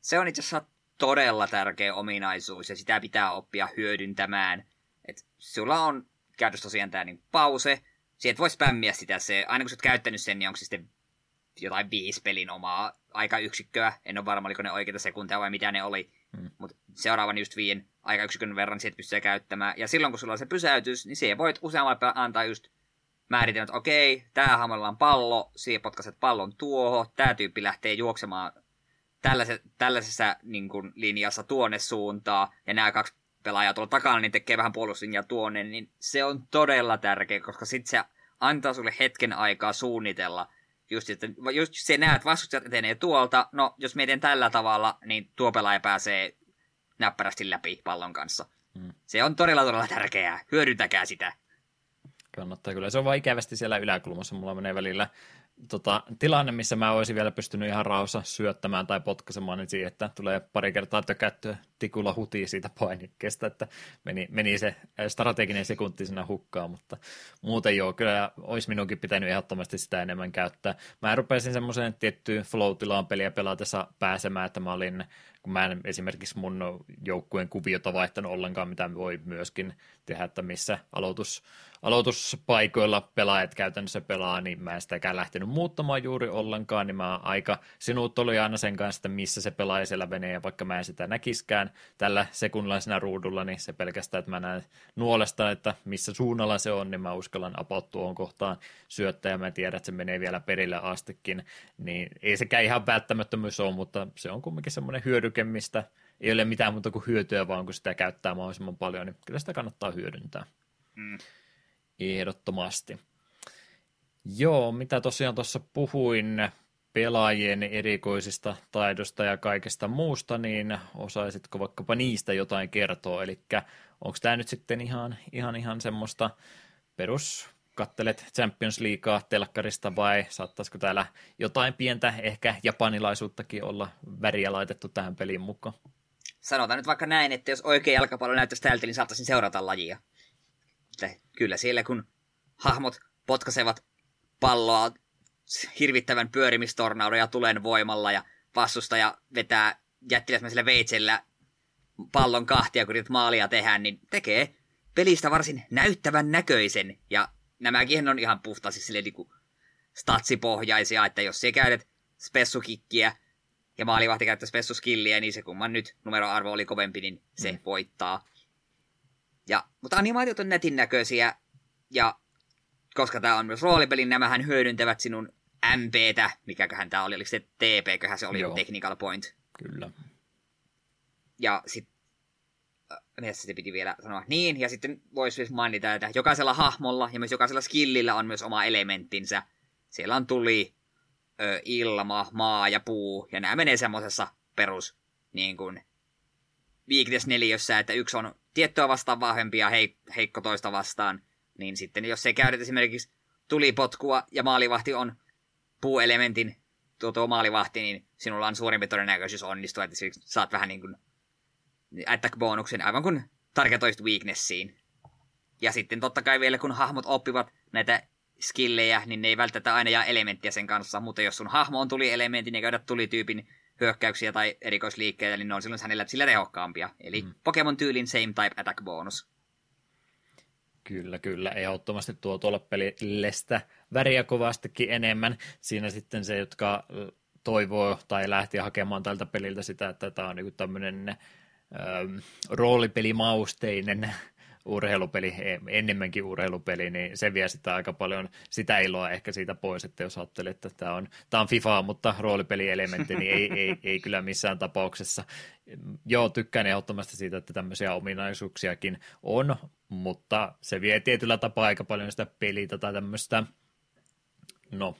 Se on itse asiassa todella tärkeä ominaisuus ja sitä pitää oppia hyödyntämään. Et sulla on käytössä tosiaan tämä niin pause, Sieltä voi spämmiä sitä se, aina kun sä oot käyttänyt sen, niin onko se sitten jotain viisi pelin omaa aikayksikköä. En ole varma, oliko ne oikeita sekunteja vai mitä ne oli. Hmm. Mutta seuraavan just viin aikayksikön verran sieltä pystyy käyttämään. Ja silloin, kun sulla on se pysäytys, niin siihen voit useammalla antaa just määritellyt, että okei, tää hahmolla on pallo, siihen potkaset pallon tuohon, tämä tyyppi lähtee juoksemaan tällaisessa, tällaisessa niin kuin, linjassa tuonne suuntaan, ja nämä kaksi pelaajaa tuolla takana niin tekee vähän puolustuslinjaa tuonne, niin se on todella tärkeä, koska sitten se antaa sulle hetken aikaa suunnitella. Just, että, just se näet, vastustajat etenee tuolta, no jos mietin tällä tavalla, niin tuo pelaaja pääsee näppärästi läpi pallon kanssa. Hmm. Se on todella todella tärkeää. Hyödyntäkää sitä. Kannattaa kyllä. Se on vain ikävästi siellä yläkulmassa. Mulla menee välillä tota, tilanne, missä mä olisin vielä pystynyt ihan rauhassa syöttämään tai potkaisemaan, niin siihen, että tulee pari kertaa tökättyä tikulla hutiin siitä painikkeesta, että meni, meni se strateginen sekunti siinä hukkaan, mutta muuten joo, kyllä olisi minunkin pitänyt ehdottomasti sitä enemmän käyttää. Mä rupesin semmoiseen tiettyyn flow-tilaan peliä pelatessa pääsemään, että mä olin kun mä en esimerkiksi mun joukkueen kuviota vaihtanut ollenkaan, mitä voi myöskin tehdä, että missä aloitus, aloituspaikoilla pelaajat käytännössä pelaa, niin mä en sitäkään lähtenyt muuttamaan juuri ollenkaan, niin mä aika sinut oli aina sen kanssa, että missä se pelaaja siellä menee, ja vaikka mä en sitä näkiskään tällä sekunnilaisena ruudulla, niin se pelkästään, että mä näen nuolesta, että missä suunnalla se on, niin mä uskallan apot tuohon kohtaan syöttää, ja mä tiedän, että se menee vielä perille astikin, niin ei sekään ihan välttämättömyys ole, mutta se on kumminkin semmoinen hyödyke, mistä ei ole mitään muuta kuin hyötyä, vaan kun sitä käyttää mahdollisimman paljon, niin kyllä sitä kannattaa hyödyntää. Mm. Ehdottomasti. Joo, mitä tosiaan tuossa puhuin pelaajien erikoisista taidosta ja kaikesta muusta, niin osaisitko vaikkapa niistä jotain kertoa? Eli onko tämä nyt sitten ihan, ihan, ihan semmoista perus kattelet Champions Leaguea telkkarista vai saattaisiko täällä jotain pientä ehkä japanilaisuuttakin olla väriä laitettu tähän peliin mukaan? Sanotaan nyt vaikka näin, että jos oikein jalkapallo näyttäisi tältä, niin saattaisin seurata lajia. Että kyllä siellä kun hahmot potkaisevat palloa hirvittävän pyörimistornaudon ja tulen voimalla ja vastustaja vetää jättiläismäisellä veitsellä pallon kahtia, kun maalia tehdään, niin tekee pelistä varsin näyttävän näköisen. Ja nämäkin on ihan puhtaasti silleen niin statsipohjaisia, että jos sä käytät spessukikkiä ja maalivahti käyttää spessuskilliä, niin se kumman nyt numeroarvo oli kovempi, niin se mm. voittaa. Ja, mutta animaatiot on netin näköisiä, ja koska tämä on myös roolipeli, nämähän hyödyntävät sinun MPtä, mikäköhän tämä oli, oliko se TP, köhän se oli Joo. technical point. Kyllä. Ja sitten mitä se piti vielä sanoa? Niin, ja sitten voisi siis mainita, että jokaisella hahmolla ja myös jokaisella skillillä on myös oma elementtinsä. Siellä on tuli, ö, ilma, maa ja puu, ja nämä menee semmoisessa perus niin kuin, weakness neliössä, että yksi on tiettyä vastaan vahvempi ja heik- heikko toista vastaan, niin sitten jos se käydet esimerkiksi tulipotkua ja maalivahti on puuelementin tuo, tuo maalivahti, niin sinulla on suurempi todennäköisyys onnistua, että saat vähän niin kuin attack-bonuksen aivan kuin targetoist weaknessiin. Ja sitten totta kai vielä kun hahmot oppivat näitä skillejä, niin ne ei välttämättä aina jää elementtiä sen kanssa, mutta jos sun hahmo on tuli elementin ja käydä tulityypin hyökkäyksiä tai erikoisliikkeitä, niin ne on silloin hänellä sillä tehokkaampia. Eli mm. Pokemon tyylin same type attack bonus. Kyllä, kyllä. Ehdottomasti tuo tuolle pelille sitä väriä kovastikin enemmän. Siinä sitten se, jotka toivoo tai lähti hakemaan tältä peliltä sitä, että tämä on niin tämmöinen roolipelimausteinen urheilupeli, enemmänkin urheilupeli, niin se vie sitä aika paljon sitä iloa ehkä siitä pois, että jos ajattelee, että tämä on, tämä on FIFA, mutta roolipelielementti, niin ei, ei, ei kyllä missään tapauksessa. Joo, tykkään ehdottomasti siitä, että tämmöisiä ominaisuuksiakin on, mutta se vie tietyllä tapaa aika paljon sitä pelitä tai tämmöistä, no,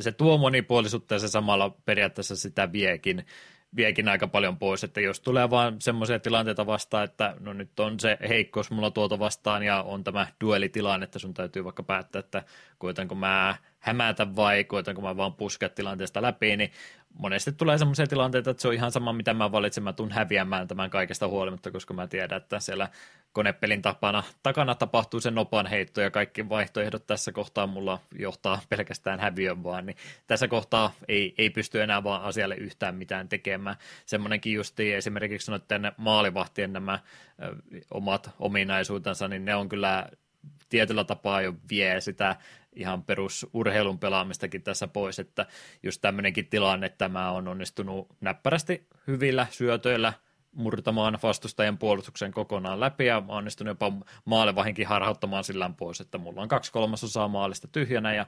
se tuo monipuolisuutta ja se samalla periaatteessa sitä viekin viekin aika paljon pois, että jos tulee vaan semmoisia tilanteita vastaan, että no nyt on se heikkous mulla tuota vastaan ja on tämä duelitilanne, että sun täytyy vaikka päättää, että koitanko mä hämätä vai koitanko mä vaan puskea tilanteesta läpi, niin monesti tulee semmoisia tilanteita, että se on ihan sama, mitä mä valitsen, mä tuun häviämään tämän kaikesta huolimatta, koska mä tiedän, että siellä konepelin tapana, takana tapahtuu se nopan heitto ja kaikki vaihtoehdot tässä kohtaa mulla johtaa pelkästään häviön vaan, niin tässä kohtaa ei, ei pysty enää vaan asialle yhtään mitään tekemään. Semmoinenkin justi esimerkiksi noiden maalivahtien nämä ö, omat ominaisuutensa, niin ne on kyllä tietyllä tapaa jo vie sitä ihan perusurheilun pelaamistakin tässä pois, että just tämmöinenkin tilanne, että mä on onnistunut näppärästi hyvillä syötöillä murtamaan vastustajan puolustuksen kokonaan läpi ja onnistun jopa maalevahinkin harhauttamaan sillä pois, että mulla on kaksi kolmasosaa maalista tyhjänä ja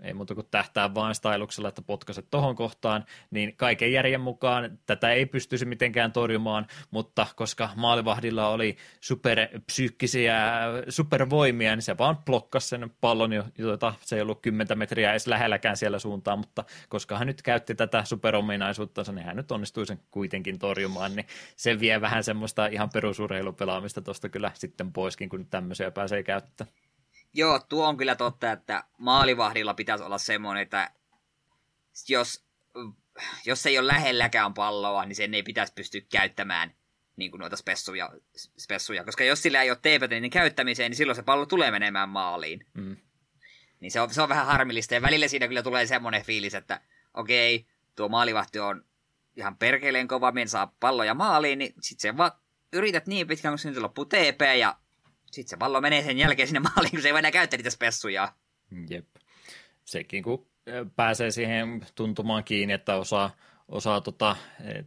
ei muuta kuin tähtää vain styluksella, että potkaset tohon kohtaan, niin kaiken järjen mukaan tätä ei pystyisi mitenkään torjumaan, mutta koska maalivahdilla oli superpsyykkisiä supervoimia, niin se vaan blokkasi sen pallon, jota se ei ollut 10 metriä edes lähelläkään siellä suuntaan, mutta koska hän nyt käytti tätä superominaisuutta, niin hän nyt onnistui sen kuitenkin torjumaan, niin se vie vähän semmoista ihan perusurheilupelaamista tuosta kyllä sitten poiskin, kun tämmöisiä pääsee käyttämään. Joo, tuo on kyllä totta, että maalivahdilla pitäisi olla semmoinen, että jos, jos ei ole lähelläkään palloa, niin sen ei pitäisi pystyä käyttämään niin kuin noita spessuja, spessuja. Koska jos sillä ei ole teepätä niin käyttämiseen, niin silloin se pallo tulee menemään maaliin. Mm. Niin se on, se on vähän harmillista. Ja välillä siinä kyllä tulee semmoinen fiilis, että okei, tuo maalivahti on ihan perkeleen kova, men saa palloja maaliin, niin sit se vaan yrität niin pitkään, kun sinne loppuu TP ja sitten se pallo menee sen jälkeen sinne maaliin, kun se ei enää käyttää niitä spessuja. Jep. Sekin, kun pääsee siihen tuntumaan kiinni, että osaa, osaa tota,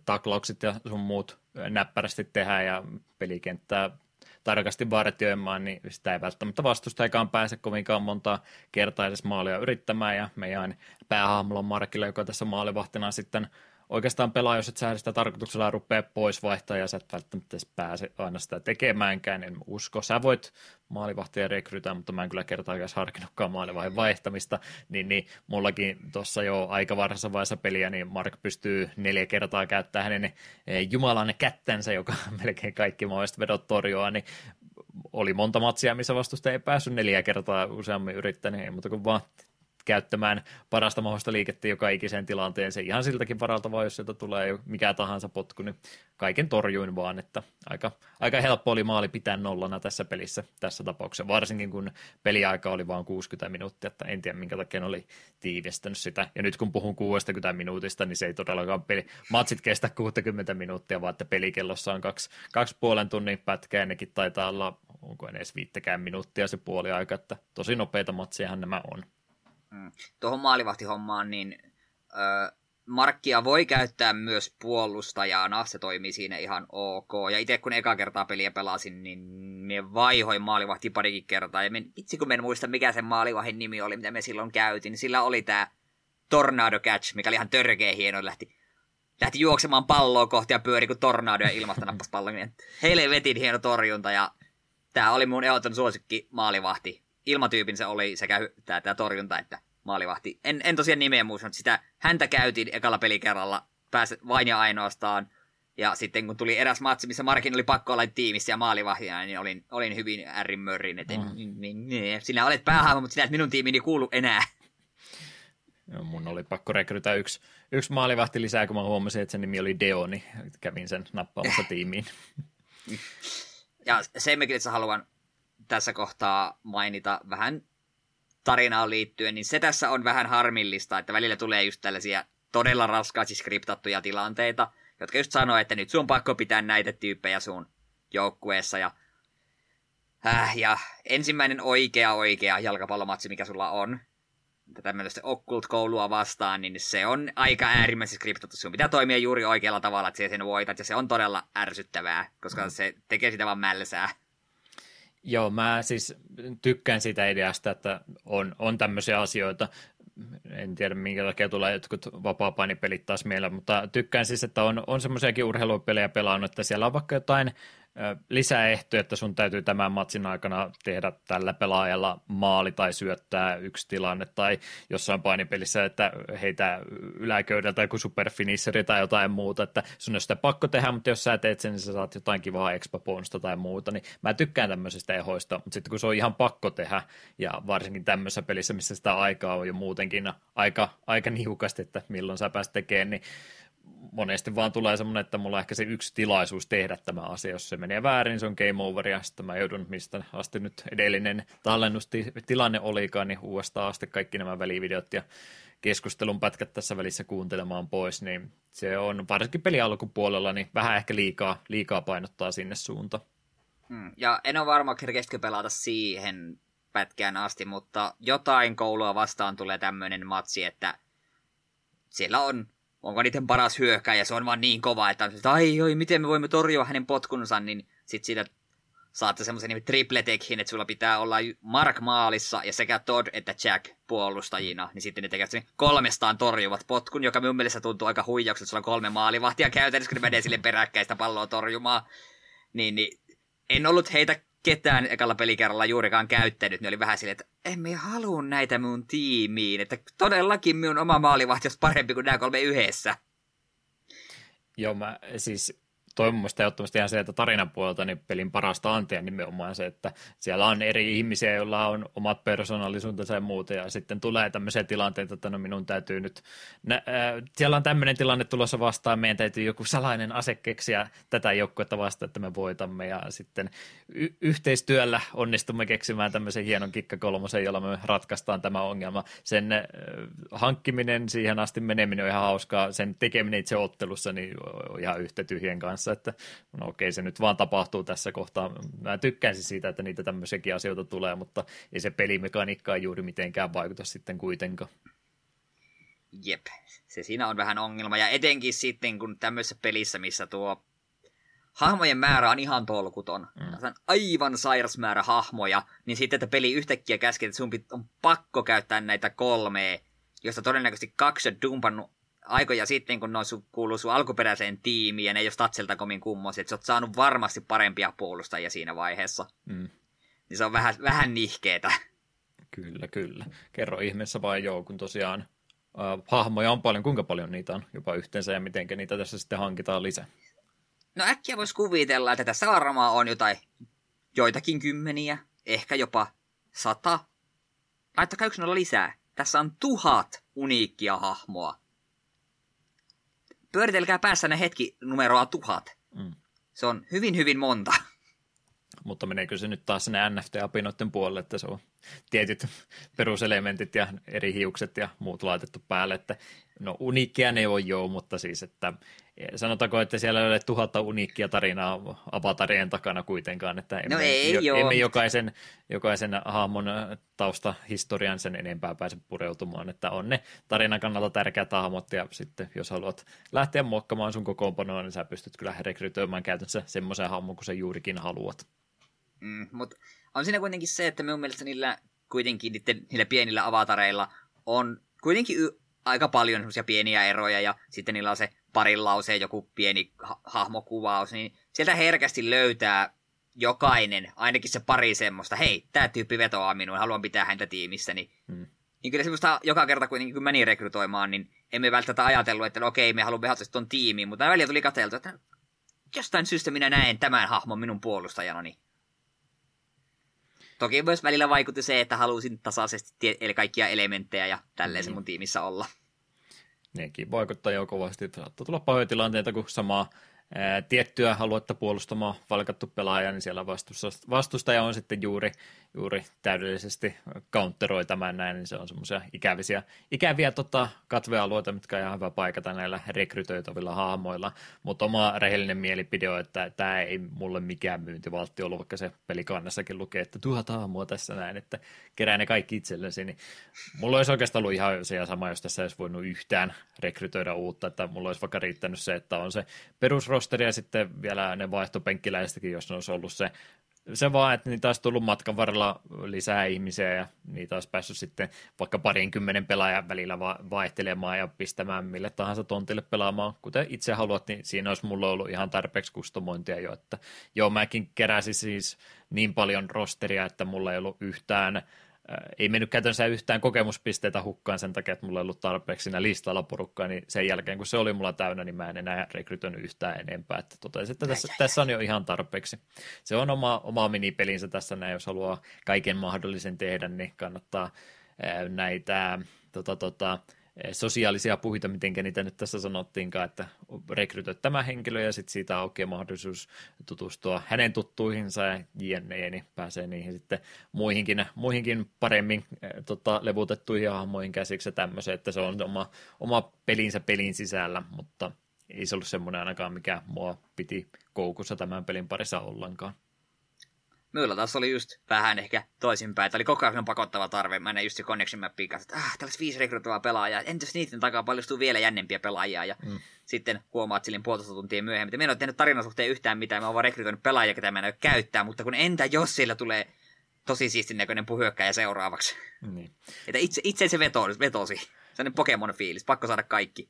taklaukset ja sun muut näppärästi tehdä ja pelikenttää tarkasti vartioimaan, niin sitä ei välttämättä vastustajakaan pääse kovinkaan monta kertaa edes maalia yrittämään, ja meidän päähahmolla Markilla, joka tässä maalivahtina sitten oikeastaan pelaa, jos et sä sitä tarkoituksella rupea pois vaihtaa ja sä et välttämättä pääse aina sitä tekemäänkään, en usko. Sä voit maalivahtia rekrytä, mutta mä en kyllä kertaakaan harkinnutkaan maalivahin vaihtamista, niin, niin mullakin tuossa jo aika varhaisessa vaiheessa peliä, niin Mark pystyy neljä kertaa käyttämään hänen eh, jumalan kättänsä, joka <laughs> melkein kaikki mahdolliset vedot torjoa, niin oli monta matsia, missä vastusta ei päässyt neljä kertaa useammin yrittänyt, ei muuta kuin vaan käyttämään parasta mahdollista liikettä joka ikiseen tilanteeseen. Ihan siltäkin varalta vaan, jos sieltä tulee mikä tahansa potku, niin kaiken torjuin vaan, että aika, aika helppo oli maali pitää nollana tässä pelissä tässä tapauksessa, varsinkin kun peliaika oli vain 60 minuuttia, että en tiedä minkä takia oli tiivistänyt sitä. Ja nyt kun puhun 60 minuutista, niin se ei todellakaan peli, matsit kestä 60 minuuttia, vaan että pelikellossa on kaksi, kaksi puolen tunnin pätkää, ja nekin taitaa olla, onko edes viittäkään minuuttia se puoli aika, että tosi nopeita matsiahan nämä on. Mm. Tuohon maalivahtihommaan, niin ö, Markkia voi käyttää myös puolustajana, se toimii siinä ihan ok. Ja itse kun eka kertaa peliä pelasin, niin me vaihoin maalivahti parikin kertaa. Ja men, itse kun en muista, mikä sen maalivahin nimi oli, mitä me silloin käytin, niin sillä oli tämä Tornado Catch, mikä oli ihan törkeä hieno. Lähti, lähti juoksemaan palloa kohti ja pyöri kuin tornado ja ilmasta nappasi pallon. Helvetin hieno torjunta ja tämä oli mun ehdoton suosikki maalivahti ilmatyypin se oli sekä tämä, tämä torjunta että maalivahti. En, en tosiaan nimeä muista, mutta sitä häntä käytiin ekalla pelikerralla pääsi vain ja ainoastaan. Ja sitten kun tuli eräs matsi, missä Markin oli pakko olla tiimissä ja maalivahtina, niin olin, olin hyvin äärimörrin. Että mm. niin, niin, niin, sinä olet päähahmo, mutta sinä et minun tiimiini kuulu enää. Joo, mun oli pakko rekrytä yksi, yksi maalivahti lisää, kun mä huomasin, että sen nimi oli Deo, niin kävin sen nappaamassa <laughs> tiimiin. Ja se, mikä haluan tässä kohtaa mainita vähän tarinaan liittyen, niin se tässä on vähän harmillista, että välillä tulee just tällaisia todella raskaasti skriptattuja tilanteita, jotka just sanoo, että nyt sun pakko pitää näitä tyyppejä sun joukkueessa ja Äh, ja ensimmäinen oikea oikea jalkapallomatsi, mikä sulla on, tämmöistä Occult-koulua vastaan, niin se on aika äärimmäisesti skriptattu. Sun pitää toimia juuri oikealla tavalla, että sen voitat, ja se on todella ärsyttävää, koska mm. se tekee sitä vaan mälsää. Joo, mä siis tykkään siitä ideasta, että on, on tämmöisiä asioita. En tiedä, minkä takia tulee jotkut vapaa-painipelit taas meillä, mutta tykkään siis, että on, on semmoisiakin urheilupelejä pelannut, että siellä on vaikka jotain lisäehto, että sun täytyy tämän matsin aikana tehdä tällä pelaajalla maali tai syöttää yksi tilanne. Tai jossain painipelissä, että heitä yläköydeltä joku superfinisseri tai jotain muuta, että sun on sitä pakko tehdä, mutta jos sä teet sen, niin sä saat jotain kivaa expa tai muuta, niin mä tykkään tämmöisistä ehoista, mutta sitten kun se on ihan pakko tehdä ja varsinkin tämmöisessä pelissä, missä sitä aikaa on jo muutenkin aika, aika niukasti, että milloin sä pääst tekemään, niin monesti vaan tulee semmoinen, että mulla on ehkä se yksi tilaisuus tehdä tämä asia. Jos se menee väärin, niin se on game over ja sitten mä joudun, mistä asti nyt edellinen tallennustilanne olikaan, niin uudestaan asti kaikki nämä välivideot ja keskustelun pätkät tässä välissä kuuntelemaan pois, niin se on varsinkin peli alkupuolella, niin vähän ehkä liikaa, liikaa painottaa sinne suunta. Hmm. Ja en ole varma, kerkesikö pelata siihen pätkään asti, mutta jotain koulua vastaan tulee tämmöinen matsi, että siellä on onko niiden paras hyökkäjä, se on vaan niin kova, että, ai oi, miten me voimme torjua hänen potkunsa, niin sitten siitä saatte semmoisen nimen tripletekhin, että sulla pitää olla Mark maalissa ja sekä Todd että Jack puolustajina, niin sitten ne tekevät sen kolmestaan torjuvat potkun, joka minun mielestä tuntuu aika huijaukselta, sulla on kolme maalivahtia käytännössä, kun ne menee sille peräkkäistä palloa torjumaan. Niin, niin en ollut heitä ketään ekalla pelikerralla juurikaan käyttänyt, niin oli vähän silleen, että emme halua näitä mun tiimiin, että todellakin minun oma maalivahti olisi parempi kuin nämä kolme yhdessä. Joo, mä siis toi mun mielestä ehdottomasti ihan se, että tarinan puolelta niin pelin parasta antia nimenomaan se, että siellä on eri ihmisiä, joilla on omat persoonallisuutensa ja muuta, ja sitten tulee tämmöisiä tilanteita, että no minun täytyy nyt, nä, äh, siellä on tämmöinen tilanne tulossa vastaan, meidän täytyy joku salainen ase keksiä tätä joukkuetta vastaan, että me voitamme, ja sitten y- yhteistyöllä onnistumme keksimään tämmöisen hienon kikkakolmosen, jolla me ratkaistaan tämä ongelma. Sen äh, hankkiminen siihen asti meneminen on ihan hauskaa, sen tekeminen itse ottelussa niin ihan yhtä tyhjien kanssa kanssa, että no okei, se nyt vaan tapahtuu tässä kohtaa. Mä tykkäisin siitä, että niitä tämmöisiäkin asioita tulee, mutta ei se pelimekaniikka juuri mitenkään vaikuta sitten kuitenkaan. Jep, se siinä on vähän ongelma. Ja etenkin sitten, kun tämmöisessä pelissä, missä tuo hahmojen määrä on ihan tolkuton. Mm. On aivan sairas määrä hahmoja, niin sitten, että peli yhtäkkiä käskee, että sun on pakko käyttää näitä kolmea, josta todennäköisesti kaksi on dumpannut aikoja sitten, kun ne on kuuluu sun alkuperäiseen tiimiin ja ne ei ole statsilta komin kummosi, että sä oot saanut varmasti parempia puolustajia siinä vaiheessa. Mm. Niin se on vähän, vähän nihkeetä. Kyllä, kyllä. Kerro ihmeessä vai joo, kun tosiaan äh, hahmoja on paljon, kuinka paljon niitä on jopa yhteensä ja miten niitä tässä sitten hankitaan lisää? No äkkiä voisi kuvitella, että tässä varmaan on jotain, joitakin kymmeniä, ehkä jopa sata. Laittakaa yksi nolla lisää. Tässä on tuhat uniikkia hahmoa pyöritelkää päässänne hetki numeroa tuhat. Mm. Se on hyvin, hyvin monta. Mutta meneekö se nyt taas sinne NFT-apinoiden puolelle, että se on tietyt <laughs> peruselementit ja eri hiukset ja muut laitettu päälle, että no uniikkia ne on joo, mutta siis, että sanotaanko, että siellä ei ole tuhatta uniikkia tarinaa avatarien takana kuitenkaan, että emme, no ei, jo, joo. emme jokaisen, jokaisen hahmon taustahistorian sen enempää pääse pureutumaan, että on ne tarinan kannalta tärkeät hahmot ja sitten jos haluat lähteä muokkamaan sun kokoonpanoa, niin sä pystyt kyllä rekrytoimaan käytännössä semmoisen hahmon, kun sä juurikin haluat. Mm, mutta on siinä kuitenkin se, että minun mielestä niillä kuitenkin niiden, niillä pienillä avatareilla on kuitenkin y- aika paljon semmoisia pieniä eroja ja sitten niillä on se parin lauseen joku pieni ha- hahmokuvaus, niin sieltä herkästi löytää jokainen, ainakin se pari semmoista, hei, tämä tyyppi vetoaa minuun, haluan pitää häntä tiimissäni. Hmm. Niin kyllä semmoista joka kerta kuitenkin, kun meni rekrytoimaan, niin emme välttämättä ajatellut, että no okei, me haluamme ottaa tuon tiimiin, mutta välillä tuli katseltu, että jostain syystä minä näen tämän hahmon minun puolustajanani. Toki myös välillä vaikutti se, että halusin tasaisesti tie- eli kaikkia elementtejä ja tälleen mm. se mun tiimissä olla. Nekin vaikuttaa jo kovasti. Saattaa tulla paljon tilanteita, kun samaa tiettyä aluetta puolustamaan valkattu pelaaja, niin siellä vastustaja on sitten juuri juuri täydellisesti counteroi tämän näin, niin se on semmoisia ikäviä, ikäviä tota, katvealueita, mitkä on ihan hyvä paikata näillä rekrytoitavilla hahmoilla, mutta oma rehellinen mielipide on, että tämä ei mulle mikään myyntivaltti ollut, vaikka se pelikannessakin lukee, että tuhat hahmoa tässä näin, että kerää ne kaikki itsellesi, niin mulla olisi oikeastaan ollut ihan se sama, jos tässä olisi voinut yhtään rekrytoida uutta, että mulla olisi vaikka riittänyt se, että on se perusrosteri ja sitten vielä ne vaihtopenkkiläistäkin, jos ne olisi ollut se se vaan, että niitä olisi tullut matkan varrella lisää ihmisiä ja niitä olisi päässyt sitten vaikka parinkymmenen pelaajan välillä va- vaihtelemaan ja pistämään mille tahansa tontille pelaamaan. Kuten itse haluat, niin siinä olisi mulla ollut ihan tarpeeksi kustomointia jo. Että joo, mäkin keräsin siis niin paljon rosteria, että mulla ei ollut yhtään ei mennyt käytännössä yhtään kokemuspisteitä hukkaan sen takia, että mulla ei ollut tarpeeksi siinä listalla porukkaa, niin sen jälkeen kun se oli mulla täynnä, niin mä en enää rekrytoinut yhtään enempää, että totesin, että tässä, tässä on jo ihan tarpeeksi. Se on oma, oma minipelinsä tässä näin, jos haluaa kaiken mahdollisen tehdä, niin kannattaa näitä tota, tota, sosiaalisia puhuita, miten niitä nyt tässä sanottiinkaan, että rekrytoit tämä henkilö ja sitten siitä aukeaa mahdollisuus tutustua hänen tuttuihinsa ja jne, niin pääsee niihin sitten muihinkin, muihinkin paremmin äh, tota, levutettuihin hahmoihin käsiksi ja tämmöisen, että se on oma, oma pelinsä pelin sisällä, mutta ei se ollut semmoinen ainakaan, mikä mua piti koukussa tämän pelin parissa ollenkaan. Minulla taas oli just vähän ehkä toisinpäin, että oli koko ajan pakottava tarve mennä just se connection mappiin kanssa, että ah, tällaiset viisi rekrytoivaa pelaajaa, entäs niiden takaa paljastuu vielä jännempiä pelaajia, ja mm. sitten huomaat silleen puolitoista tuntia myöhemmin, että minä en ole tehnyt tarinan suhteen yhtään mitään, mä oon vaan rekrytoinut pelaajia, ketä mä en ole käyttää, mutta kun entä jos siellä tulee tosi siistin näköinen puhyökkäjä seuraavaksi. Niin. Että itse, itse se vetosi, vetosi. Sellainen Pokemon-fiilis, pakko saada kaikki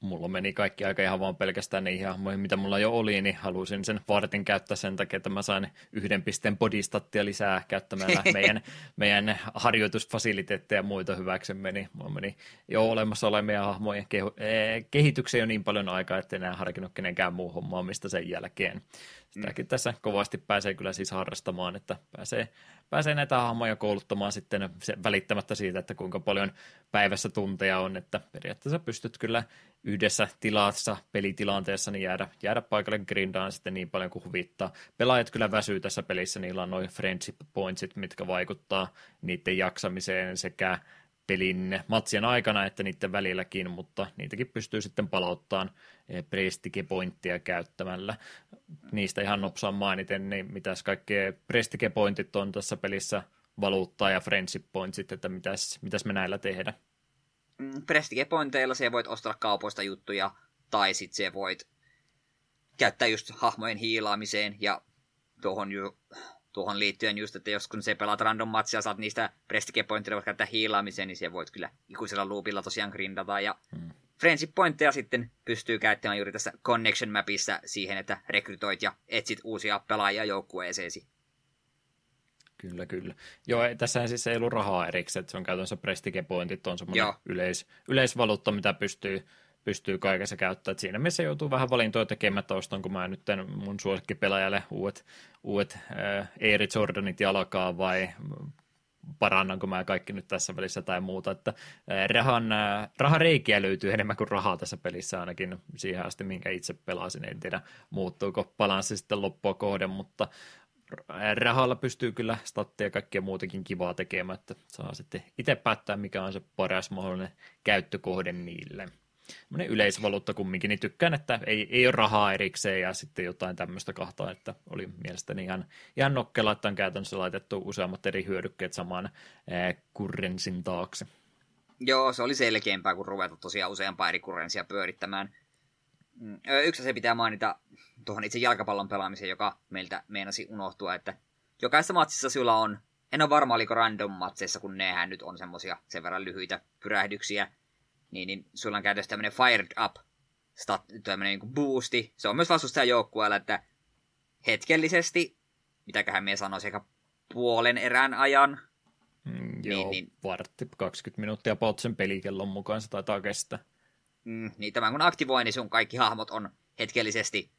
mulla meni kaikki aika ihan vaan pelkästään niihin hahmoihin, mitä mulla jo oli, niin halusin sen vartin käyttää sen takia, että mä sain yhden pisteen bodistattia lisää käyttämällä <laughs> meidän, meidän harjoitusfasiliteetteja ja muita hyväksemme, niin mulla meni jo olemassa olevia hahmojen eh, kehitykseen jo niin paljon aikaa, että enää harkinnut kenenkään muu hommaamista sen jälkeen. Sitäkin mm. tässä kovasti pääsee kyllä siis harrastamaan, että pääsee, pääsee näitä hahmoja kouluttamaan sitten välittämättä siitä, että kuinka paljon päivässä tunteja on, että periaatteessa pystyt kyllä yhdessä tilassa, pelitilanteessa, niin jäädä, jäädä paikalle grindaan sitten niin paljon kuin huvittaa. Pelaajat kyllä väsyy tässä pelissä, niillä on noin friendship pointsit, mitkä vaikuttaa niiden jaksamiseen sekä pelin matsien aikana että niiden välilläkin, mutta niitäkin pystyy sitten palauttamaan eh, prestige-pointtia käyttämällä. Niistä ihan nopsaan mainiten, niin mitäs kaikkea prestige-pointit on tässä pelissä, valuuttaa ja friendship pointsit, että mitäs, mitäs me näillä tehdään? Mm, prestige-pointeilla se voit ostaa kaupoista juttuja, tai sitten se voit käyttää just hahmojen hiilaamiseen, ja tuohon, ju, tuohon liittyen just, että jos kun se pelaat random matsia, saat niistä prestige pointteja voit käyttää hiilaamiseen, niin se voit kyllä ikuisella loopilla tosiaan grindata, ja hmm. Friendship pointteja sitten pystyy käyttämään juuri tässä connection mapissa siihen, että rekrytoit ja etsit uusia pelaajia joukkueeseesi. Kyllä, kyllä. Joo, tässä siis ei ollut rahaa erikseen, että se on käytännössä prestige pointit, on semmoinen yleis, yleisvaluutta, mitä pystyy, pystyy kaikessa käyttämään. Et siinä mielessä joutuu vähän valintoja tekemään, että ostan, mä nyt mun suosikkipelaajalle uudet, uudet äh, Eeri Jordanit jalkaa vai parannanko mä kaikki nyt tässä välissä tai muuta, että rahan, rahareikiä löytyy enemmän kuin rahaa tässä pelissä ainakin siihen asti, minkä itse pelasin, en tiedä muuttuuko balanssi sitten loppua kohden, mutta rahalla pystyy kyllä stattia ja kaikkea muutakin kivaa tekemään, että saa sitten itse päättää, mikä on se paras mahdollinen käyttökohde niille. Yleisvaluutta kumminkin, niin tykkään, että ei, ei ole rahaa erikseen ja sitten jotain tämmöistä kahtaa, että oli mielestäni ihan, ihan nokkela, että on käytännössä laitettu useammat eri hyödykkeet samaan kurrensin taakse. Joo, se oli selkeämpää kuin ruveta tosiaan useampaa eri kurrensia pyörittämään. Mm, yksi se pitää mainita tuohon itse jalkapallon pelaamiseen, joka meiltä meinasi unohtua, että jokaisessa matsissa sulla on, en ole varma oliko random matseissa, kun nehän nyt on semmosia sen verran lyhyitä pyrähdyksiä, niin, niin sulla on käytössä tämmöinen fired up stat, tämmöinen niin boosti. Se on myös vastustajan joukkueella, että hetkellisesti, mitäköhän me sanoisi, ehkä puolen erään ajan. Mm, niin, joo, niin, vartti 20 minuuttia sen pelikellon mukaan se taitaa kestää. Mm, niin tämän kun aktivoin, niin sun kaikki hahmot on hetkellisesti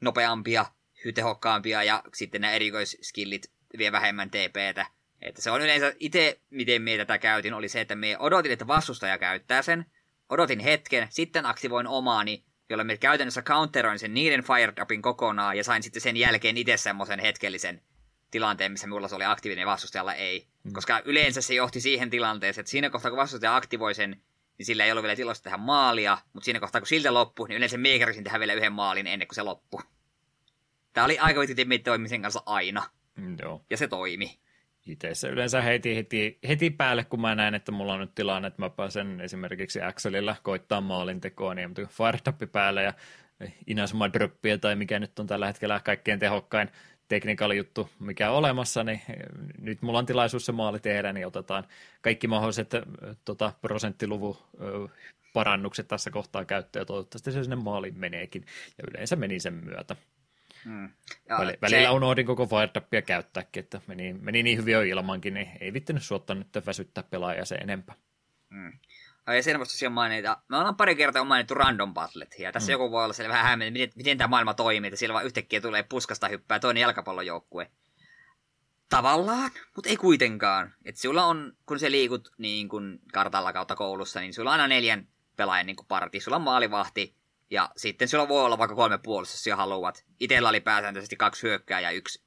nopeampia, tehokkaampia ja sitten nämä erikoisskillit vie vähemmän TPtä. Että se on yleensä itse, miten me tätä käytin, oli se, että me odotin, että vastustaja käyttää sen. Odotin hetken, sitten aktivoin omaani, jolla me käytännössä counteroin sen niiden fired upin kokonaan ja sain sitten sen jälkeen itse semmoisen hetkellisen tilanteen, missä minulla se oli aktiivinen vastustajalla ei. Mm. Koska yleensä se johti siihen tilanteeseen, että siinä kohtaa kun vastustaja aktivoi sen, niin sillä ei ollut vielä tilasta tehdä maalia, mutta siinä kohtaa kun siltä loppui, niin yleensä meikärisin tehdä vielä yhden maalin ennen kuin se loppui. Tämä oli aika vitsi toimisen kanssa aina. Mm, joo. Ja se toimi. Itse se yleensä heti, heti, heti päälle, kun mä näen, että mulla on nyt tilanne, että mä pääsen esimerkiksi Excelillä koittaa maalintekoa, niin Firetappi päälle ja Inasuma Droppia tai mikä nyt on tällä hetkellä kaikkein tehokkain teknikali juttu, mikä on olemassa, niin nyt mulla on tilaisuus se maali tehdä, niin otetaan kaikki mahdolliset tota, prosenttiluvun parannukset tässä kohtaa käyttöön, ja toivottavasti se sinne maaliin meneekin, ja yleensä meni sen myötä. Hmm. Ja Väli, välillä se... unohdin koko Firetrappia käyttääkin, että meni, meni niin hyvin jo ilmankin, niin ei vittinyt suottaa nyt väsyttää pelaajaa se enempää. Hmm. Ja sen voisi tosiaan mainita, me ollaan pari kertaa mainittu random battlet, ja tässä mm. joku voi olla siellä vähän hämmennyt, miten, miten tämä maailma toimii, että siellä vaan yhtäkkiä tulee puskasta hyppää toinen jalkapallojoukkue. Tavallaan, mutta ei kuitenkaan. Että sulla on, kun se liikut niin kun kartalla kautta koulussa, niin sulla on aina neljän pelaajan niin parti. Sulla on maalivahti, ja sitten sulla voi olla vaikka kolme puolustusta, jos haluat. Itellä oli pääsääntöisesti kaksi hyökkää ja yksi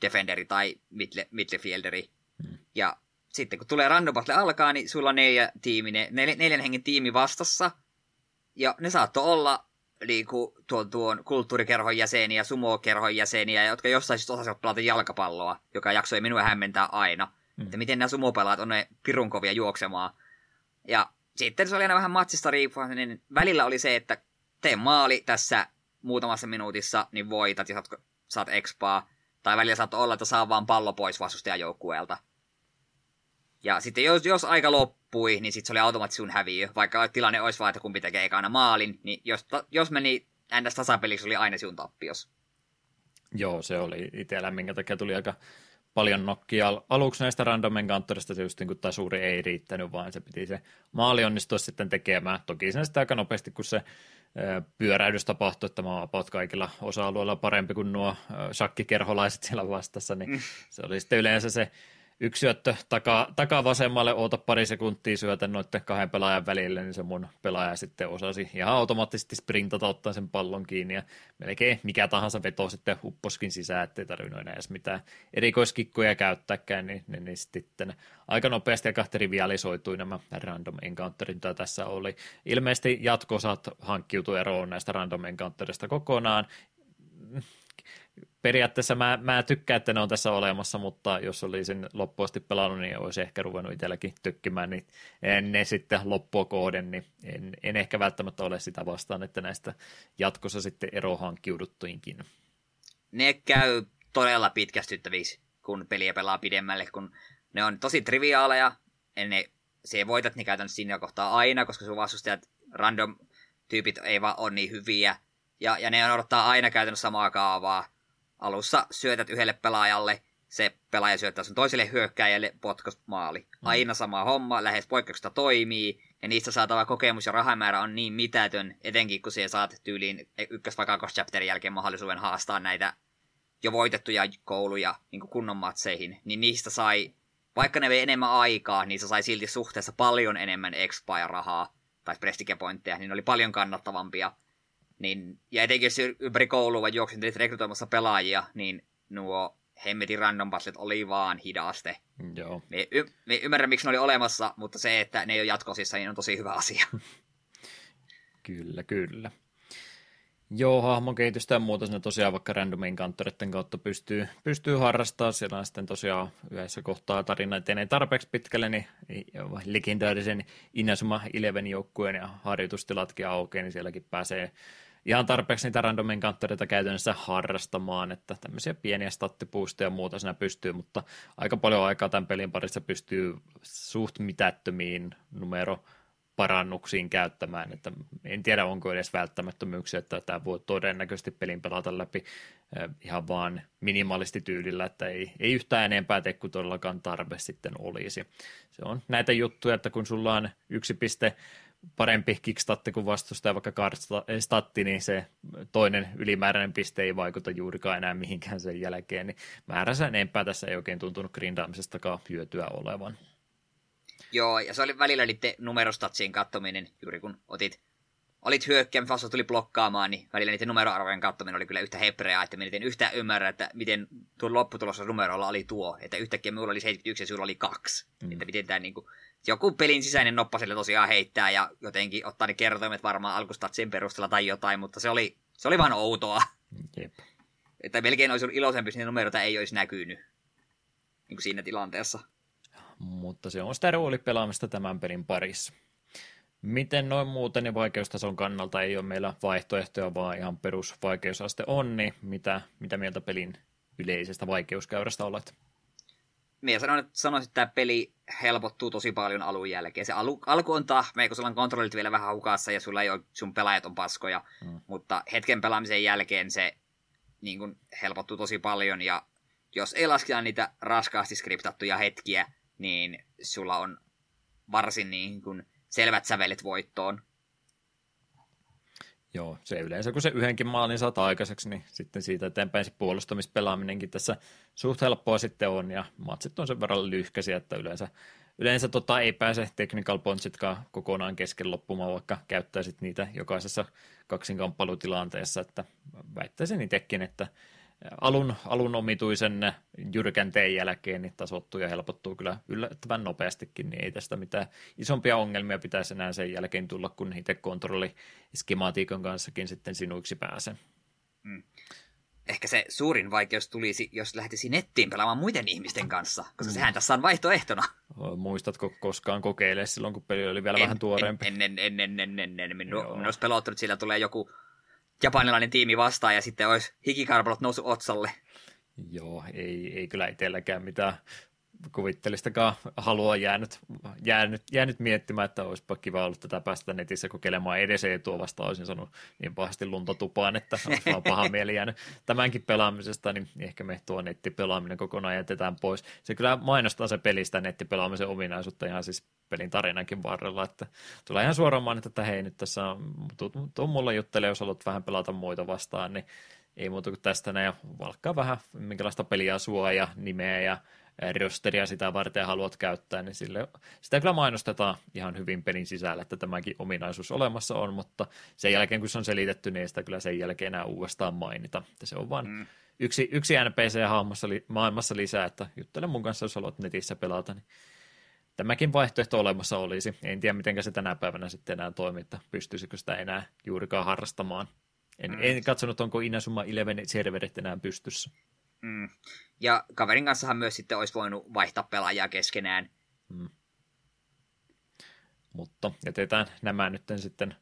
defenderi tai midle, midlefielderi. Hmm. Ja sitten kun tulee random battle alkaa, niin sulla on neljä tiimi, nel, neljän hengen tiimi vastassa. Ja ne saattoi olla niinku, tuon, tuon kulttuurikerhon jäseniä, sumo-kerhon jäseniä, jotka jossain syystä osasivat pelata jalkapalloa, joka jaksoi minua hämmentää aina. Mm. Että miten nämä sumopelaat on ne pirun kovia juoksemaan. Ja sitten se oli aina vähän matsista riippuen, niin välillä oli se, että tee maali tässä muutamassa minuutissa, niin voitat ja saat, saat expaa. Tai välillä saat olla, että saa vaan pallo pois vastustajajoukkueelta. Ja sitten jos, jos aika loppui, niin sitten se oli automaattisesti sun häviö. Vaikka tilanne olisi vaan, että kumpi tekee ekana maalin, niin jos, jos meni ns. tasapeliksi, oli aina sinun tappios. Joo, se oli itsellä, minkä takia tuli aika paljon nokkia aluksi näistä random encounterista, just niin kuin suuri ei riittänyt, vaan se piti se maali onnistua sitten tekemään. Toki sen sitä aika nopeasti, kun se pyöräydys tapahtui, että mä oon kaikilla osa-alueilla parempi kuin nuo shakkikerholaiset siellä vastassa, niin mm. se oli sitten yleensä se yksi syöttö takaa, takaa vasemmalle, oota pari sekuntia syötä noiden kahden pelaajan välille, niin se mun pelaaja sitten osasi ihan automaattisesti sprintata ottaa sen pallon kiinni ja melkein mikä tahansa veto sitten upposkin sisään, ettei tarvinnut enää edes mitään erikoiskikkoja käyttääkään, niin, niin, niin sitten aika nopeasti ja trivialisoitui nämä random encounterit, mitä tässä oli. Ilmeisesti jatko-osat hankkiutui eroon näistä random encounterista kokonaan, periaatteessa mä, mä tykkään, että ne on tässä olemassa, mutta jos olisin loppuasti pelannut, niin olisi ehkä ruvennut itselläkin tykkimään niin ne sitten loppua kohden, niin en, en, ehkä välttämättä ole sitä vastaan, että näistä jatkossa sitten ero hankkiuduttuinkin. Ne käy todella pitkästyttäviksi, kun peliä pelaa pidemmälle, kun ne on tosi triviaaleja, ne, se voitat ne käytännössä siinä kohtaa aina, koska sun vastustajat, random tyypit ei vaan ole niin hyviä, ja, ja ne odottaa aina käytännössä samaa kaavaa, alussa syötät yhdelle pelaajalle, se pelaaja syöttää sun toiselle hyökkäjälle potkos maali. Mm. Aina sama homma, lähes poikkeuksesta toimii, ja niistä saatava kokemus ja rahamäärä on niin mitätön, etenkin kun siellä saat tyyliin ykkös vai chapterin jälkeen mahdollisuuden haastaa näitä jo voitettuja kouluja niin kunnon matseihin, niin niistä sai, vaikka ne vei enemmän aikaa, niistä sai silti suhteessa paljon enemmän expaa ja rahaa, tai prestige pointteja, niin ne oli paljon kannattavampia niin, ja etenkin jos ympäri koulua juoksentelit rekrytoimassa pelaajia, niin nuo hemmetin random passit oli vaan hidaste. Joo. Me, y- me ymmärrän, miksi ne oli olemassa, mutta se, että ne ei ole jatkosissa, niin on tosi hyvä asia. <laughs> kyllä, kyllä. Joo, hahmon kehitystä ja muuta sinne tosiaan vaikka random encounteritten kautta pystyy, pystyy harrastamaan. Siellä on sitten tosiaan yhdessä kohtaa tarina etenee tarpeeksi pitkälle, niin legendaarisen Inazuma Eleven joukkueen ja harjoitustilatkin aukeaa, niin sielläkin pääsee ihan tarpeeksi niitä random encountereita käytännössä harrastamaan, että tämmöisiä pieniä stattipuusteja ja muuta siinä pystyy, mutta aika paljon aikaa tämän pelin parissa pystyy suht mitättömiin numero parannuksiin käyttämään, että en tiedä onko edes välttämättömyyksiä, että tämä voi todennäköisesti pelin pelata läpi ihan vaan minimalisti tyylillä, että ei, ei yhtään enempää tee kuin todellakaan tarve sitten olisi. Se on näitä juttuja, että kun sulla on yksi piste parempi kickstatti kuin vastustaja, vaikka statti, niin se toinen ylimääräinen piste ei vaikuta juurikaan enää mihinkään sen jälkeen, niin määränsä enempää tässä ei oikein tuntunut grindaamisestakaan hyötyä olevan. Joo, ja se oli välillä niiden numerostatsien kattominen, juuri kun otit, olit hyökkäämään, vasta tuli blokkaamaan, niin välillä niiden numeroarvojen kattominen oli kyllä yhtä hepreaa, että minä en yhtään ymmärrä, että miten tuo lopputulossa numerolla oli tuo, että yhtäkkiä minulla oli 71 ja sinulla oli kaksi, mm. että miten tämä niin kuin, joku pelin sisäinen noppa sille tosiaan heittää ja jotenkin ottaa ne kertoimet varmaan alkustatsien perusteella tai jotain, mutta se oli, se oli vaan outoa. Jep. Että melkein olisi ollut iloisempi, jos niitä numeroita ei olisi näkynyt niin kuin siinä tilanteessa mutta se on sitä roolipelaamista tämän pelin parissa. Miten noin muuten niin vaikeustason kannalta ei ole meillä vaihtoehtoja, vaan ihan perusvaikeusaste on, niin mitä, mitä mieltä pelin yleisestä vaikeuskäyrästä olet? Minä sanon, että sanoisin, että tämä peli helpottuu tosi paljon alun jälkeen. Se alu, alku on tahme, kun sulla on kontrollit vielä vähän hukassa ja sulla ei ole, sun pelaajat on paskoja, hmm. mutta hetken pelaamisen jälkeen se niin kuin, helpottuu tosi paljon ja jos ei lasketa niitä raskaasti skriptattuja hetkiä, niin sulla on varsin niin kuin selvät sävelet voittoon. Joo, se yleensä kun se yhdenkin maalin saat aikaiseksi, niin sitten siitä eteenpäin se puolustamispelaaminenkin tässä suht helppoa sitten on, ja matsit on sen verran lyhkäisiä, että yleensä, yleensä tota ei pääse technical pointsitkaan kokonaan kesken loppumaan, vaikka käyttäisit niitä jokaisessa kaksinkamppailutilanteessa, että väittäisin itsekin, että alun, alun omituisen jyrkänteen jälkeen niin tasoittuu ja helpottuu kyllä yllättävän nopeastikin, niin ei tästä mitään isompia ongelmia pitäisi enää sen jälkeen tulla, kun itse kontrolliskematiikan kanssakin sitten sinuiksi pääsee. Mm ehkä se suurin vaikeus tulisi, jos lähtisi nettiin pelaamaan muiden ihmisten kanssa, koska mm. sehän tässä on vaihtoehtona. Muistatko koskaan kokeile silloin, kun peli oli vielä en, vähän tuoreempi? En, en, en, en, en, en, en. Minun, minun olisi pelottunut, että sillä tulee joku japanilainen tiimi vastaan ja sitten olisi hikikarpalot noussut otsalle. Joo, ei, ei kyllä itselläkään mitään kuvittelistakaan halua jäänyt, jäänyt, jäänyt miettimään, että olisipa kiva ollut tätä päästä netissä kokeilemaan edes etua vasta olisin sanonut niin pahasti luntotupaan, että olisi vaan paha mieli jäänyt tämänkin pelaamisesta, niin ehkä me tuo nettipelaaminen kokonaan jätetään pois. Se kyllä mainostaa se pelistä nettipelaamisen ominaisuutta ihan siis pelin tarinankin varrella, että tulee ihan suoraan mainita, että hei nyt tässä on, tuu mulla juttelee, jos haluat vähän pelata muita vastaan, niin ei muuta kuin tästä näin ja valkkaa vähän minkälaista peliä sua ja nimeä ja rosteria sitä varten haluat käyttää, niin sille, sitä kyllä mainostetaan ihan hyvin pelin sisällä, että tämäkin ominaisuus olemassa on, mutta sen jälkeen kun se on selitetty, niin sitä kyllä sen jälkeen enää uudestaan mainita. Että se on vain mm. yksi, yksi NPC-hahmossa li, maailmassa lisää, että juttele mun kanssa, jos haluat netissä pelata, niin tämäkin vaihtoehto olemassa olisi. En tiedä, miten se tänä päivänä sitten enää toimii, että pystyisikö sitä enää juurikaan harrastamaan. En, mm. en katsonut, onko Inazuma Eleven serverit enää pystyssä. Mm. Ja kaverin kanssahan myös sitten olisi voinut vaihtaa pelaajaa keskenään. Mm. Mutta jätetään nämä nyt sitten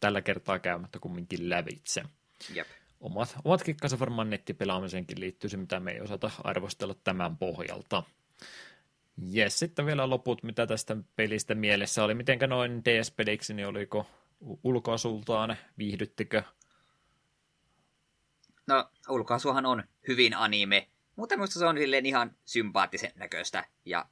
tällä kertaa käymättä kumminkin lävitse. Jep. Omat, omat kikkansa varmaan nettipelaamiseenkin liittyy se, mitä me ei osata arvostella tämän pohjalta. Jes, sitten vielä loput, mitä tästä pelistä mielessä oli. Mitenkä noin DS-peliksi, niin oliko ulkoasultaan, viihdyttikö No, ulkoasuhan on hyvin anime, mutta minusta se on silleen ihan sympaattisen näköistä ja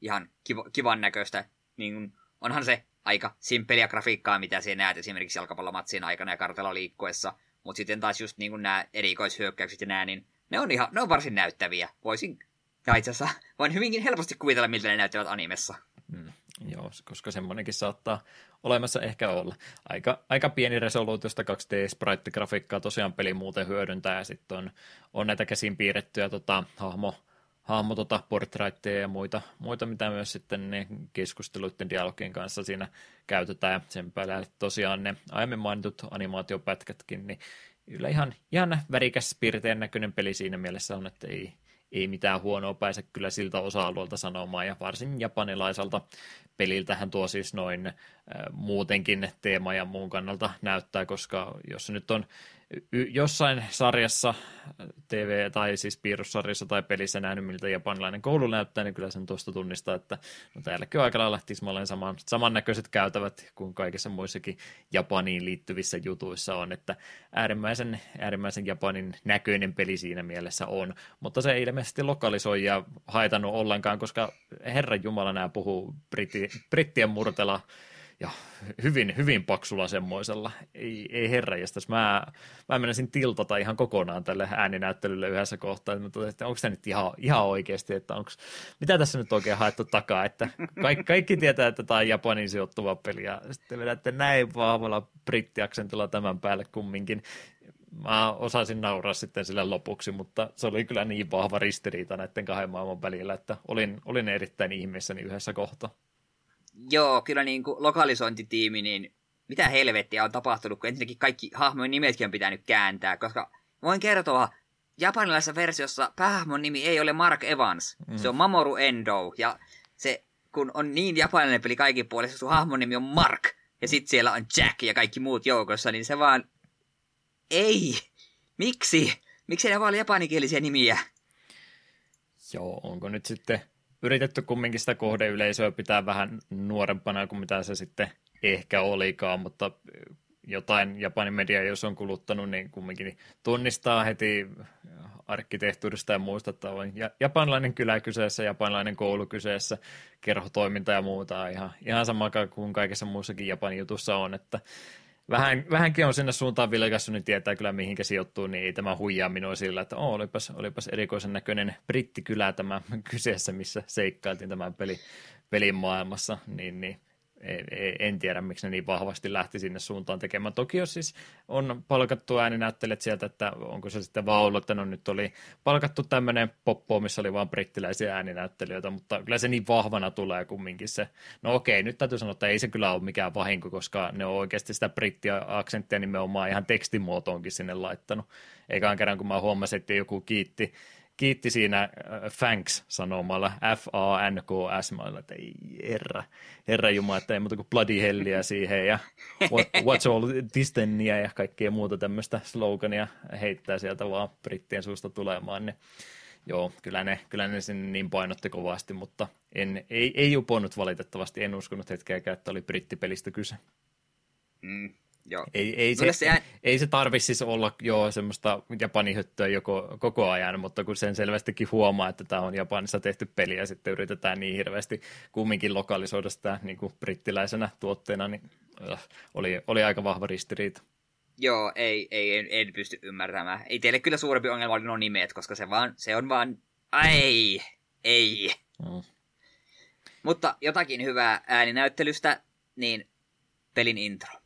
ihan kiv- kivan näköistä. Niin onhan se aika simppeliä grafiikkaa, mitä sinä näet esimerkiksi jalkapallomatsin aikana ja kartella liikkuessa. Mutta sitten taas just niin nämä erikoishyökkäykset ja nämä, niin ne on, ihan, ne on varsin näyttäviä. Voisin, tai itse asiassa voin hyvinkin helposti kuvitella, miltä ne näyttävät animessa. Mm. Joo, koska semmoinenkin saattaa olemassa ehkä olla. Aika, aika pieni resoluutiosta 2D-sprite-grafiikkaa tosiaan peli muuten hyödyntää, ja sitten on, on näitä käsin piirrettyjä tota, hahmo, hahmo tota, portraitteja ja muita, muita, mitä myös sitten ne keskusteluiden dialogien kanssa siinä käytetään, ja sen päällä tosiaan ne aiemmin mainitut animaatiopätkätkin, niin kyllä ihan, ihan värikäs piirteen näköinen peli siinä mielessä on, että ei, ei mitään huonoa pääse kyllä siltä osa-alueelta sanomaan, ja varsin japanilaiselta peliltähän tuo siis noin äh, muutenkin teema ja muun kannalta näyttää, koska jos nyt on jossain sarjassa, TV- tai siis piirrossarjassa tai pelissä nähnyt, miltä japanilainen koulu näyttää, niin kyllä sen tuosta tunnistaa, että no täälläkin on aika lailla tismalleen saman, samannäköiset käytävät kuin kaikissa muissakin Japaniin liittyvissä jutuissa on, että äärimmäisen, äärimmäisen Japanin näköinen peli siinä mielessä on, mutta se ei ilmeisesti lokalisoi ja haitannut ollenkaan, koska Herran Jumala nämä puhuu britti, brittien murtela ja hyvin, hyvin paksulla semmoisella. Ei, ei herranjestas, mä, mä menisin tiltata ihan kokonaan tälle ääninäyttelylle yhdessä kohtaa, että, että onko tämä nyt ihan, ihan oikeasti, että onko, mitä tässä nyt oikein haettu takaa, että kaikki, kaikki tietää, että tämä on Japanin sijoittuva peli, ja sitten vedätte näin vahvalla brittiaksentilla tämän päälle kumminkin. Mä osasin nauraa sitten sille lopuksi, mutta se oli kyllä niin vahva ristiriita näiden kahden maailman välillä, että olin, olin erittäin ihmeessäni yhdessä kohtaa. Joo, kyllä niin kuin lokalisointitiimi, niin mitä helvettiä on tapahtunut, kun ensinnäkin kaikki hahmojen nimetkin on pitänyt kääntää, koska voin kertoa, japanilaisessa versiossa päähahmon nimi ei ole Mark Evans, mm. se on Mamoru Endo, ja se, kun on niin japanilainen peli kaikin puolesta, sun hahmon nimi on Mark, ja sitten siellä on Jack ja kaikki muut joukossa, niin se vaan, ei, miksi? Miksi ne vaan japanikielisiä nimiä? Joo, onko nyt sitten yritetty kumminkin sitä kohdeyleisöä pitää vähän nuorempana kuin mitä se sitten ehkä olikaan, mutta jotain Japanin media, jos on kuluttanut, niin kumminkin tunnistaa heti arkkitehtuurista ja muista, että on japanilainen kylä kyseessä, japanilainen koulu kyseessä, kerhotoiminta ja muuta, ihan, ihan sama kuin kaikessa muussakin Japanin jutussa on, että vähän, vähänkin on sinne suuntaan vilkassu, niin tietää kyllä mihinkä sijoittuu, niin ei tämä huijaa minua sillä, että oh, olipas, olipas erikoisen näköinen brittikylä tämä <laughs> kyseessä, missä seikkailtiin tämän peli, pelin maailmassa, niin, niin en tiedä, miksi ne niin vahvasti lähti sinne suuntaan tekemään. Toki jos siis on palkattu ääninäyttelijät sieltä, että onko se sitten vaan ollut, että no nyt oli palkattu tämmöinen poppo, missä oli vain brittiläisiä ääninäyttelijöitä, mutta kyllä se niin vahvana tulee kumminkin se. No okei, nyt täytyy sanoa, että ei se kyllä ole mikään vahinko, koska ne on oikeasti sitä brittiaksenttia nimenomaan ihan tekstimuotoonkin sinne laittanut. Eikä kerran, kun mä huomasin, että joku kiitti kiitti siinä äh, thanks sanomalla, F-A-N-K-S, mä olin, että ei herra, herra jumala, että ei muuta kuin bloody helliä siihen ja what, what's all this ja kaikkea muuta tämmöistä slogania heittää sieltä vaan brittien suusta tulemaan, niin joo, kyllä ne, kyllä ne sinne niin painotti kovasti, mutta en, ei, ei uponnut valitettavasti, en uskonut hetkeäkään, että oli brittipelistä kyse. Mm, Joo. Ei, ei, se, se, ei se tarvitse siis olla jo semmoista japanihöttöä joko, koko ajan, mutta kun sen selvästikin huomaa, että tämä on Japanissa tehty peli ja sitten yritetään niin hirveästi kumminkin lokalisoida sitä niin kuin brittiläisenä tuotteena, niin äh, oli, oli aika vahva ristiriita. Joo, ei, ei en, en pysty ymmärtämään. Ei teille kyllä suurempi ongelma oli nuo nimet, koska se, vaan, se on vaan, ei, ei. Mm. Mutta jotakin hyvää ääninäyttelystä, niin pelin intro.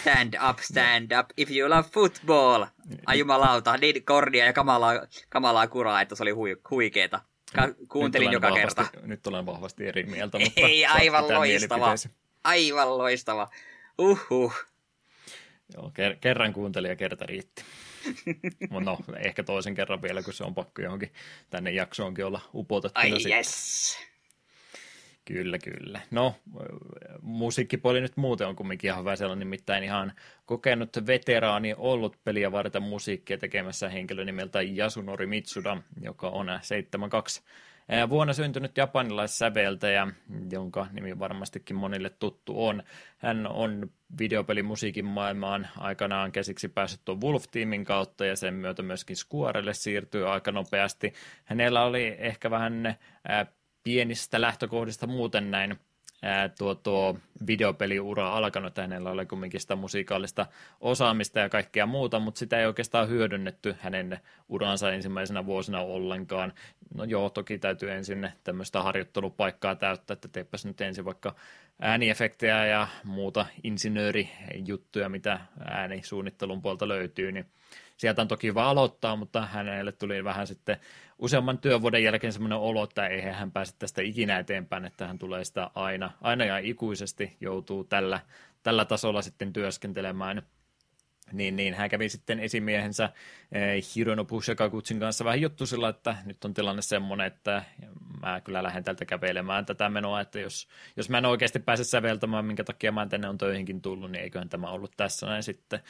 Stand up, <laughs> stand up, if you love football. Ai jumalauta, niin kordia ja kamalaa, kamalaa kuraa, että se oli hui, huikeeta. Ka- kuuntelin joka vahvasti, kerta. Nyt olen vahvasti eri mieltä, <laughs> mutta Ei, aivan loistava. Aivan loistava. Uhuh. Joo, ker- kerran kuuntelin ja kerta riitti. <laughs> no, ehkä toisen kerran vielä, kun se on pakko johonkin tänne jaksoonkin olla upotettu. Ai yes. Kyllä, kyllä. No, musiikkipuoli nyt muuten on kumminkin ihan hyvä sellainen, nimittäin ihan kokenut veteraani ollut peliä varten musiikkia tekemässä henkilö nimeltä Yasunori Mitsuda, joka on 72 vuonna syntynyt japanilaissäveltäjä, jonka nimi varmastikin monille tuttu on. Hän on videopelimusiikin maailmaan aikanaan käsiksi päässyt tuon Wolf-tiimin kautta ja sen myötä myöskin Squarelle siirtyy aika nopeasti. Hänellä oli ehkä vähän pienistä lähtökohdista muuten näin ää, tuo, tuo videopeliura alkanut, hänellä oli kumminkin sitä musiikaalista osaamista ja kaikkea muuta, mutta sitä ei oikeastaan hyödynnetty hänen uransa ensimmäisenä vuosina ollenkaan. No joo, toki täytyy ensin tämmöistä harjoittelupaikkaa täyttää, että teepäs nyt ensin vaikka ääniefektejä ja muuta insinöörijuttuja, mitä äänisuunnittelun puolta löytyy, niin sieltä on toki hyvä aloittaa, mutta hänelle tuli vähän sitten useamman työvuoden jälkeen semmoinen olo, että ei hän pääse tästä ikinä eteenpäin, että hän tulee sitä aina, aina ja ikuisesti joutuu tällä, tällä tasolla sitten työskentelemään. Niin, niin hän kävi sitten esimiehensä eh, Hironobu Shakagutsin kanssa vähän juttu sillä, että nyt on tilanne semmoinen, että mä kyllä lähden tältä kävelemään tätä menoa, että jos, jos mä en oikeasti pääse säveltämään, minkä takia mä tänne on töihinkin tullut, niin eiköhän tämä ollut tässä näin sitten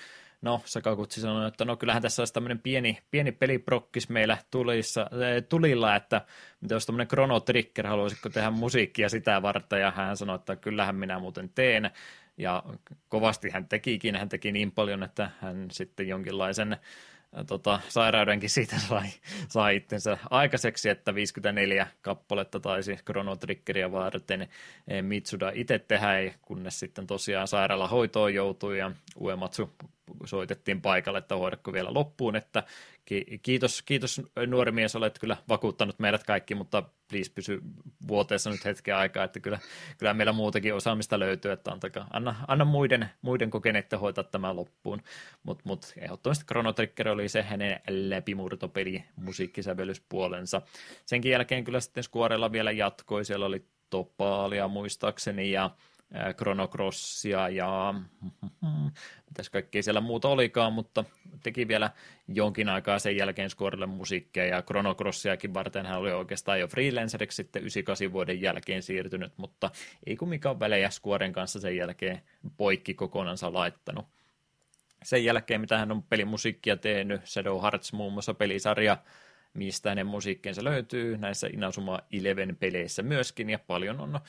No, Sakakutsi sanoi, että no kyllähän tässä olisi tämmöinen pieni, pieni peliprokkis meillä tulissa, äh, tulilla, että mitä jos tämmöinen Chrono Trigger, haluaisitko tehdä musiikkia sitä varten, ja hän sanoi, että kyllähän minä muuten teen, ja kovasti hän tekikin, hän teki niin paljon, että hän sitten jonkinlaisen tota, sairaudenkin siitä <laughs> sai, sai itsensä. Aikaiseksi, että 54 kappaletta taisi Chrono Triggeria varten eh, Mitsuda itse tehdä, kunnes sitten tosiaan sairaalahoitoon joutui ja Uematsu soitettiin paikalle, että hoidakko vielä loppuun, että kiitos, kiitos nuori mies, olet kyllä vakuuttanut meidät kaikki, mutta please pysy vuoteessa nyt hetken aikaa, että kyllä, kyllä meillä muutakin osaamista löytyy, että antakaa, anna, anna muiden, muiden kokeneiden hoitaa tämä loppuun, mutta mut, ehdottomasti Chrono Trigger oli se hänen läpimurtopeli musiikkisävellyspuolensa. Senkin jälkeen kyllä sitten Squarella vielä jatkoi, siellä oli Topaalia muistaakseni ja Chrono Crossia ja mitäs kaikkea siellä muuta olikaan, mutta teki vielä jonkin aikaa sen jälkeen Squarelle musiikkia ja Chrono Crossiakin varten hän oli oikeastaan jo freelanceriksi sitten 98 vuoden jälkeen siirtynyt, mutta ei kumminkaan välejä Squaren kanssa sen jälkeen poikki kokonansa laittanut. Sen jälkeen, mitä hän on pelimusiikkia tehnyt, Shadow Hearts muun muassa pelisarja, mistä hänen musiikkinsa löytyy näissä Inazuma Eleven peleissä myöskin, ja paljon on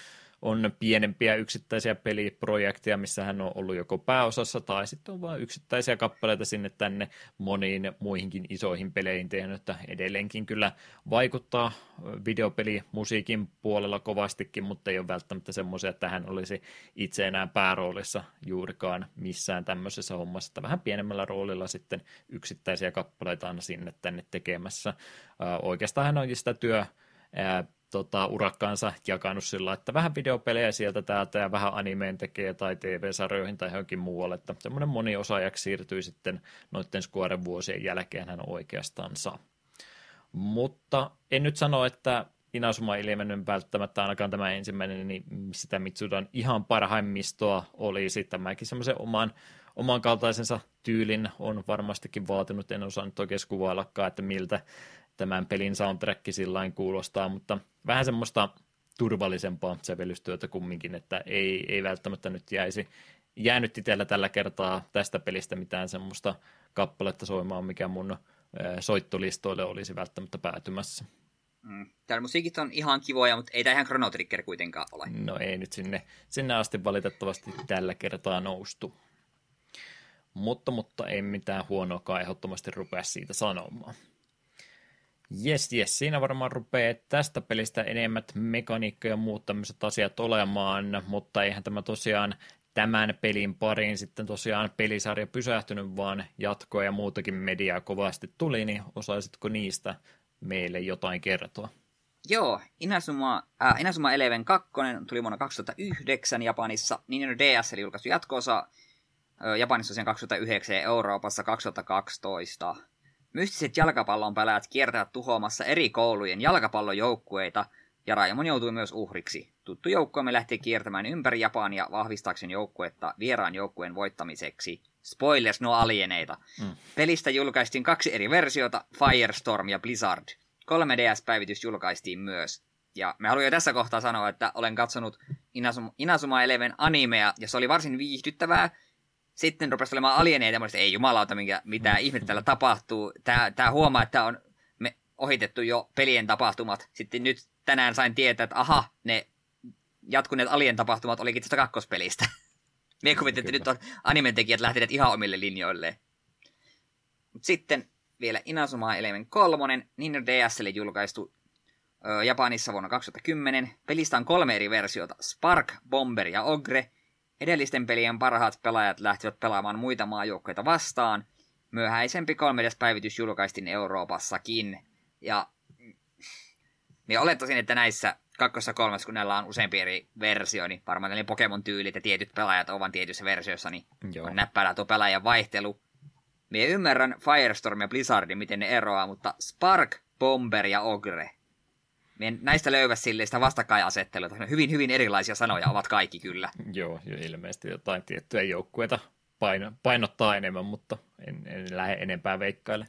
on pienempiä yksittäisiä peliprojekteja, missä hän on ollut joko pääosassa tai sitten on vain yksittäisiä kappaleita sinne tänne moniin muihinkin isoihin peleihin tehnyt, että edelleenkin kyllä vaikuttaa videopeli musiikin puolella kovastikin, mutta ei ole välttämättä semmoisia, että hän olisi itse enää pääroolissa juurikaan missään tämmöisessä hommassa, että vähän pienemmällä roolilla sitten yksittäisiä kappaleita aina sinne tänne tekemässä. Oikeastaan hän on sitä työ tota, urakkaansa jakanut sillä, että vähän videopelejä sieltä täältä ja vähän animeen tekee tai TV-sarjoihin tai johonkin muualle, että semmoinen moniosaajaksi siirtyy sitten noiden Squaren vuosien jälkeen hän oikeastaan saa. Mutta en nyt sano, että Inazuma Eleven välttämättä ainakaan tämä ensimmäinen, niin sitä Mitsudan ihan parhaimmistoa oli sitten tämäkin semmoisen oman, oman kaltaisensa tyylin on varmastikin vaatinut, en osaa nyt oikein kuvaillakaan, että miltä tämän pelin soundtrack sillä kuulostaa, mutta vähän semmoista turvallisempaa sävellystyötä kumminkin, että ei, ei välttämättä nyt jäisi jäänyt itsellä tällä kertaa tästä pelistä mitään semmoista kappaletta soimaan, mikä mun soittolistoille olisi välttämättä päätymässä. Mm. Täällä musiikit on ihan kivoja, mutta ei tämä ihan Chrono Trigger kuitenkaan ole. No ei nyt sinne, sinne asti valitettavasti tällä kertaa noustu. Mutta, mutta ei mitään huonoa ehdottomasti rupea siitä sanomaan. Jes, jes, siinä varmaan rupeaa tästä pelistä enemmät mekaniikkoja ja muut tämmöiset asiat olemaan, mutta eihän tämä tosiaan tämän pelin pariin sitten tosiaan pelisarja pysähtynyt, vaan jatkoa ja muutakin mediaa kovasti tuli, niin osaisitko niistä meille jotain kertoa? Joo, Inazuma, äh, Inazuma Eleven 2 tuli vuonna 2009 Japanissa, Nintendo DS eli julkaistu jatkoosa Japanissa sen 2009 ja Euroopassa 2012. Mystiset jalkapallon pelaajat kiertävät tuhoamassa eri koulujen jalkapallojoukkueita, ja Raimon joutui myös uhriksi. Tuttu joukkueemme lähti kiertämään ympäri Japania vahvistaakseen joukkuetta vieraan joukkueen voittamiseksi. Spoilers, no alieneita. Mm. Pelistä julkaistiin kaksi eri versiota, Firestorm ja Blizzard. 3DS-päivitys julkaistiin myös. Ja me haluan jo tässä kohtaa sanoa, että olen katsonut Inazuma, Inazuma Eleven animea, ja se oli varsin viihdyttävää, sitten rupesi olemaan alieneita, ja ei jumalauta, minkä, mitä ihmettä täällä tapahtuu. Tää, tää huomaa, että on me ohitettu jo pelien tapahtumat. Sitten nyt tänään sain tietää, että aha, ne jatkuneet alien tapahtumat olikin tästä kakkospelistä. <laughs> Me kuvittiin, että nyt on animentekijät lähteneet ihan omille linjoilleen. Mut sitten vielä Inazuma Eleven 3, Nintendo DSlle julkaistu ö, Japanissa vuonna 2010. Pelistä on kolme eri versiota, Spark, Bomber ja Ogre – Edellisten pelien parhaat pelaajat lähtivät pelaamaan muita maajoukkoita vastaan. Myöhäisempi 3D-päivitys julkaistiin Euroopassakin. Ja niin olettaisin, että näissä kakkossa kolmessa, kun näillä on useampi eri versio, niin varmaan ne Pokemon-tyylit ja tietyt pelaajat ovat tietyissä versioissa, niin Joo. on näppärä tuo pelaajan vaihtelu. Mie ymmärrän Firestorm ja Blizzardin, miten ne eroaa, mutta Spark, Bomber ja Ogre, Mien näistä löyvä sille sitä vastakkainasettelua. Hyvin, hyvin erilaisia sanoja ovat kaikki kyllä. Joo, ilmeisesti jotain tiettyjä joukkueita paino, painottaa enemmän, mutta en, en lähde enempää veikkaille.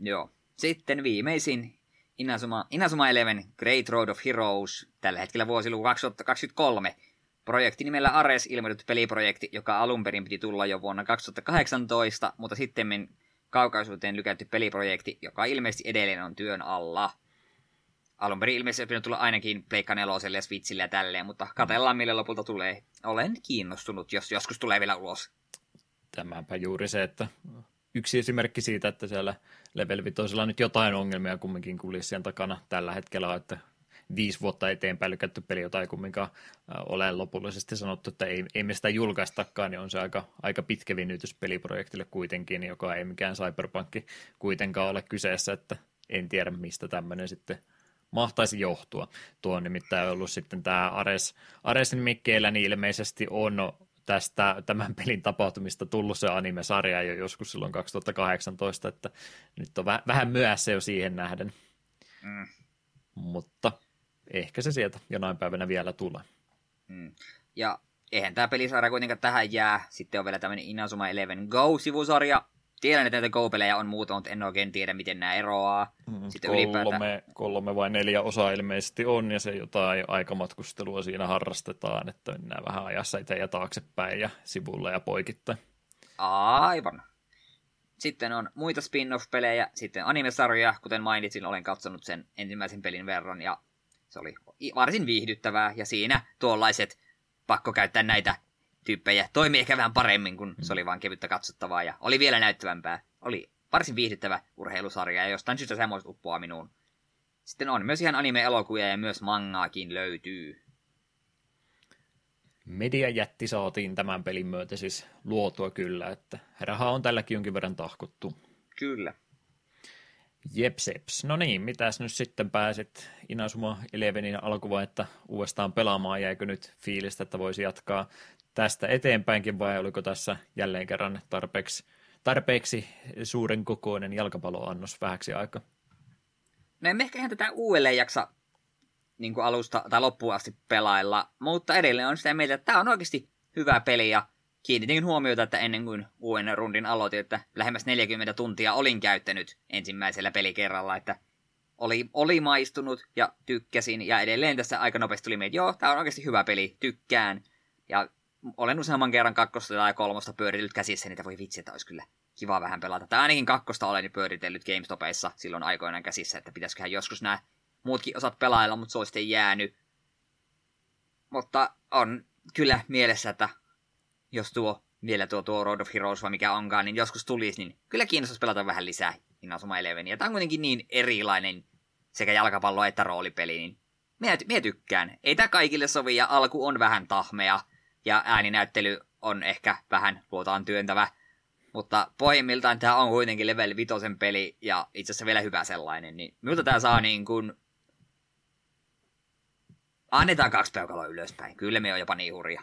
Joo. Sitten viimeisin Inazuma, Inazuma Eleven Great Road of Heroes, tällä hetkellä vuosiluku 2023. Projekti nimellä Ares ilmoitettu peliprojekti, joka alun perin piti tulla jo vuonna 2018, mutta sitten kaukaisuuteen lykätty peliprojekti, joka ilmeisesti edelleen on työn alla alun perin ilmeisesti pitänyt tulla ainakin Pleikka 4 ja Switchille ja tälleen, mutta katellaan mille lopulta tulee. Olen kiinnostunut, jos joskus tulee vielä ulos. Tämäpä juuri se, että yksi esimerkki siitä, että siellä Level 5 nyt jotain ongelmia kumminkin kulissien takana tällä hetkellä että viisi vuotta eteenpäin lykätty peli, jota ei kumminkaan ole lopullisesti sanottu, että ei, ei me sitä julkaistakaan, niin on se aika, aika pitkä vinytys peliprojektille kuitenkin, joka ei mikään cyberpankki kuitenkaan ole kyseessä, että en tiedä mistä tämmöinen sitten mahtaisi johtua. Tuo on nimittäin ollut sitten tämä Ares, Aresin mikkeellä, niin ilmeisesti on tästä tämän pelin tapahtumista tullut se anime-sarja jo joskus silloin 2018, että nyt on vähän myöhässä jo siihen nähden. Mm. Mutta ehkä se sieltä jonain päivänä vielä tulee. Mm. Ja eihän tämä pelisarja kuitenkaan tähän jää. Sitten on vielä tämmöinen Inazuma Eleven Go-sivusarja, Tiedän, että näitä Go-pelejä on muuta, mutta en oikein tiedä, miten nämä eroaa. Mm, Sitten kolme, ylipäätään... kolme vai neljä osaa ilmeisesti on, ja se jotain aikamatkustelua siinä harrastetaan, että mennään vähän ajassa itse ja taaksepäin ja sivulla ja poikittain. Aivan. Sitten on muita spin-off-pelejä, sitten anime-sarjoja, kuten mainitsin, olen katsonut sen ensimmäisen pelin verran, ja se oli varsin viihdyttävää, ja siinä tuollaiset pakko käyttää näitä tyyppejä toimi ehkä vähän paremmin, kun se oli vain kevyttä katsottavaa ja oli vielä näyttävämpää. Oli varsin viihdyttävä urheilusarja ja jostain syystä semmoista uppoa minuun. Sitten on myös ihan anime-elokuvia ja myös mangaakin löytyy. Mediajätti saatiin tämän pelin myötä siis luotua kyllä, että rahaa on tälläkin jonkin verran tahkottu. Kyllä. Jepseps. No niin, mitäs nyt sitten pääsit Inazuma Elevenin alkuvaihetta uudestaan pelaamaan? Jäikö nyt fiilistä, että voisi jatkaa tästä eteenpäinkin vai oliko tässä jälleen kerran tarpeeksi, tarpeeksi suuren kokoinen jalkapalloannos vähäksi aikaa? No emme ehkä ihan tätä uudelleen jaksa niin kuin alusta tai loppuun asti pelailla, mutta edelleen on sitä mieltä, että tämä on oikeasti hyvä peli ja kiinnitin huomiota, että ennen kuin uuden rundin aloitin, että lähemmäs 40 tuntia olin käyttänyt ensimmäisellä pelikerralla, että oli, oli maistunut ja tykkäsin, ja edelleen tässä aika nopeasti tuli että joo, tämä on oikeasti hyvä peli, tykkään. Ja olen useamman kerran kakkosta tai kolmosta pyöritellyt käsissä, niitä voi vitsi, että olisi kyllä kiva vähän pelata. Tai ainakin kakkosta olen pyöritellyt GameStopissa silloin aikoinaan käsissä, että pitäisiköhän joskus nämä muutkin osat pelailla, mutta se on sitten jäänyt. Mutta on kyllä mielessä, että jos tuo vielä tuo, tuo Road of Heroes vai mikä onkaan, niin joskus tulisi, niin kyllä kiinnostaisi pelata vähän lisää Inazuma Elevenia. Tämä on kuitenkin niin erilainen sekä jalkapallo että roolipeli, niin minä tykkään. Ei tämä kaikille sovi ja alku on vähän tahmea ja ääninäyttely on ehkä vähän luotaan työntävä. Mutta pohjimmiltaan tämä on kuitenkin level 5 peli ja itse asiassa vielä hyvä sellainen. Niin miltä tämä saa niin kuin... Annetaan kaksi peukaloa ylöspäin. Kyllä me on jopa niin hurja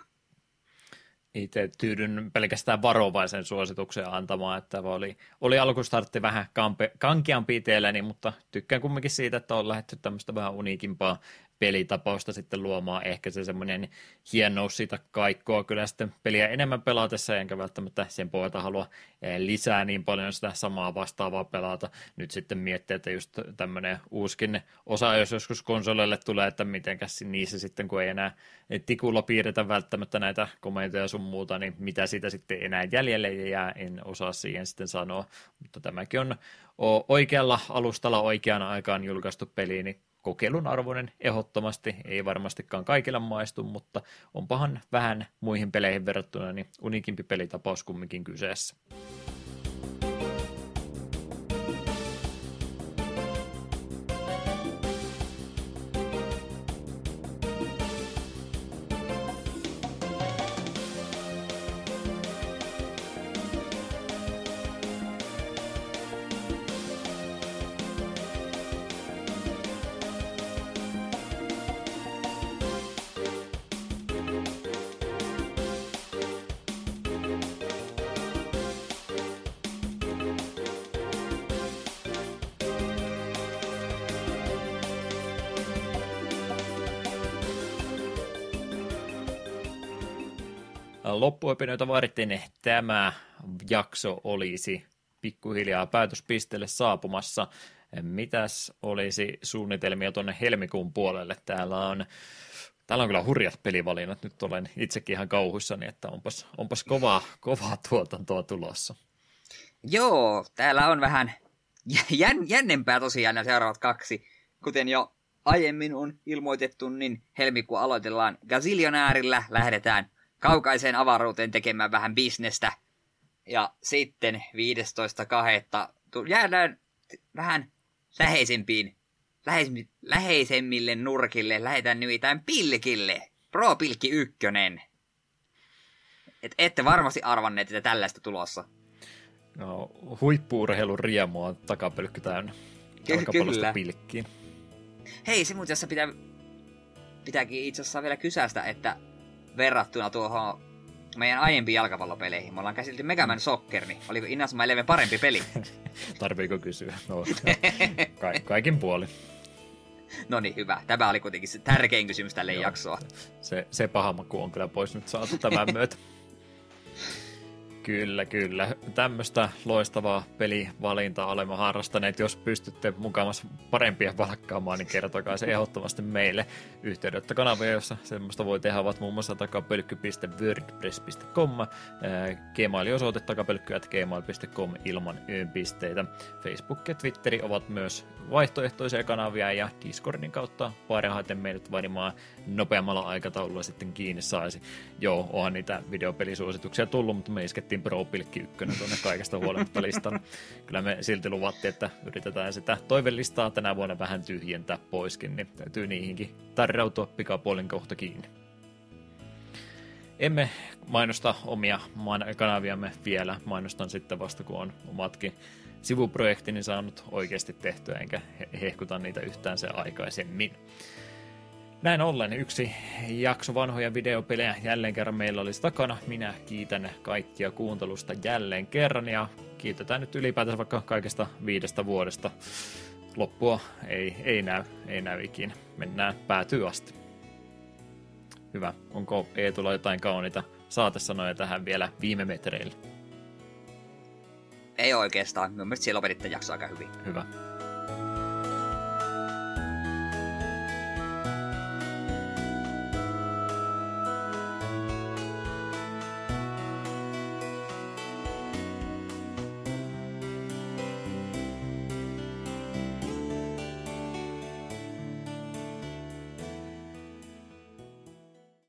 itse tyydyn pelkästään varovaisen suosituksen antamaan, että oli, oli alkustartti vähän kampe, kankeampi itselläni, mutta tykkään kumminkin siitä, että on lähdetty tämmöistä vähän uniikimpaa pelitapausta sitten luomaan ehkä se semmoinen hienous siitä kaikkoa kyllä sitten peliä enemmän pelatessa, enkä välttämättä sen pohjalta halua eh, lisää niin paljon sitä samaa vastaavaa pelata. Nyt sitten miettiä, että just tämmöinen uuskin osa, jos joskus konsoleille tulee, että mitenkäs niissä sitten, kun ei enää tikulla piirretä välttämättä näitä komentoja sun muuta, niin mitä siitä sitten enää jäljelle jää, en osaa siihen sitten sanoa, mutta tämäkin on oikealla alustalla oikeaan aikaan julkaistu peli, niin kokeilun arvoinen ehdottomasti, ei varmastikaan kaikilla maistu, mutta onpahan vähän muihin peleihin verrattuna niin unikimpi pelitapaus kumminkin kyseessä. Loppuopinnoita vaadittiin, tämä jakso olisi pikkuhiljaa päätöspisteelle saapumassa. Mitäs olisi suunnitelmia tuonne helmikuun puolelle? Täällä on, täällä on kyllä hurjat pelivalinnat. Nyt olen itsekin ihan kauhuissani, että onpas, onpas kovaa, kovaa tuotantoa tulossa. Joo, täällä on vähän jän, jännempää tosiaan nämä seuraavat kaksi. Kuten jo aiemmin on ilmoitettu, niin helmikuun aloitellaan Gazillionäärillä, lähdetään – kaukaiseen avaruuteen tekemään vähän bisnestä. Ja sitten 15.2. jäädään vähän läheisempiin, läheisemmin, läheisemmille nurkille. Lähetään nimittäin Pilkille. Pro Pilkki ykkönen. Et ette varmasti arvanneet, että tällaista tulossa. No, huippuurheilun riemua takapölkky täynnä. Ky- kyllä. pilkkiin. Hei, se muuten pitää, pitääkin itse asiassa vielä kysästä, että verrattuna tuohon meidän aiempiin jalkapallopeleihin. Me ollaan käsitelty Mega Man Soccer, niin oliko Inazuma Eleven parempi peli? <laughs> Tarviiko kysyä? No, <laughs> ka- kaikin puoli. No niin, hyvä. Tämä oli kuitenkin se tärkein kysymys tälle jaksoa. Se, se paha maku on kyllä pois nyt saatu tämän <laughs> myötä. Kyllä, kyllä. Tämmöistä loistavaa pelivalintaa olemme harrastaneet. Jos pystytte mukavasti parempia valkkaamaan, niin kertokaa se ehdottomasti meille. Yhteydenottokanavia, jossa semmoista voi tehdä, ovat muun muassa takapölkky.wordpress.com, gmail-osoite takapölkky.gmail.com ilman yönpisteitä. Facebook ja Twitteri ovat myös vaihtoehtoisia kanavia ja Discordin kautta parhaiten meidät vainimaan nopeammalla aikataululla sitten kiinni saisi. Joo, onhan niitä videopelisuosituksia tullut, mutta me iskettiin Pro Pilkki 1 tuonne kaikesta huolimatta listan. Kyllä me silti luvattiin, että yritetään sitä toivelistaa tänä vuonna vähän tyhjentää poiskin, niin täytyy niihinkin tarrautua pikapuolin kohta kiinni. Emme mainosta omia kanaviamme vielä, mainostan sitten vasta kun on omatkin sivuprojektini saanut oikeasti tehtyä, enkä hehkuta niitä yhtään se aikaisemmin. Näin ollen yksi jakso vanhoja videopelejä jälleen kerran meillä olisi takana. Minä kiitän kaikkia kuuntelusta jälleen kerran ja kiitetään nyt ylipäätään vaikka kaikesta viidestä vuodesta. Loppua ei, ei näy, ei näy ikinä. Mennään päätyy asti. Hyvä. Onko Eetulla jotain kauniita saatesanoja tähän vielä viime metreillä? Ei oikeastaan. Mielestäni siellä lopetitte jaksoa aika hyvin. Hyvä.